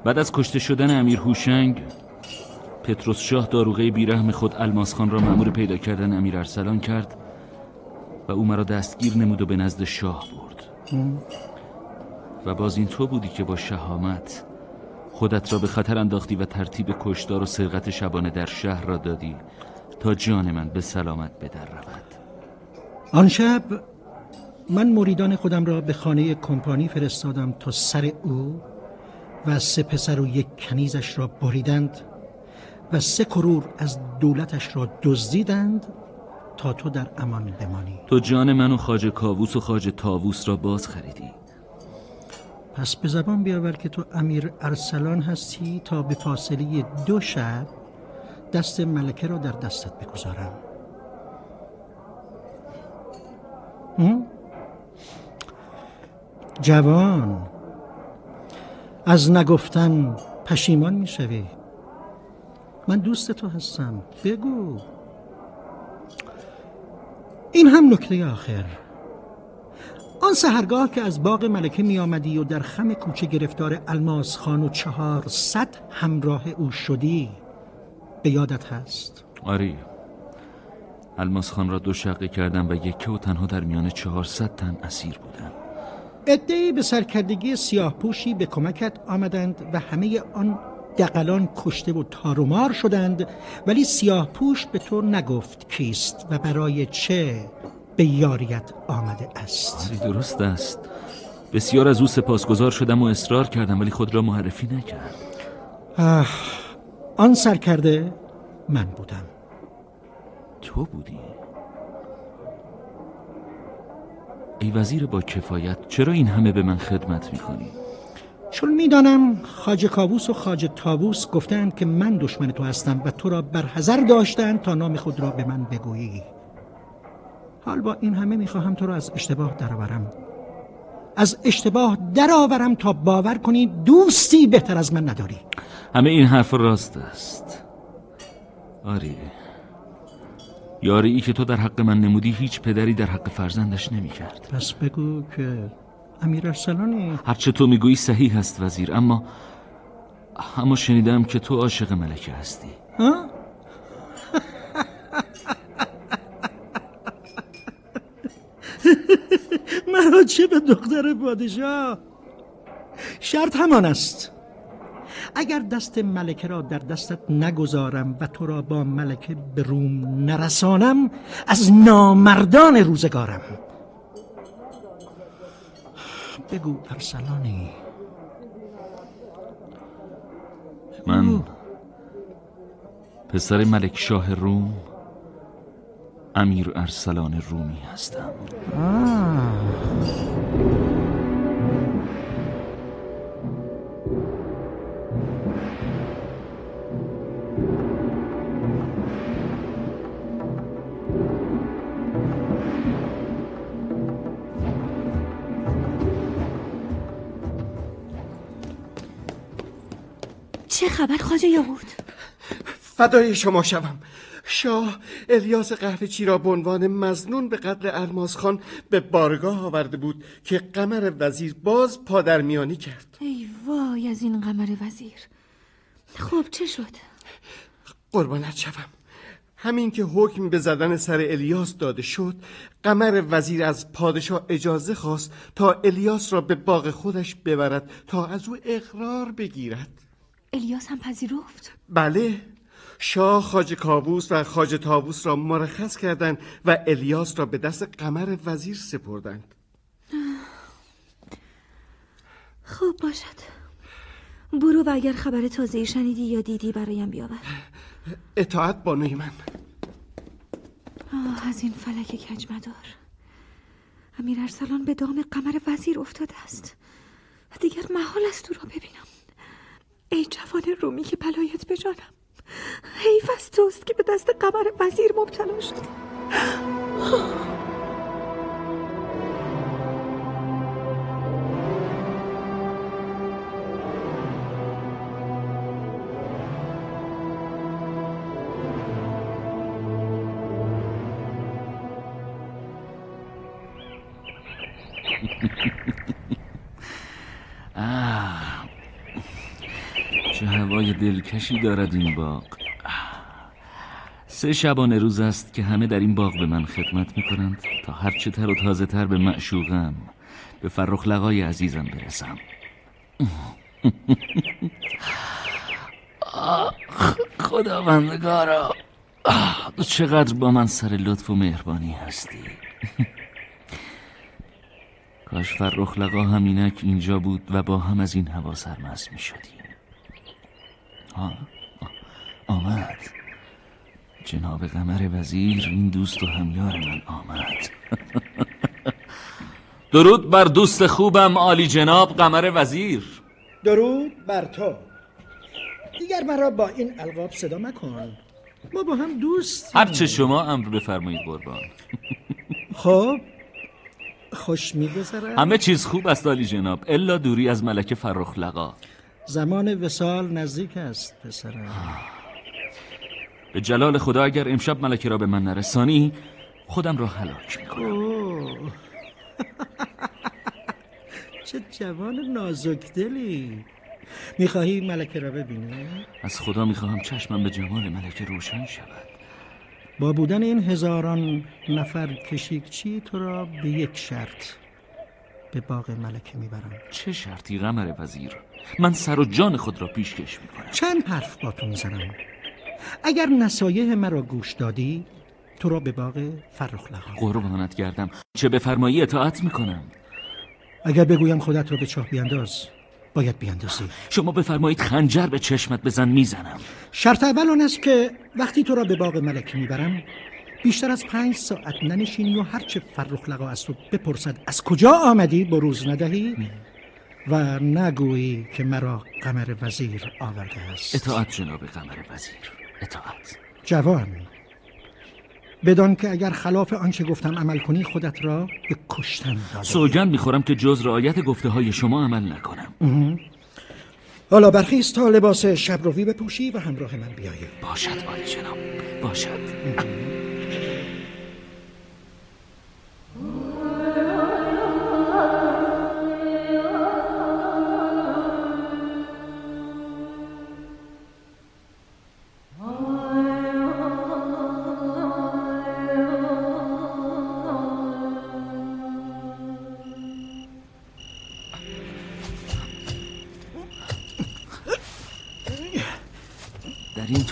بعد از کشته شدن امیر هوشنگ پتروس شاه داروغه بیرحم خود الماس خان را مأمور پیدا کردن امیر ارسلان کرد و او مرا دستگیر نمود و به نزد شاه برد. و باز این تو بودی که با شهامت خودت را به خطر انداختی و ترتیب کشتار و سرقت شبانه در شهر را دادی. تا جان من به سلامت به در رود. آن شب من مریدان خودم را به خانه کمپانی فرستادم تا سر او و سه پسر و یک کنیزش را بریدند و سه کرور از دولتش را دزدیدند تا تو در امان بمانی. تو جان من و خاج کاووس و خاج تاووس را باز خریدی. پس به زبان بیاور که تو امیر ارسلان هستی تا به فاصله دو شب دست ملکه را در دستت بگذارم؟ جوان از نگفتن پشیمان می‌شوی. من دوست تو هستم. بگو. این هم نکته آخر. آن سهرگاه که از باغ ملکه می آمدی و در خم کوچه گرفتار الماس خان و چهارصد همراه او شدی به یادت هست. آری الماس خان را دو شقه کردم و یکه و تنها در میان چهارصد تن اسیر بودم. ادهی به سرکردگی سیاه پوشی به کمکت آمدند و همه آن دقلان کشته و تارومار شدند ولی سیاه پوش به تو نگفت کیست و برای چه به یاریت آمده است. آری درست است. بسیار از او سپاسگزار شدم و اصرار کردم ولی خود را معرفی نکرد. آه، آن سرکرده من بودم. تو بودی؟ ای وزیر با کفایت چرا این همه به من خدمت می‌کنی؟ چون می‌دانم خاج کابوس و خاج تابوس گفتند که من دشمن تو هستم و تو را برحضر داشتند تا نام خود را به من بگویی. حال با این همه می‌خواهم تو را از اشتباه درآورم. از اشتباه درآورم تا باور کنی دوستی بهتر از من نداری. همه این حرف راست است. آری. یاری ای که تو در حق من نمودی هیچ پدری در حق فرزندش نمی‌کرد. پس بگو که امیر ارسلانی هرچه تو می‌گویی صحیح است وزیر اما اما شنیدم که تو عاشق ملکه هستی. ها؟ مرا چه به دختر پادشاه؟ شرط همان است. اگر دست ملکه را در دستت نگذارم و تو را با ملکه به روم نرسانم از نامردان روزگارم. بگو ارسلانی. من پسر ملک شاه روم امیر ارسلان رومی هستم. چه خبر خواجه یهود فدای شما شوم. شاه الیاس قهوه‌چی را به عنوان مزنون به قتل ارماز خان به بارگاه آورده بود که قمر وزیر باز پادرمیانی کرد. ای وای از این قمر وزیر. خب چه شد؟ قربانت شوم. همین که حکم به زدن سر الیاس داده شد قمر وزیر از پادشاه اجازه خواست تا الیاس را به باغ خودش ببرد تا از او اقرار بگیرد. الیاس هم پذیرفت؟ بله. شاه خاج کابوس و خاج تابوس را مرخص کردند و الیاس را به دست قمر وزیر سپردند. خب باشد. برو و اگر خبر تازه شنیدی یا دیدی برایم بیاور. اطاعت بانوی من. آه از این فلک کجمدار امیر ارسلان به دام قمر وزیر افتاده است. و دیگر محال است او را ببینم. ای جوان رومی که بلایت بجانم. حیف از توست که به دست قمر وزیر مبتلا شدی. دلکشی دارد این باغ. سه شبانه روز است که همه در این باغ به من خدمت می کنند تا هرچه تر و تازه تر به معشوقم به فرخ لقای عزیزم برسم. خداوندگارا چقدر با من سر لطف و مهربانی هستی. کاش فرخ لقا همینک اینجا بود و با هم از این هوا سرمست می شدیم آه، آمد. جناب قمر وزیر این دوست و همیار من آمد. درود بر دوست خوبم عالی جناب قمر وزیر. درود بر تو. دیگر مرا با این القاب صدا مکن. ما با هم دوست هرچه شما امر بفرمایید قربان. خب خوش میگذرد. همه چیز خوب است عالی جناب. الا دوری از ملکه فرخ لقا زمان وسال نزدیک است پسرم. به جلال خدا اگر امشب ملکه را به من نرسانی خودم را هلاک می‌کنم. چه جوان نازکدلی. می‌خواهی ملکه را ببینی؟ از خدا می‌خواهم چشمم به جمال ملکه روشن شود. با بودن این هزاران نفر کشیکچی تو را به یک شرط به باغ ملکه می‌برم. چه شرطی قمر وزیر؟ من سر و جان خود را پیشکش می‌کنم. چند حرف با تو می‌زنم؟ اگر نصایح مرا گوش دادی تو را به باغ فرخ لقا قربانت گردم. چه بفرمایی اطاعت می‌کنم. اگر بگویم خودت را به چاه بیانداز باید بیاندازی. شما بفرمایید خنجر به چشمت بزن می‌زنم. شرط اول آن است که وقتی تو را به باغ ملکه می‌برم بیشتر از پنج ساعت ننشینی و هرچه فرخ لقا از تو بپرسد از کجا آمدی بروز ندهی و نگویی که مرا قمر وزیر آورده است. اطاعت جناب قمر وزیر اطاعت. جوان بدان که اگر خلاف آنچه گفتم عمل کنی خودت را به کشتن داده سوگند می‌خورم که جز رعایت گفته های شما عمل نکنم. حالا برخیز تا لباس شبروی بپوشی و همراه من بیایی. باشد عالی جناب باشد.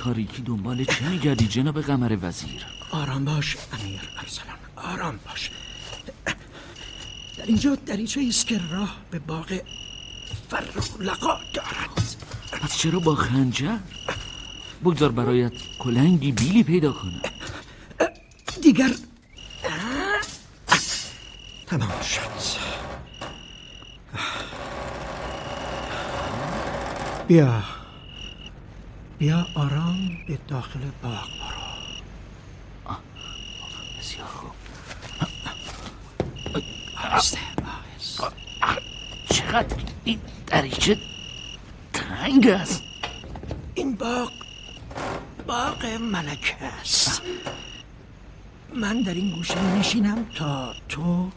تاریکی دنبال چه میگردی جناب قمر وزیر؟ آرام باش امیر ارسلان آرام باش. در اینجا دریچه است که راه به باغ فرخ لقا دارد. پس چرا با خنجر؟ بگذار برایت کلنگی بیلی پیدا کنم. دیگر تمام شد. بیا. بیا آرام به داخل باغ برو. بسیار خوب. آهسته چقدر این دریچه تنگ است. این باغ باغ ملکه است. من در این گوشه نشینم تا تو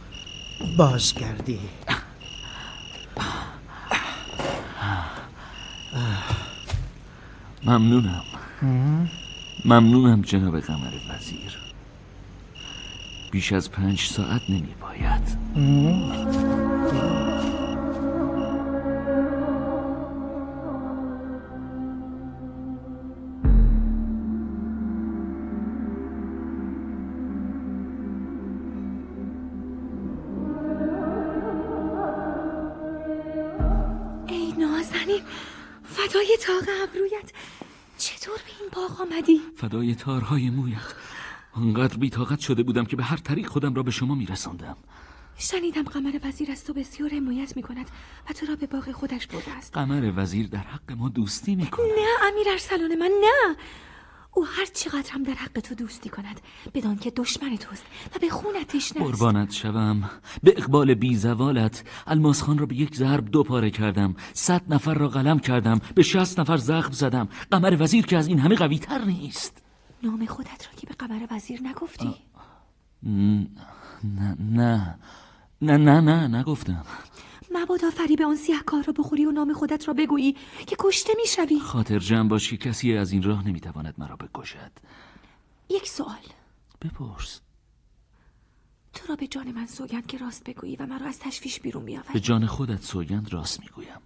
بازگردی. ممنونم. ممنونم جناب قمر وزیر. بیش از پنج ساعت نمی باید فدای تارهای مویت. آنقدر بیتاقت شده بودم که به هر طریق خودم را به شما میرساندم. شنیدم قمر وزیر از تو بسیار حمایت می کند و تو را به باغ خودش برده است. قمر وزیر در حق ما دوستی می‌کنه نه امیر ارسلان من نه. او هر چقدر هم در حق تو دوستی کند بدان که دشمن توست و به خونت تشنه قربانت شوم. به اقبال بی زوالت الماس خان را به یک ضرب دو پاره کردم. صد نفر را قلم کردم. به شست نفر زخم زدم. قمر وزیر که از این همه قوی تر نیست. نام خودت را که به قمر وزیر نگفتی؟ نه نه. نه نه نه نگفتم. مبادا فریب آن سیه کار را بخوری و نام خودت را بگویی که کشته می‌شوی. خاطر جمع باشی کسی از این راه نمی‌تواند مرا بکشد. یک سوال. بپرس. تو را به جان من سوگند که راست بگویی و مرا از تشویش بیرون بیاوری به جان خودت سوگند راست می‌گویم.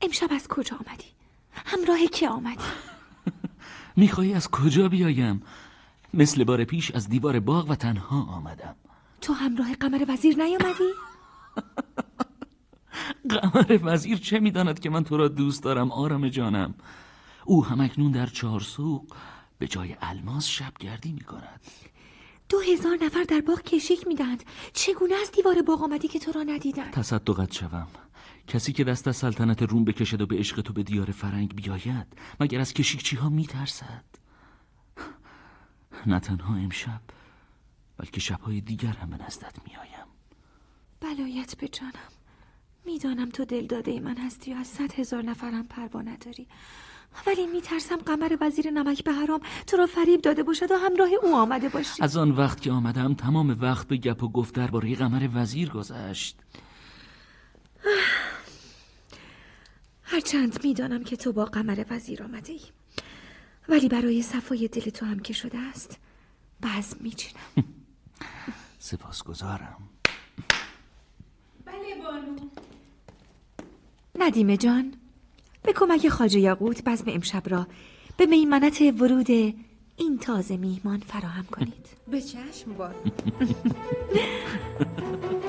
امشب از کجا آمدی؟ همراه کی آمدی؟ می‌خواهی از کجا بیایم؟ مثل بار پیش از دیوار باغ و تنها آمدم. تو همراه قمر وزیر نیامدی؟ قمر وزیر چه می‌داند که من تو را دوست دارم آرام جانم؟ او همکنون در چهار سوق به جای الماس شبگردی می‌کند. دو هزار نفر در باغ کشیک می‌دهند. چگونه از دیوار باغ آمدی که تو را ندیدند تصدقت شوم. کسی که دست از سلطنت روم بکشد و به عشق تو به دیار فرنگ بیاید مگر از کشیکچی ها میترسد؟ نه تنها امشب بلکه شبهای دیگر هم به نزدت میآیم بلایت به جانم می‌دانم تو دل داده من هستی و از صد هزار نفرم پروا نداری. ولی میترسم قمر وزیر نمک به حرام تو را فریب داده باشد و همراه او آمده باشی. از آن وقت که آمدم تمام وقت به گپ و گفت درباره قمر وزیر گذشت. هرچند می‌دانم که تو با قمر وزیر آمده ای ولی برای صفای دل تو هم که شده است بزم میچینم. سپاسگزارم. بله بانو ندیمه جان به کمک خاجه یاقوت بزم امشب را. به میمنت ورود این تازه میهمان فراهم کنید. به چشم بانو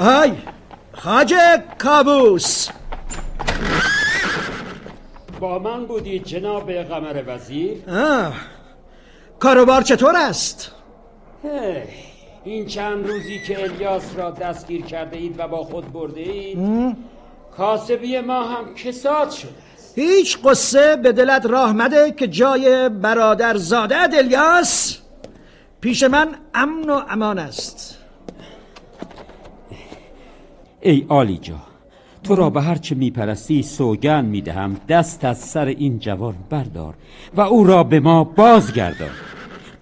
آی خاجه کابوس با من بودید جناب قمر وزیر آه. کاروبار چطور است؟ هی، این چند روزی که الیاس را دستگیر کرده اید و با خود برده اید م؟ کاسبی ما هم کساد شده هیچ قصه به دلت راه مده که جای برادر زاده الیاس پیش من امن و امان است ای آلیجا تو را به هر چه میپرستی سوگن می‌دهم. دست از سر این جوان بردار و او را به ما بازگردان.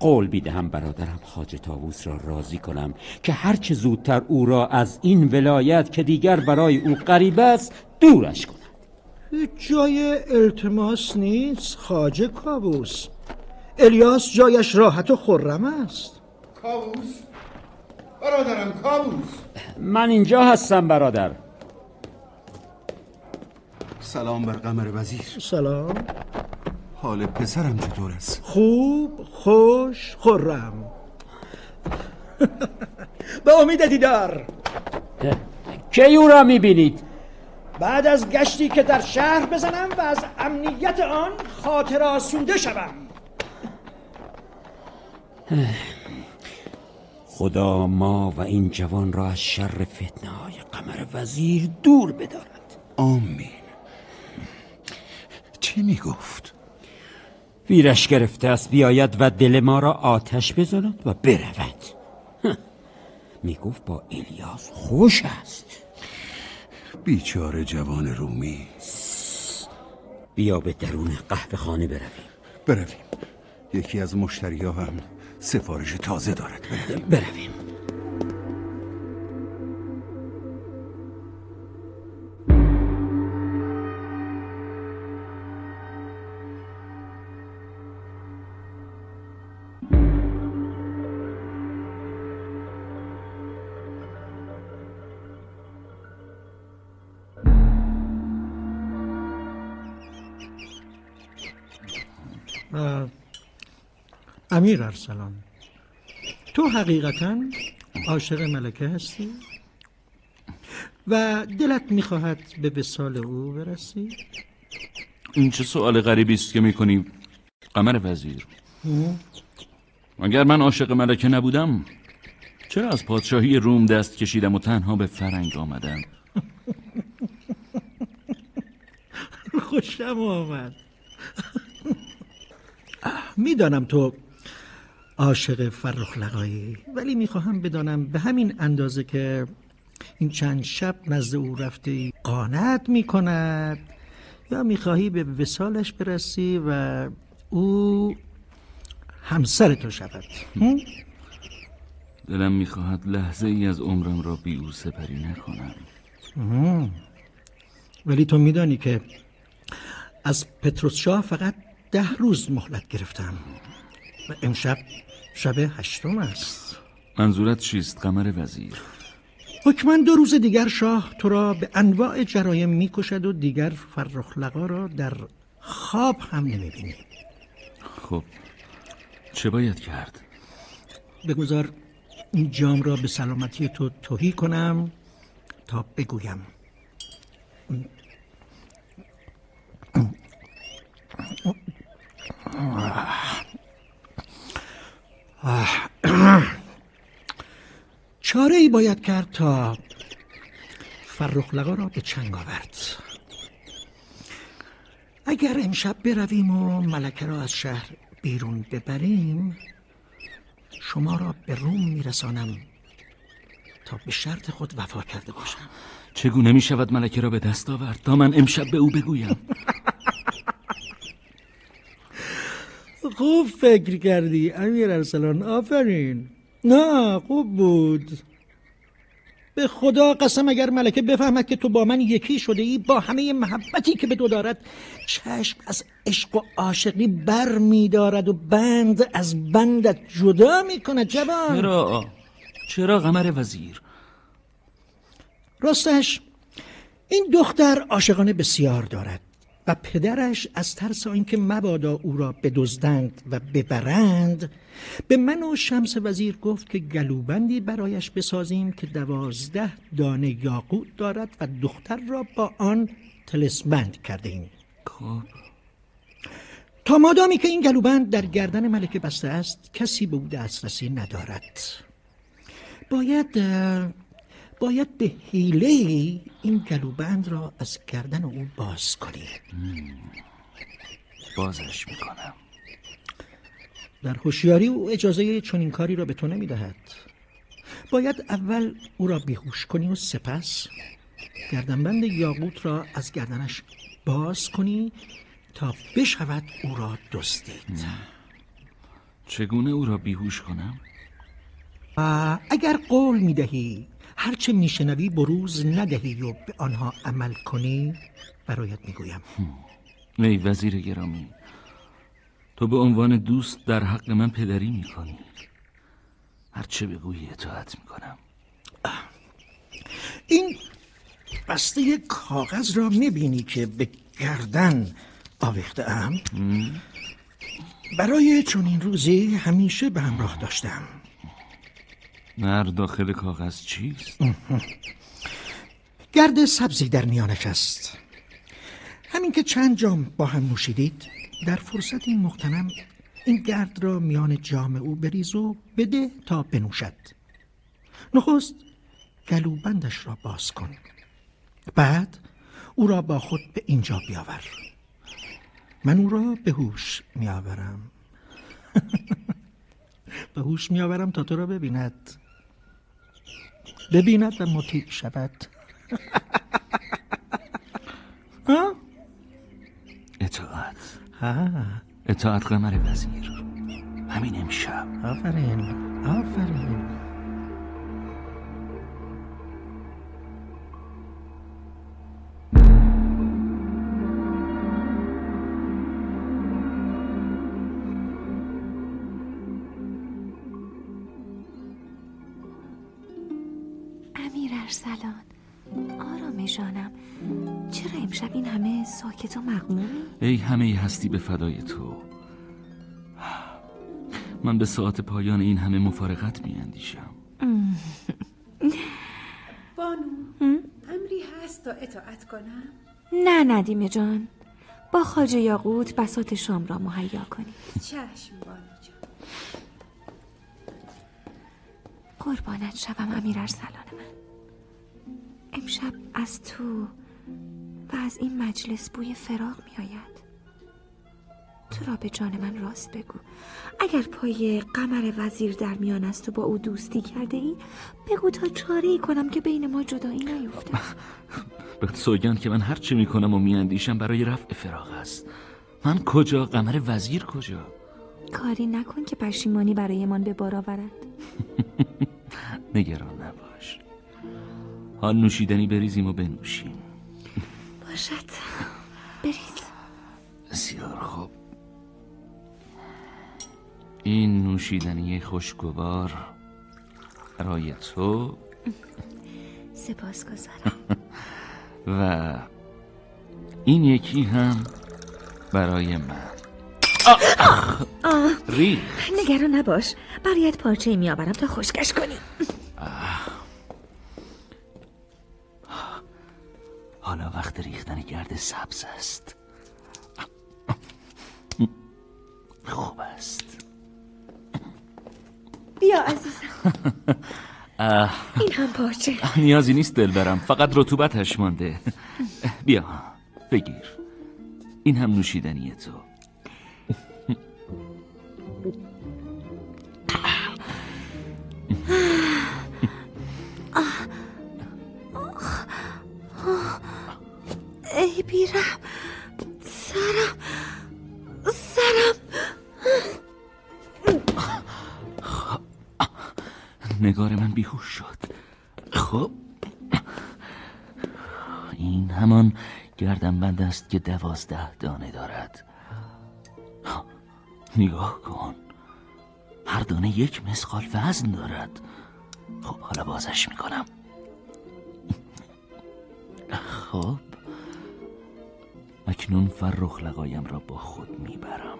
قول می‌دهم برادرم خاج تاووس را راضی کنم که هرچه زودتر او را از این ولایت که دیگر برای او غریب است دورش کنم هیچ جای التماس نیست خاجه کابوس الیاس جایش راحت و خرم است. کابوس برادرم کابوس. من اینجا هستم برادر. سلام بر قمر وزیر. سلام. حال پسرم چطور است؟ خوب خوش خرم به امید دیدار. کی او را می‌بینید؟ بعد از گشتی که در شهر بزنم و از امنیت آن خاطر آسوده شوم. خدا ما و این جوان را از شر فتنه های قمر وزیر دور بدارد. آمین. چه می‌گفت؟ ویرش گرفته است بیاید و دل ما را آتش بزند و برود. می‌گفت با الیاس خوش است. بیچاره جوان رومی. بیا به درون قهوه خانه برویم. برویم. یکی از مشتری هم سفارش تازه دارد. برویم. امیر ارسلان تو حقیقتا عاشق ملکه هستی؟ و دلت می‌خواهد به وسال او برسی؟ این چه سوال غریبی است که می‌کنی قمر وزیر اگر من عاشق ملکه نبودم چرا از پادشاهی روم دست کشیدم و تنها به فرنگ آمدم خوشم آمد می‌دانم تو عاشق فرخ لقایی ولی می‌خواهم بدانم به همین اندازه که این چند شب نزد او رفته ای قانت می‌کند یا می‌خواهی به وسالش برسی و او همسر تو شود؟ دلم می‌خواهد لحظه ای از عمرم را بی او سپری نکنم. ولی تو میدانی که از پتروس شاه فقط ده روز مهلت گرفتم و امشب شب هشتم است. منظورت چیست قمر وزیر؟ حکما دو روز دیگر شاه تو را به انواع جرایم می‌کشد و دیگر فرخ لقا را در خواب هم نمی‌بینی. خب چه باید کرد؟ بگذار این جام را به سلامتی تو توهی کنم تا بگویم. چاره ای باید کرد تا فرخلقا را به چنگ آورد. اگر امشب برویم و ملکه را از شهر بیرون ببریم شما را به روم میرسانم تا به شرط خود وفا کرده باشم. چگونه می شود ملکه را به دست آورد؟ تا من امشب به او بگویم. خوب فکر کردی امیر ارسلان آفرین نه خوب بود به خدا قسم اگر ملکه بفهمد که تو با من یکی شده ای با همه محبتی که به تو دارد چشم از عشق و عاشقی بر می دارد و بند از بندت جدا می کند جوان چرا؟ چرا قمر وزیر؟ راستش این دختر عاشقانه بسیار دارد و پدرش از ترس اینکه مبادا او را بدزدند و ببرند به من و شمس وزیر گفت که گلوبندی برایش بسازیم که دوازده دانه یاقوت دارد و دختر را با آن تلسبند کرده ایم خب. تا مادامی که این گلوبند در گردن ملکه بسته است کسی به او دسترسی ندارد. باید باید به حیله این گلوبند را از گردن او باز کنی بازش می‌کنم. در هوشیاری او اجازه چنین کاری را به تو نمی‌دهد. باید اول او را بیهوش کنی و سپس گردنبند یاقوت را از گردنش باز کنی تا بشود او را دزدید. چگونه او را بیهوش کنم؟ و اگر قول می‌دهی هرچه میشنوی بروز ندهی و به آنها عمل کنی برایت می‌گویم. ای وزیر گرامی تو به عنوان دوست در حق من پدری می‌کنی. هرچه بگویی اطاعت می‌کنم. این بسته کاغذ را می‌بینی که به گردن آویخته ام؟ برای چنین روزی همیشه به همراه داشتم. در داخل کاغذ چیست؟ گرد سبزی در میانش است. همین که چند جام با هم نوشیدید در فرصت این مختنم این گرد را میان جام او بریز و بده تا بنوشد. نخست گلوبندش را باز کن. بعد او را با خود به اینجا بیاور. من او را به هوش میآورم. به هوش میآورم تا تو را ببیند. ببیند و مطیع شود. اطاعت. ها. اطاعت قمر وزیر. همین امشب. آفرین. آفرین. ساکت و مغمومی؟ ای همه هستی به فدای تو. من به ساعت پایان این همه مفارقت می اندیشم بانو امری هست تا اطاعت کنم؟ نه ندیم جان. با خاجه یاقوت بسات شام را مهیا کنی چشم بانو جان. قربانت شوم امیر ارسلان من. امشب از تو و از این مجلس بوی فراغ می آید. تو را به جان من راست بگو. اگر پای قمر وزیر در میان است و با او دوستی کرده ای بگو تا چاره ای کنم که بین ما جدایی نیفته. به سوگند که من هر چه می کنم و می اندیشم برای رفع فراغ است. من کجا؟ قمر وزیر کجا؟ کاری نکن که پشیمانی برایمان به بار آورد. نگران نباش. حال نوشیدنی بریزیم و بنوشیم. باشد. بریز بسیار خوب. این نوشیدنی خوشگوار برای تو. سپاس گذارم و این یکی هم برای من. آه. ریخ نگران نباش. برایت پارچه می آورم تا خشکش کنی. حالا وقت ریختن گرد سبز است. خوب است. بیا عزیزم. این هم پارچه نیازی نیست دل برم. فقط رطوبتش مانده. بیا بگیر. این هم نوشیدنی تو. ای بیرم سرم. سرم. نگار من بیهوش شد. خب. این همان گردنبند است که دوازده دانه دارد. نگاه کن. هر دانه یک مسقال وزن دارد. خب حالا بازش می‌کنم. خب. اکنون فرخ لقایم را با خود می‌برم.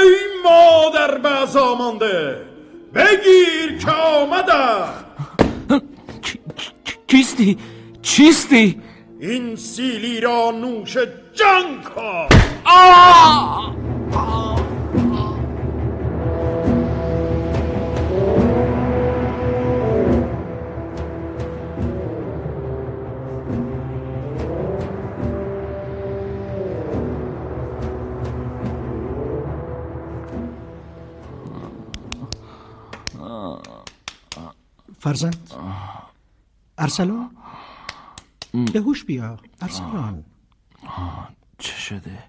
ای مادر بزامانده بگیر که آمدم. کیستی؟ چیستی؟ این سیلی را نوش جنگ کن. فرزند. ارسلان. به هوش بیا. ارسلان. چه شده؟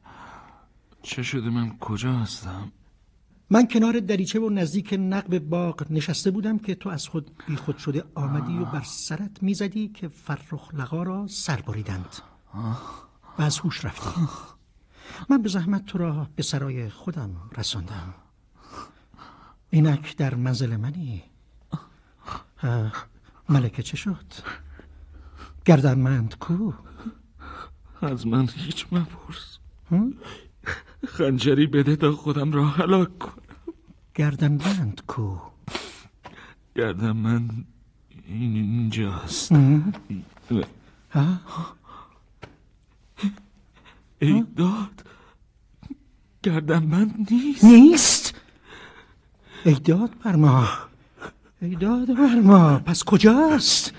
چه شده؟ من کجا هستم؟ من کنار دریچه و نزدیک نقب باغ نشسته بودم که تو از خود بی خود شده آمدی و بر سرت می‌زدی که فرخ لقا را سر بریدند. و از هوش رفتی. من به زحمت تو را به سرای خودم رساندم. اینک در منزل منی. ملکه چه شد؟ گردنمند کو؟ از من هیچ مپرس. خنجری بده تا خودم را هلاک کنم. گردنبند کو؟ گردم من این اینجاست. ها؟ ای داد گردم من نیست. نیست؟ ای داد بر ما. ای داد ما پس کجاست؟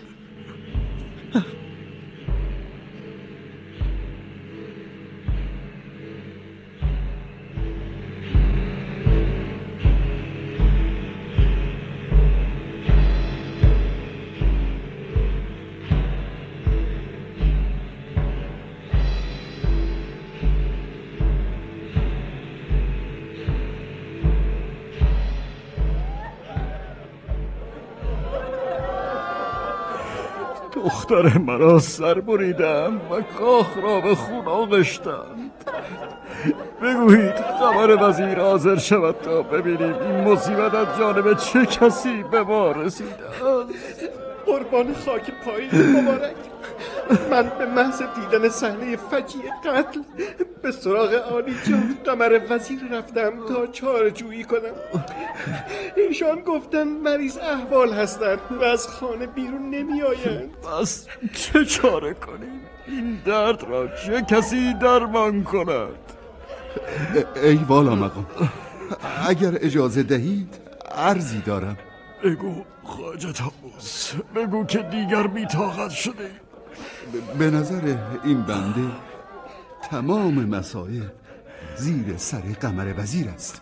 دختر مرا سر بریدم و کاخ را به خون آغشتند بگویید خبر وزیر حاضر شود تا ببینیم این مصیبت از جانب چه کسی به ما رسیده است. قربان خاک پای مبارک. من به محض دیدن صحنه فجیع قتل به سراغ آلی جان قمر وزیر رفتم تا چاره جویی کنم. ایشان گفتن مریض احوال هستند و از خانه بیرون نمی آیند پس چه چاره کنیم؟ این درد را چه کسی درمان کند؟ ای والا مقام اگر اجازه دهید عرضی دارم. بگو خواجه تابوس بگو که دیگر بیتاقت شده. به نظر این بنده تمام مسائل زیر سر قمر وزیر است.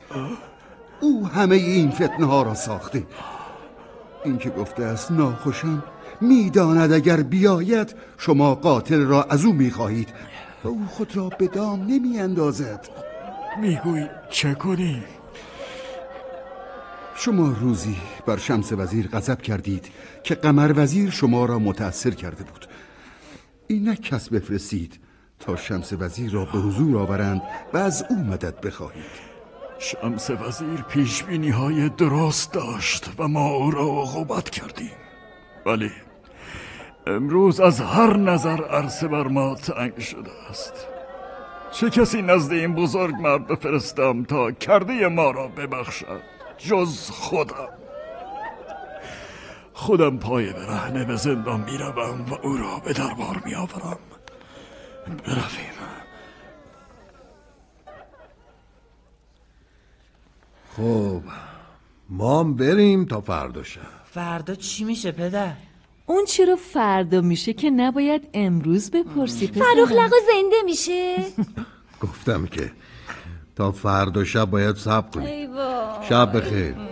او همه این فتنه ها را ساخته. این که گفته است ناخوشم می‌داند اگر بیاید شما قاتل را از او می‌خواهید و او خود را به دام نمی اندازد می‌گویی چه کنیم شما روزی بر شمس وزیر غضب کردید که قمر وزیر شما را متأثر کرده بود. اینک کس بفرستید تا شمس وزیر را به حضور آورند و از او مدد بخواهید. شمس وزیر پیش های درست داشت و ما او را عقوبت کردیم. ولی امروز از هر نظر عرصه بر ما تنگ شده است. چه کسی نزد این بزرگ مرد بفرستم تا کرده ما را ببخشد جز خودم؟ خودم پای برهنه به زندان می‌روم و او را به دربار میآورم. برویم. خب ما هم بریم تا فردا شب. فردا چی میشه پدر؟ اون چرا فردا میشه که نباید امروز بپرسی پسرم فروخ لقا زنده میشه. گفتم که تا فردا شب باید صبر کنیم. ای وای. شب بخیر.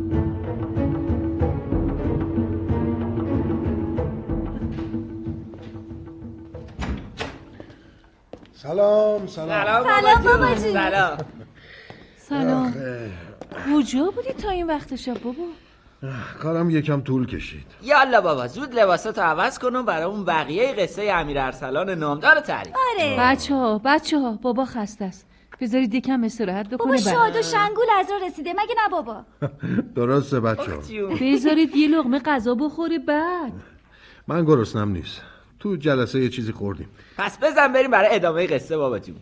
سلام سلام. سلام باباجون. سلام. سلام. آخه، کجا بودی تا این وقت شب بابا؟ کارم یکم طول کشید. یالا بابا زود لباساتو عوض کن و برای اون بقیه قصه امیر ارسلان نامدار رو تعریف آره بچه ها بچه ها بابا خسته است. بذارید یکم استراحت بابا بکنه شاد و شنگول از راه رسیده. مگه نه بابا؟ درسته بچه بذارید یه لغمه غذا بخوره بعد. من گرسنم نیست. تو جلسه یه چیزی خوردیم. پس بزن بریم برای ادامه قصه بابا جون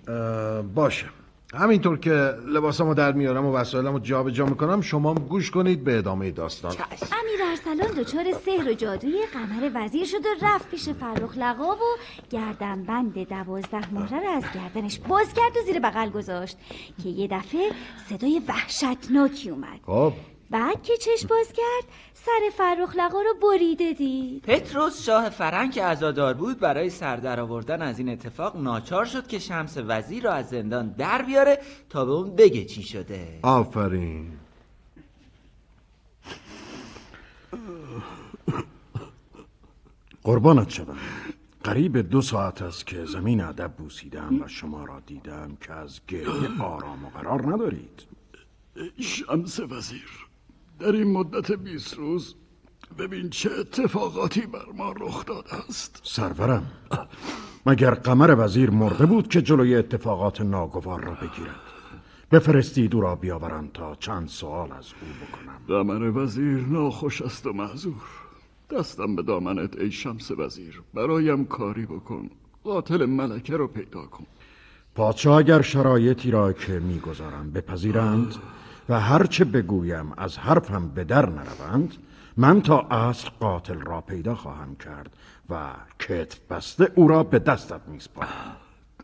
باشه. همینطور که لباسامو در میارم و وسایلمو جا جا می‌کنم شما هم گوش کنید به ادامه داستان. امیر ارسلان دچار سحر و جادوی قمر وزیر شد و رفت پیش فرخ لقا و گردن بند دوازده مهره رو از گردنش باز کرد و زیر بغل گذاشت که یه دفعه صدای وحشتناکی اومد. خب. بعد که چشم باز کرد سر فرخ لقا رو بریده دید. پتروس شاه فرنگ که عزادار بود برای سردر آوردن از این اتفاق ناچار شد که شمس وزیر را از زندان در بیاره تا به اون بگه چی شده. آفرین. قربانت شدم قریب دو ساعت است که زمین ادب بوسیدم و شما را دیدم که از گریه آرام و قرار ندارید. شمس وزیر در این مدت بیست روز ببین چه اتفاقاتی بر ما رخ داده است. سرورم مگر قمر وزیر مرده بود که جلوی اتفاقات ناگوار را بگیرد؟ بفرستید او را بیاورند تا چند سوال از او بکنم. قمر وزیر ناخوش است و معذور. دستم به دامنت ای شمس وزیر. برایم کاری بکن. قاتل ملکه رو پیدا کن. پادشاه اگر شرایطی را که می‌گذارم بپذیرند و هرچه بگویم از حرفم به در نروند من تا اصل قاتل را پیدا خواهم کرد و کتف بسته او را به دستت میسپارم.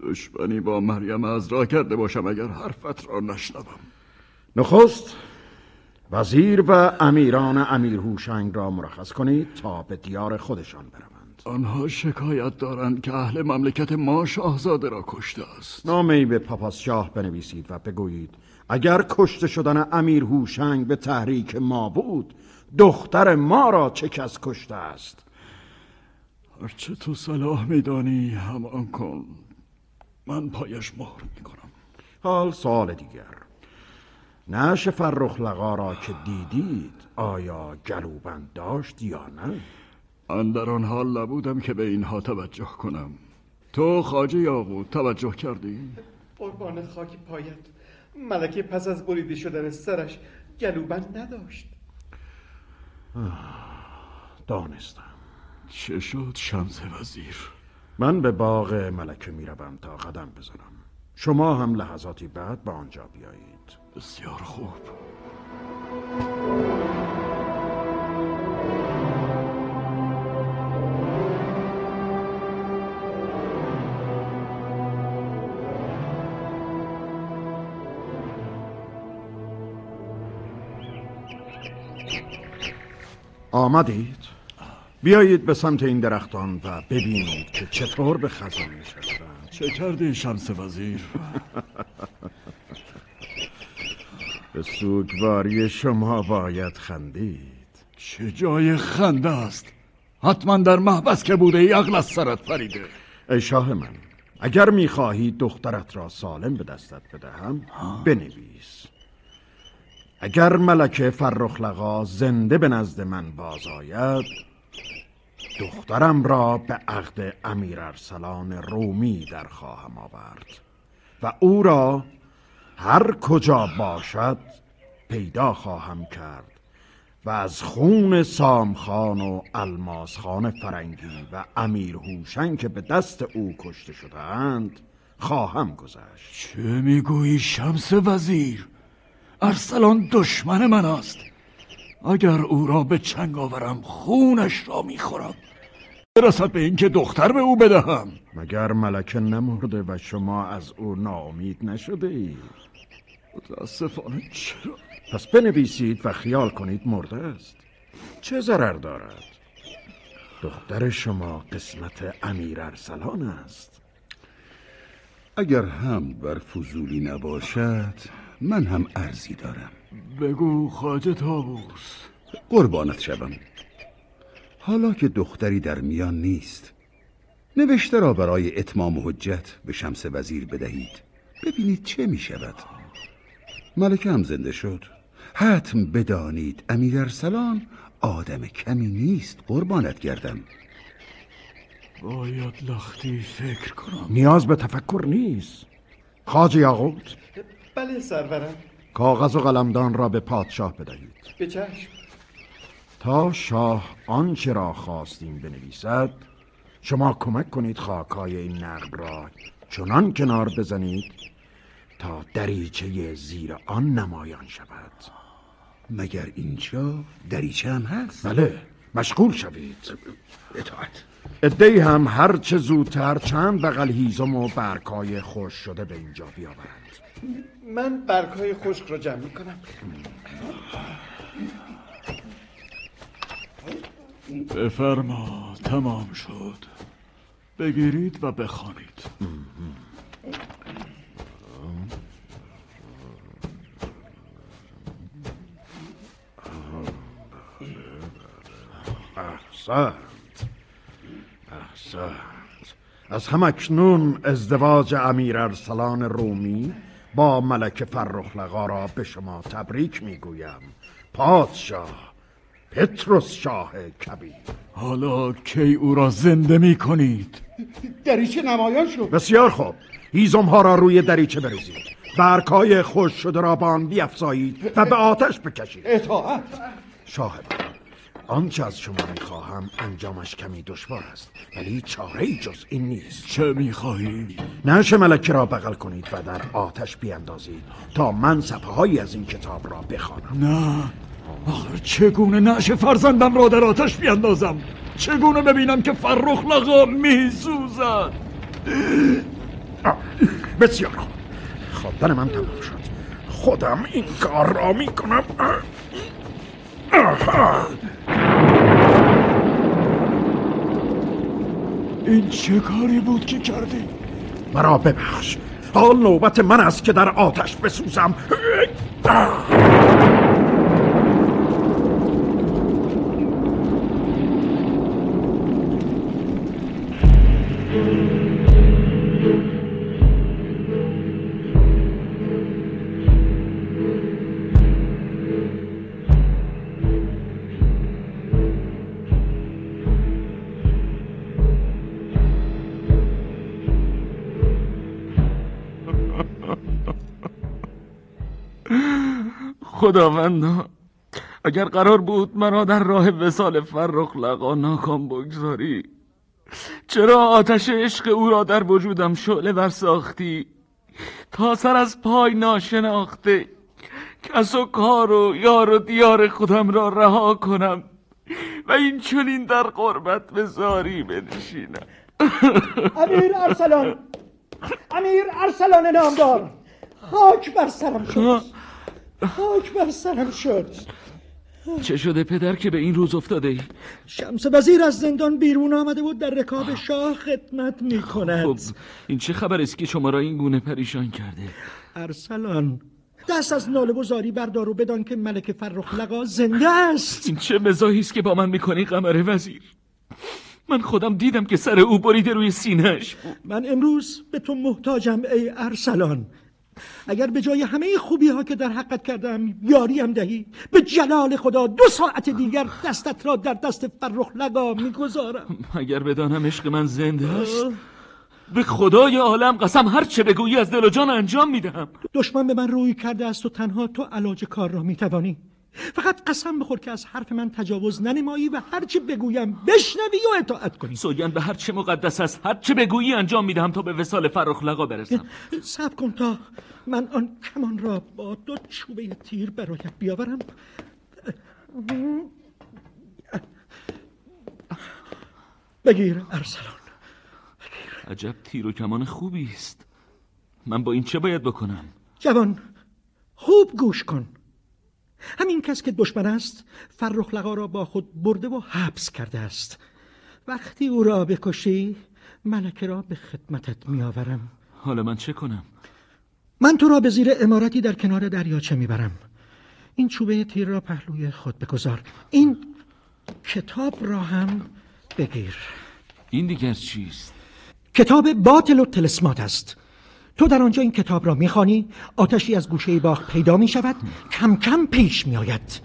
دشمنی با مریم از را کرده باشم اگر حرفت را نشنوم. نخست وزیر و امیران امیر هوشنگ را مرخص کنید تا به دیار خودشان بروند. آنها شکایت دارند که اهل مملکت ما شاهزاده را کشته است. نامه به پاپاس شاه بنویسید و بگویید اگر کشته شدن امیر هوشنگ به تحریک ما بود دختر ما را چه کس کشته است؟ هرچه تو صلاح میدانی همان کن. من پایش مهر می‌کنم. حال سوال دیگر. نش فرخ لقا را که دیدید آیا گلوبند داشت یا نه؟ من در آن حال نبودم که به اینها توجه کنم. تو خاجه یاقوت توجه کردی؟ قربان خاک پایت. ملکه پس از بریده شدن سرش گلوبند نداشت. دانستم. چه شد شمس وزیر؟ من به باغ ملکه می‌روم تا قدم بزنم. شما هم لحظاتی بعد به آنجا بیایید. بسیار خوب. آمدید؟ بیایید به سمت این درختان و ببینید که چطور به خزان نشستند چه کردی شمس وزیر؟ به سوگواری شما باید خندید. چه جای خنده است؟ حتما در محبس که بوده ای عقل از سرت پریده. ای شاه من اگر می‌خواهی دخترت را سالم به دستت بدهم بنویس. اگر ملکه فرخلقا زنده به نزد من باز آید دخترم را به عقد امیر ارسلان رومی در خواهم آورد و او را هر کجا باشد پیدا خواهم کرد و از خون سامخان و الماسخان فرنگی و امیر هوشنگ که به دست او کشته شدهاند خواهم گذشت. چه می‌گویی شمس وزیر؟ ارسلان دشمن من است. اگر او را به چنگ آورم خونش را می‌خورم. برسد به اینکه دختر به او بدهم. مگر ملکه نمرده و شما از او ناامید نشده اید متاسفانه چرا؟ پس بنویسید و خیال کنید مرده است. چه ضرر دارد؟ دختر شما قسمت امیر ارسلان است. اگر هم بر فضولی نباشد من هم ارزی دارم. بگو خواجه تابوس قربانت شوم. حالا که دختری در میان نیست نوشته را برای اتمام حجت به شمس وزیر بدهید. ببینید چه می شود. ملکه هم زنده شد. حتم بدانید امیر ارسلان آدم کمی نیست. قربانت گردم. باید لختی فکر کنم. نیاز به تفکر نیست. خاج یاقوت بله سرورم کاغذ و قلمدان را به پادشاه بدهید. به چشم. تا شاه آنچه را خواستیم بنویسد شما کمک کنید خاکای این نقل را چنان کنار بزنید تا دریچه زیر آن نمایان شود. مگر اینجا دریچه هم هست؟ بله مشغول شوید. اطاعت. ادهی هم هر چه زودتر چند بغل هیزم و برکای خوش شده به اینجا بیاورند. من برگهای خشک را جمع می‌کنم. بفرما تمام شد. بگیرید و بخوانید. احسنت. احسنت. از همکنون ازدواج امیر ارسلان رومی با ملک فرخلقا را به شما تبریک می‌گویم. پادشاه پتروس شاه کبیر. حالا کی او را زنده می کنید دریچه نمایان شد. بسیار خوب. هیزم ها را روی دریچه بریزید. برکای خوش شده را با آن بیافزایید و به آتش بکشید. اطاعت. شاه آنچه از شما می‌خواهم انجامش کمی دشوار است ولی چاره ای جز این نیست. چه می‌خواهی؟ نعش ملکه را بغل کنید و در آتش بیاندازید تا من صفحه از این کتاب را بخوانم. نه. آخر چگونه نعش فرزندم را در آتش بیاندازم چگونه ببینم که فرخ لقا میسوزد؟ بسیار خوب. خواندن من تمام شد. خودم این کار را می‌کنم. این چه کاری بود که کردی؟ مرا ببخش حال نوبت من است که در آتش بسوزم خداوندا اگر قرار بود مرا در راه وسال فرخ لقا ناکام بگذاری چرا آتش عشق او را در وجودم شعله برساختی؟ تا سر از پای ناشناخته کس و کار و یار و دیار خودم را رها کنم و این چنین در قربت به زاری بنشینم. امیر ارسلان امیر ارسلان نامدار خاک بر سرم شد خاک بر سرم شد. چه شده پدر که به این روز افتاده ای؟ شمس وزیر از زندان بیرون آمده بود در رکاب شاه خدمت می کند خب این چه خبر است که شما را این گونه پریشان کرده؟ ارسلان دست از ناله و زاری بردار و بدان که ملک فرخ لقا زنده است. این چه مزاحی است که با من می‌کنی قمر وزیر؟ من خودم دیدم که سر او بریده روی سینهش من امروز به تو محتاجم ای ارسلان. اگر به جای همه خوبی ها که در حقت کردم یاریم دهی به جلال خدا دو ساعت دیگر دستت را در دست فرخ لقا می‌گذارم. اگر بدانم عشق من زنده است به خدای عالم قسم هر چه بگویی از دل و جان انجام می‌دهم. دشمن به من روی کرده است و تنها تو علاج کار را می‌توانی. فقط قسم بخور که از حرف من تجاوز ننمایی و هر چه بگویم بشنوی و اطاعت کنی. سوگند به هر چه مقدس است هر چه بگویی انجام می‌دهم تا به وسال فرخ لقا برسم. صبر کن تا من آن کمان را با دو چوبه تیر برایت بیاورم. بگیر ارسلان. عجب تیر و کمان خوبی است. من با این چه باید بکنم؟ جوان خوب گوش کن. همین کس که دشمن است فرخ لقا را با خود برده و حبس کرده است. وقتی او را بکشی ملکه را به خدمتت میآورم. حالا من چه کنم؟ من تو را به زیر امارتی در کنار دریاچه می‌برم. این چوبه تیر را پهلوی خود بگذار. این کتاب را هم بگیر. این دیگر چیست؟ کتاب باطل و تلسمات است. تو در آنجا این کتاب را می‌خوانی؟ آتشی از گوشه باغ پیدا می شود کم کم پیش می آید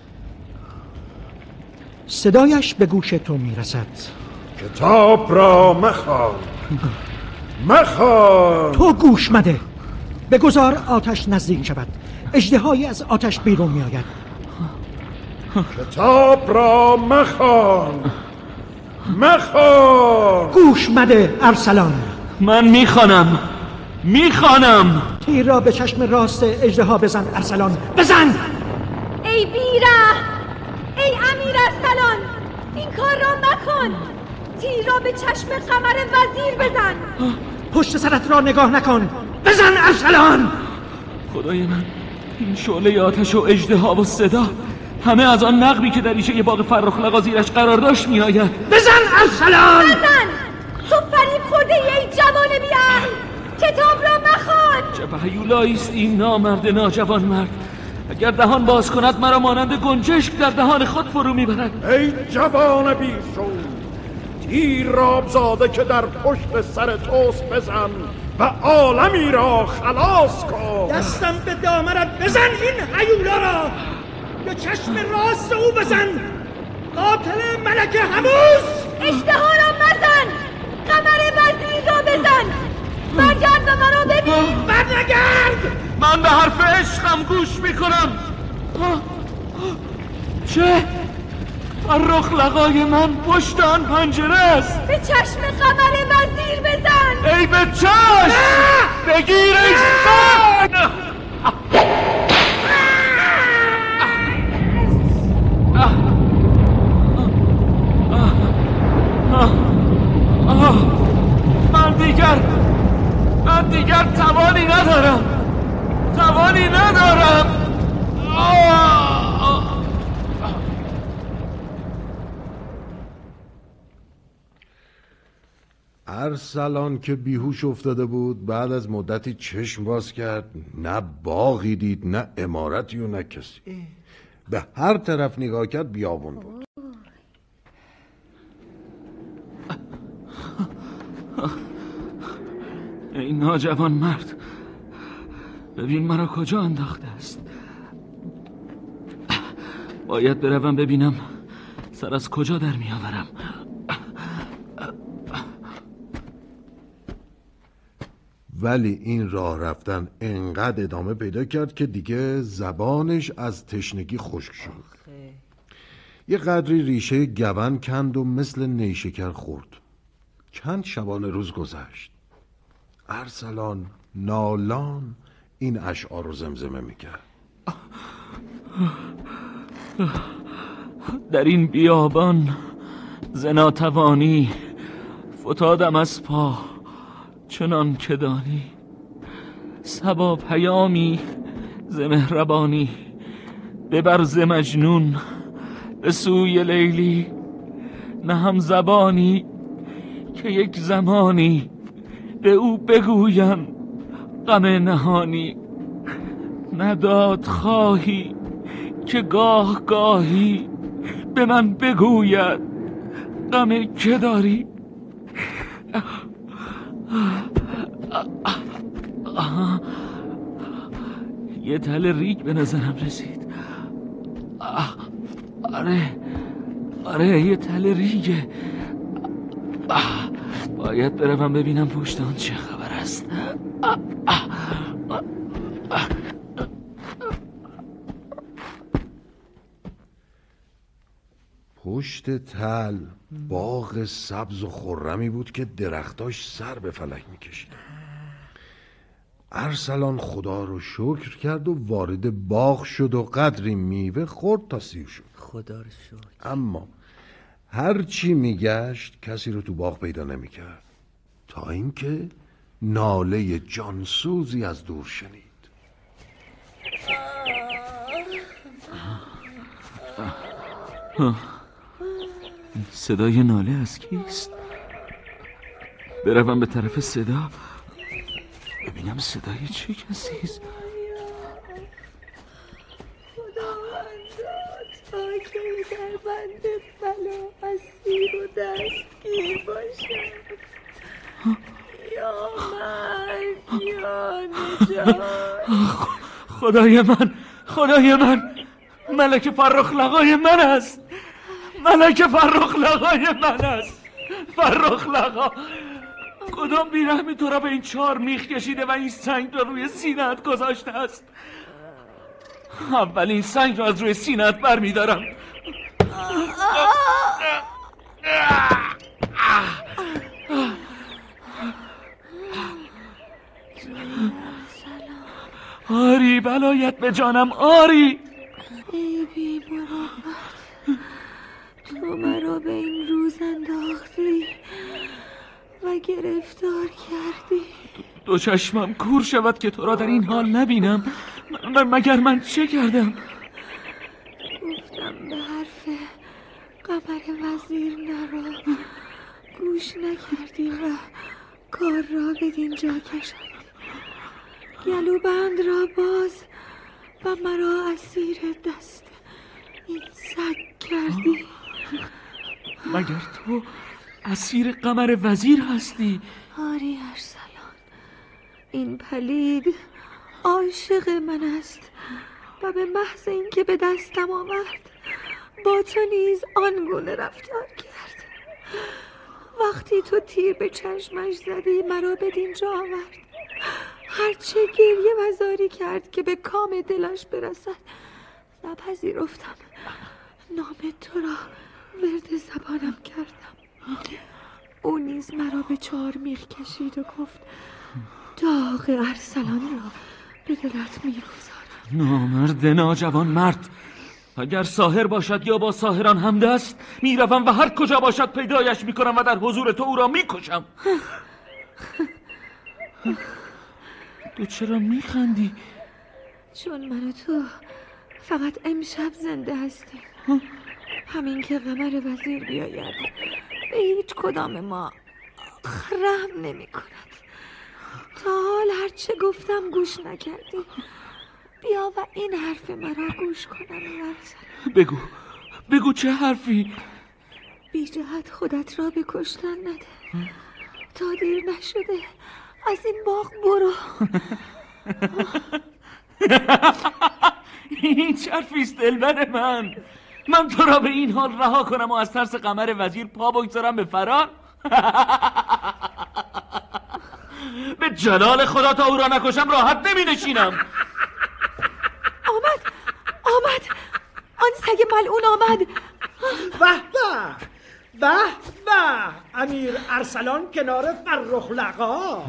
صدایش به گوش تو می رسد کتاب را مخوان. مخوان. تو گوش مده. بگذار آتش نزدیک شود. اجدهایی از آتش بیرون می آید کتاب را مخوان. مخوان. گوش مده ارسلان. من می‌خوانم. می‌خوانم. تیر را به چشم راست اجدها بزن ارسلان. بزن! ای بیره! ای امیر ارسلان! این کار را مکن! تیر را به چشم قمر وزیر بزن! پشت سرت را نگاه نکن. بزن ارسلان! خدای من این شعله آتش و اجدها و صدا همه از آن نقبی که در ریشه باغ فرخ لقا زیرش قرار داشت میآید. بزن ارسلان! بزن! تو فریب خورده ای جوان بیان کتاب را مخوان. چه هیولایی است این نامرد ناجوان مرد؟ اگر دهان باز کند مرا مانند گنجشک در دهان خود فرو می‌برد. ای جوان بیشون تیر راب زاده که در پشت سر توست بزن و عالمی را خلاص کن. دستم به دامرت بزن این حیولا را. به چشم راست او بزن. قاتل ملک هموز اشتها را مزن. قمر وزیر را بزن. برگرد و مرا ببین. برنگرد! من به حرف عشقم گوش می‌کنم. چه؟ فرخ لقای من پشت آن پنجره است. به چشم قمر وزیر بزن. ای به چشم! بگیر ای زن من دیگر من دیگر توانی ندارم توانی ندارم ارسلان که بیهوش افتاده بود بعد از مدتی چشم باز کرد نه باغی دید نه امارتی و نه کسی به هر طرف نگاه کرد بیابون بود ای ناجوان مرد. ببین مرا کجا انداخته است. باید بروم ببینم سر از کجا در میآورم. ولی این راه رفتن انقدر ادامه پیدا کرد که دیگه زبانش از تشنگی خشک شد. یه قدری ریشه گون کند و مثل نیشکر خورد. چند شبانه روز گذشت. ارسلان نالان این اشعار رو زمزمه می‌کرد. در این بیابان زناتوانی فتادم از پا چنان که دانی. سبا پیامی ز مهربانی ببر مجنون به سوی لیلی. نه هم زبانی که یک زمانی به او بگویم غم نهانی نداد خواهی که گاه گاهی به من بگوید غم که داری؟ یه تل ریگ به نظرم رسید. آره آره یه تل ریگه باید بروم ببینم پشت آن چه خبر است. پشت تل باغ سبز و خرمی بود که درختاش سر به فلک می‌کشید. ارسلان خدا رو شکر کرد و وارد باغ شد و قدری میوه خورد تا سیر شد. خدا رو شکر. اما هرچی میگشت کسی رو تو باغ پیدا نمی‌کرد. تا اینکه ناله جانسوزی از دور شنید. صدای ناله از کیست؟ بروم به طرف صدا. ببینم صدای چه کسی است. تا که در بند بلا اسیر و دستگیر باشم یا من یا نجات خدای من خدای من. ملک فرخ لقای من است. ملک فرخ لقای من است. فرخ لقا. کدام بیرحمی تو را به این چهار میخ کشیده و این سنگ را روی سینت گذاشته است؟ اولین سنگ را از روی سینت برمیدارم. آری بلایت به جانم آری. ای بی تو مرا به این روز انداختی و گرفتار کردی. دو چشمم کور شود که تو را در این حال نبینم. م- مگر من چه کردم؟ گفتم به حرف قمر وزیر نرا گوش نکردی و کار را بدین جا کشم گلو بند را باز و مرا اسیر دست این سگ کردی. مگر تو اسیر قمر وزیر هستی؟ آری ارسلان. این پلید عاشق من است و به محض اینکه به دستم آورد با تو نیز آنگونه رفتار کرد. وقتی تو تیر به چشمش زدی مرا بدین جا آورد. هرچه گریه و کرد که به کام دلش برسد نپذیرفتم. نام تو را ورد زبانم کردم. او نیز مرا به چهار میخ کشید و گفت داغ ارسلان را به دلت می‌گذارم. نامرد ناجوان مرد. اگر ساهر باشد یا با ساهران همدست می‌روم و هر کجا باشد پیدایش می‌کنم و در حضور تو او را می‌کشم. تو چرا میخندی؟ چون من و تو فقط امشب زنده هستیم. همین که قمر وزیر بیاید. به هیچ کدام ما رحم نمی کند تا حال هرچه گفتم گوش نکردی. بیا و این حرف مرا گوش کنم ورزن بگو بگو چه حرفی؟ بی جهت خودت را به کشتن نده. تا دیر نشده از این باغ برو. این چه حرفیست دلبر من. من تو را به این حال رها کنم و از ترس قمر وزیر پا بگذارم به فرار. به جلال خدا تا او را نکشم راحت نمی نشینم آمد آمد. آن سگ ملعون آمد. به به به به. امیر ارسلان کنار فرخ لقا.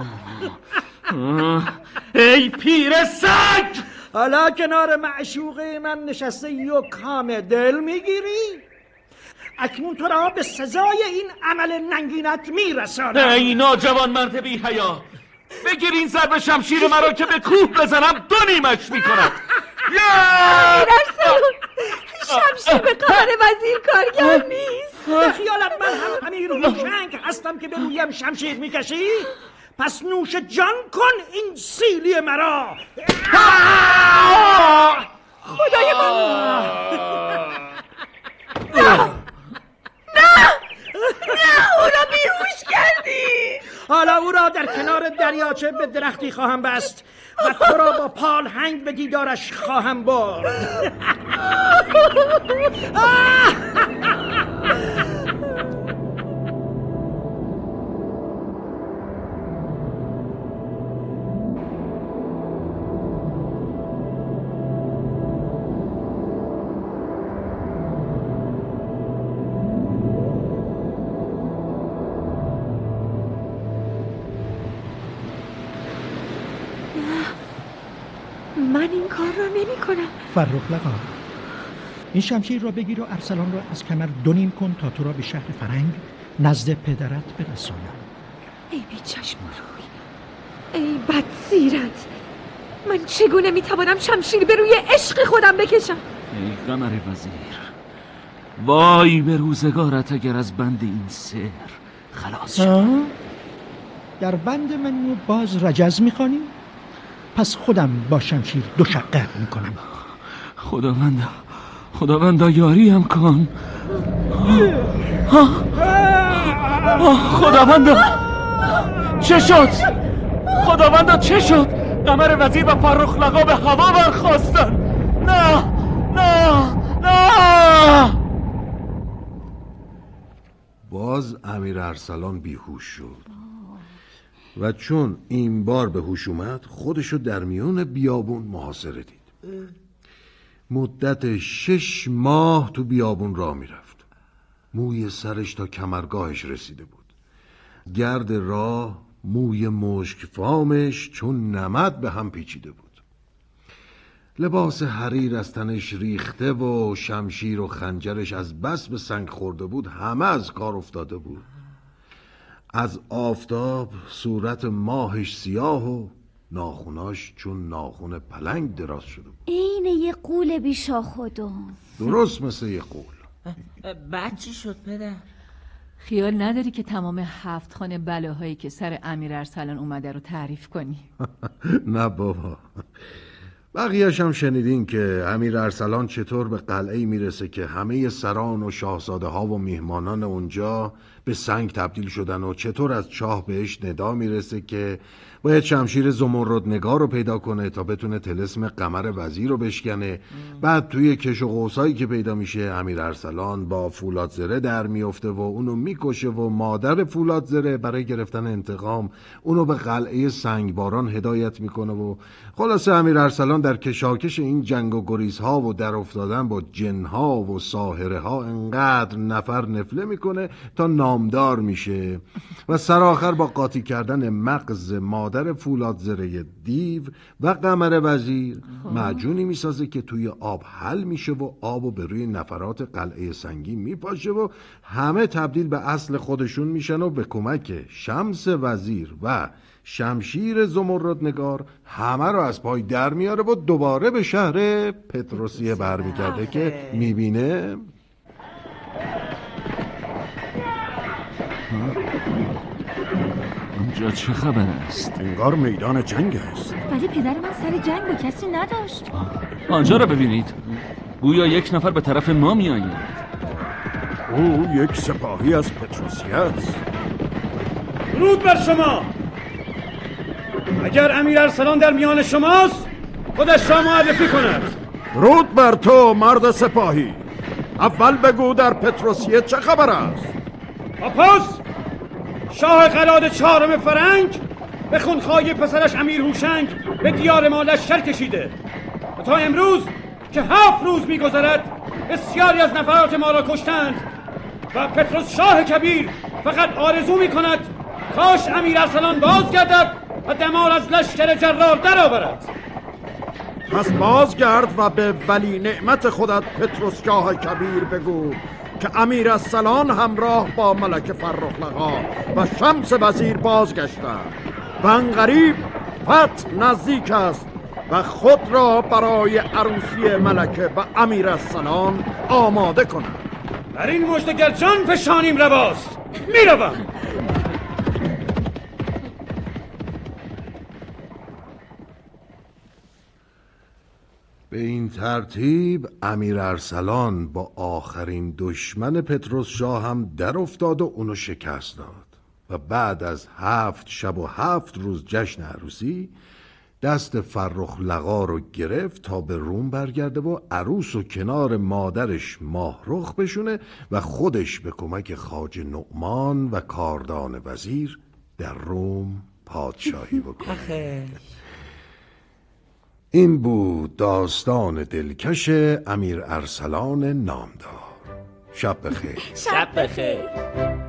ای پیر سگ! حالا کنار معشوق من نشسته ای و کام دل می‌گیری؟ اکنون تو را به سزای این عمل ننگینت میرسانم. ای ناجوان مرد بی حیا بگیر این ضرب شمشیر مرا که به کوه بزنم دو نیمش ارسلان شمشیر به قمر وزیر کارگر نیست. به خیالت من هم امیر هوشنگ هستم که به رویم شمشیر می‌کشی؟ پس نوش جان کن این سیلی مرا. خدای من. نه نه نه او را بیهوش کردی. حالا او را در کنار دریاچه به درختی خواهم بست و تو را با پال هنگ به دیدارش خواهم برد. فرخ لقا. این شمشیر را بگیر و ارسلان را از کمر دونیم کن تا تو را به شهر فرنگ نزد پدرت برسانم. ای بی چشم روی. ای بد سیرت من چگونه می‌توانم شمشیر به روی عشق خودم بکشم؟ ای قمر وزیر وای به روزگارت اگر از بند این سر خلاص شد. آه؟ در بند من باز رجز می‌خوانی؟ پس خودم با شمشیر دو شقه می‌کنم. خداوندا خداوندا یاریم کن. خداوندا چه شد؟ خداوندا چه شد؟ قمر وزیر و فرخ لقا به هوا برخواستن. نه نه نه. باز امیر ارسلان بیهوش شد. و چون این بار به هوش اومد خودشو در میون بیابون محاصره دید. مدت شش ماه تو بیابون راه می‌رفت. موی سرش تا کمرگاهش رسیده بود. گرد راه موی مشک فامش چون نمد به هم پیچیده بود. لباس حریر از تنش ریخته و شمشیر و خنجرش از بس به سنگ خورده بود همه از کار افتاده بود. از آفتاب صورت ماهش سیاه و ناخوناش چون ناخون پلنگ دراز شده بود. عین یه قول بیشا خودم درست مثل یه قول. بعد چی شد پدر؟ خیال نداری که تمام هفت خانه بلاهایی که سر امیر ارسلان اومده رو تعریف کنی؟ نه بابا. بقیهش هم شنیدین که امیر ارسلان چطور به قلعه می‌رسه که همه سران و شاهزاده ها و میهمانان اونجا به سنگ تبدیل شدن و چطور از چاه بهش ندا می‌رسه که باید شمشیر زمردنگار رو پیدا کنه تا بتونه تلسم قمر وزیر رو بشکنه. بعد توی کش و قوسایی که پیدا میشه امیر ارسلان با فولاد زره در میفته و اونو می‌کشه و مادر فولاد زره برای گرفتن انتقام اونو به قلعه سنگباران هدایت می‌کنه و خلاصه امیر ارسلان در کشاکش این جنگ و گریزها و در افتادن با جنها و ساهره ها انقدر نفر نفله می‌کنه تا نامدار میشه. و سرآخر با قاطی کردن مغز مادر فولاد زره دیو و قمر وزیر. معجونی می‌سازه که توی آب حل میشه و آب و به روی نفرات قلعه سنگی میپاشه و همه تبدیل به اصل خودشون میشن و به کمک شمس وزیر و شمشیر زمردنگار همه رو از پای در میاره و دوباره به شهر پتروسیه برمیگرده که می‌بینه. اونجا چه خبر است؟ انگار میدان جنگ است. ولی پدر من سر جنگ با کسی نداشت. آنجا را ببینید. گویا یک نفر به طرف ما می آید او یک سپاهی از پتروسیه است. درود بر شما. اگر امیر ارسلان در میان شماست خودش را معرفی کند. رود بر تو مرد سپاهی. اول بگو در پتروسیه چه خبر است. آپاس شاه قلاد چهارم فرنگ به خونخواهی پسرش امیر هوشنگ به دیار ما لشکر کشیده. و تا امروز که هفت روز میگذرد بسیاری از نفرات ما را کشتند. و پتروس شاه کبیر فقط آرزو می کند کاش امیر ارسلان بازگردد و دمار از لشکر جرار درآورد. پس بازگرد و به ولی نعمت خودت پتروس شاه کبیر بگو. که امیر همراه با ملک فرخلقا و شمس وزیر بازگشتند و انقریب فتح نزدیک است و خود را برای عروسی ملکه و امیر آماده کنم در این مشتگر جان فشانیم رواست. می‌روم. به این ترتیب امیر ارسلان با آخرین دشمن پتروس شاه هم در افتاد و اونو شکست داد و بعد از هفت شب و هفت روز جشن عروسی دست فرخ لقا رو گرفت تا به روم برگرده و عروس و کنار مادرش ماهرخ بشونه و خودش به کمک خاج نعمان و کاردان وزیر در روم پادشاهی بکنه. این بود داستان دلکش امیر ارسلان نامدار. شب بخیر. شب بخیر.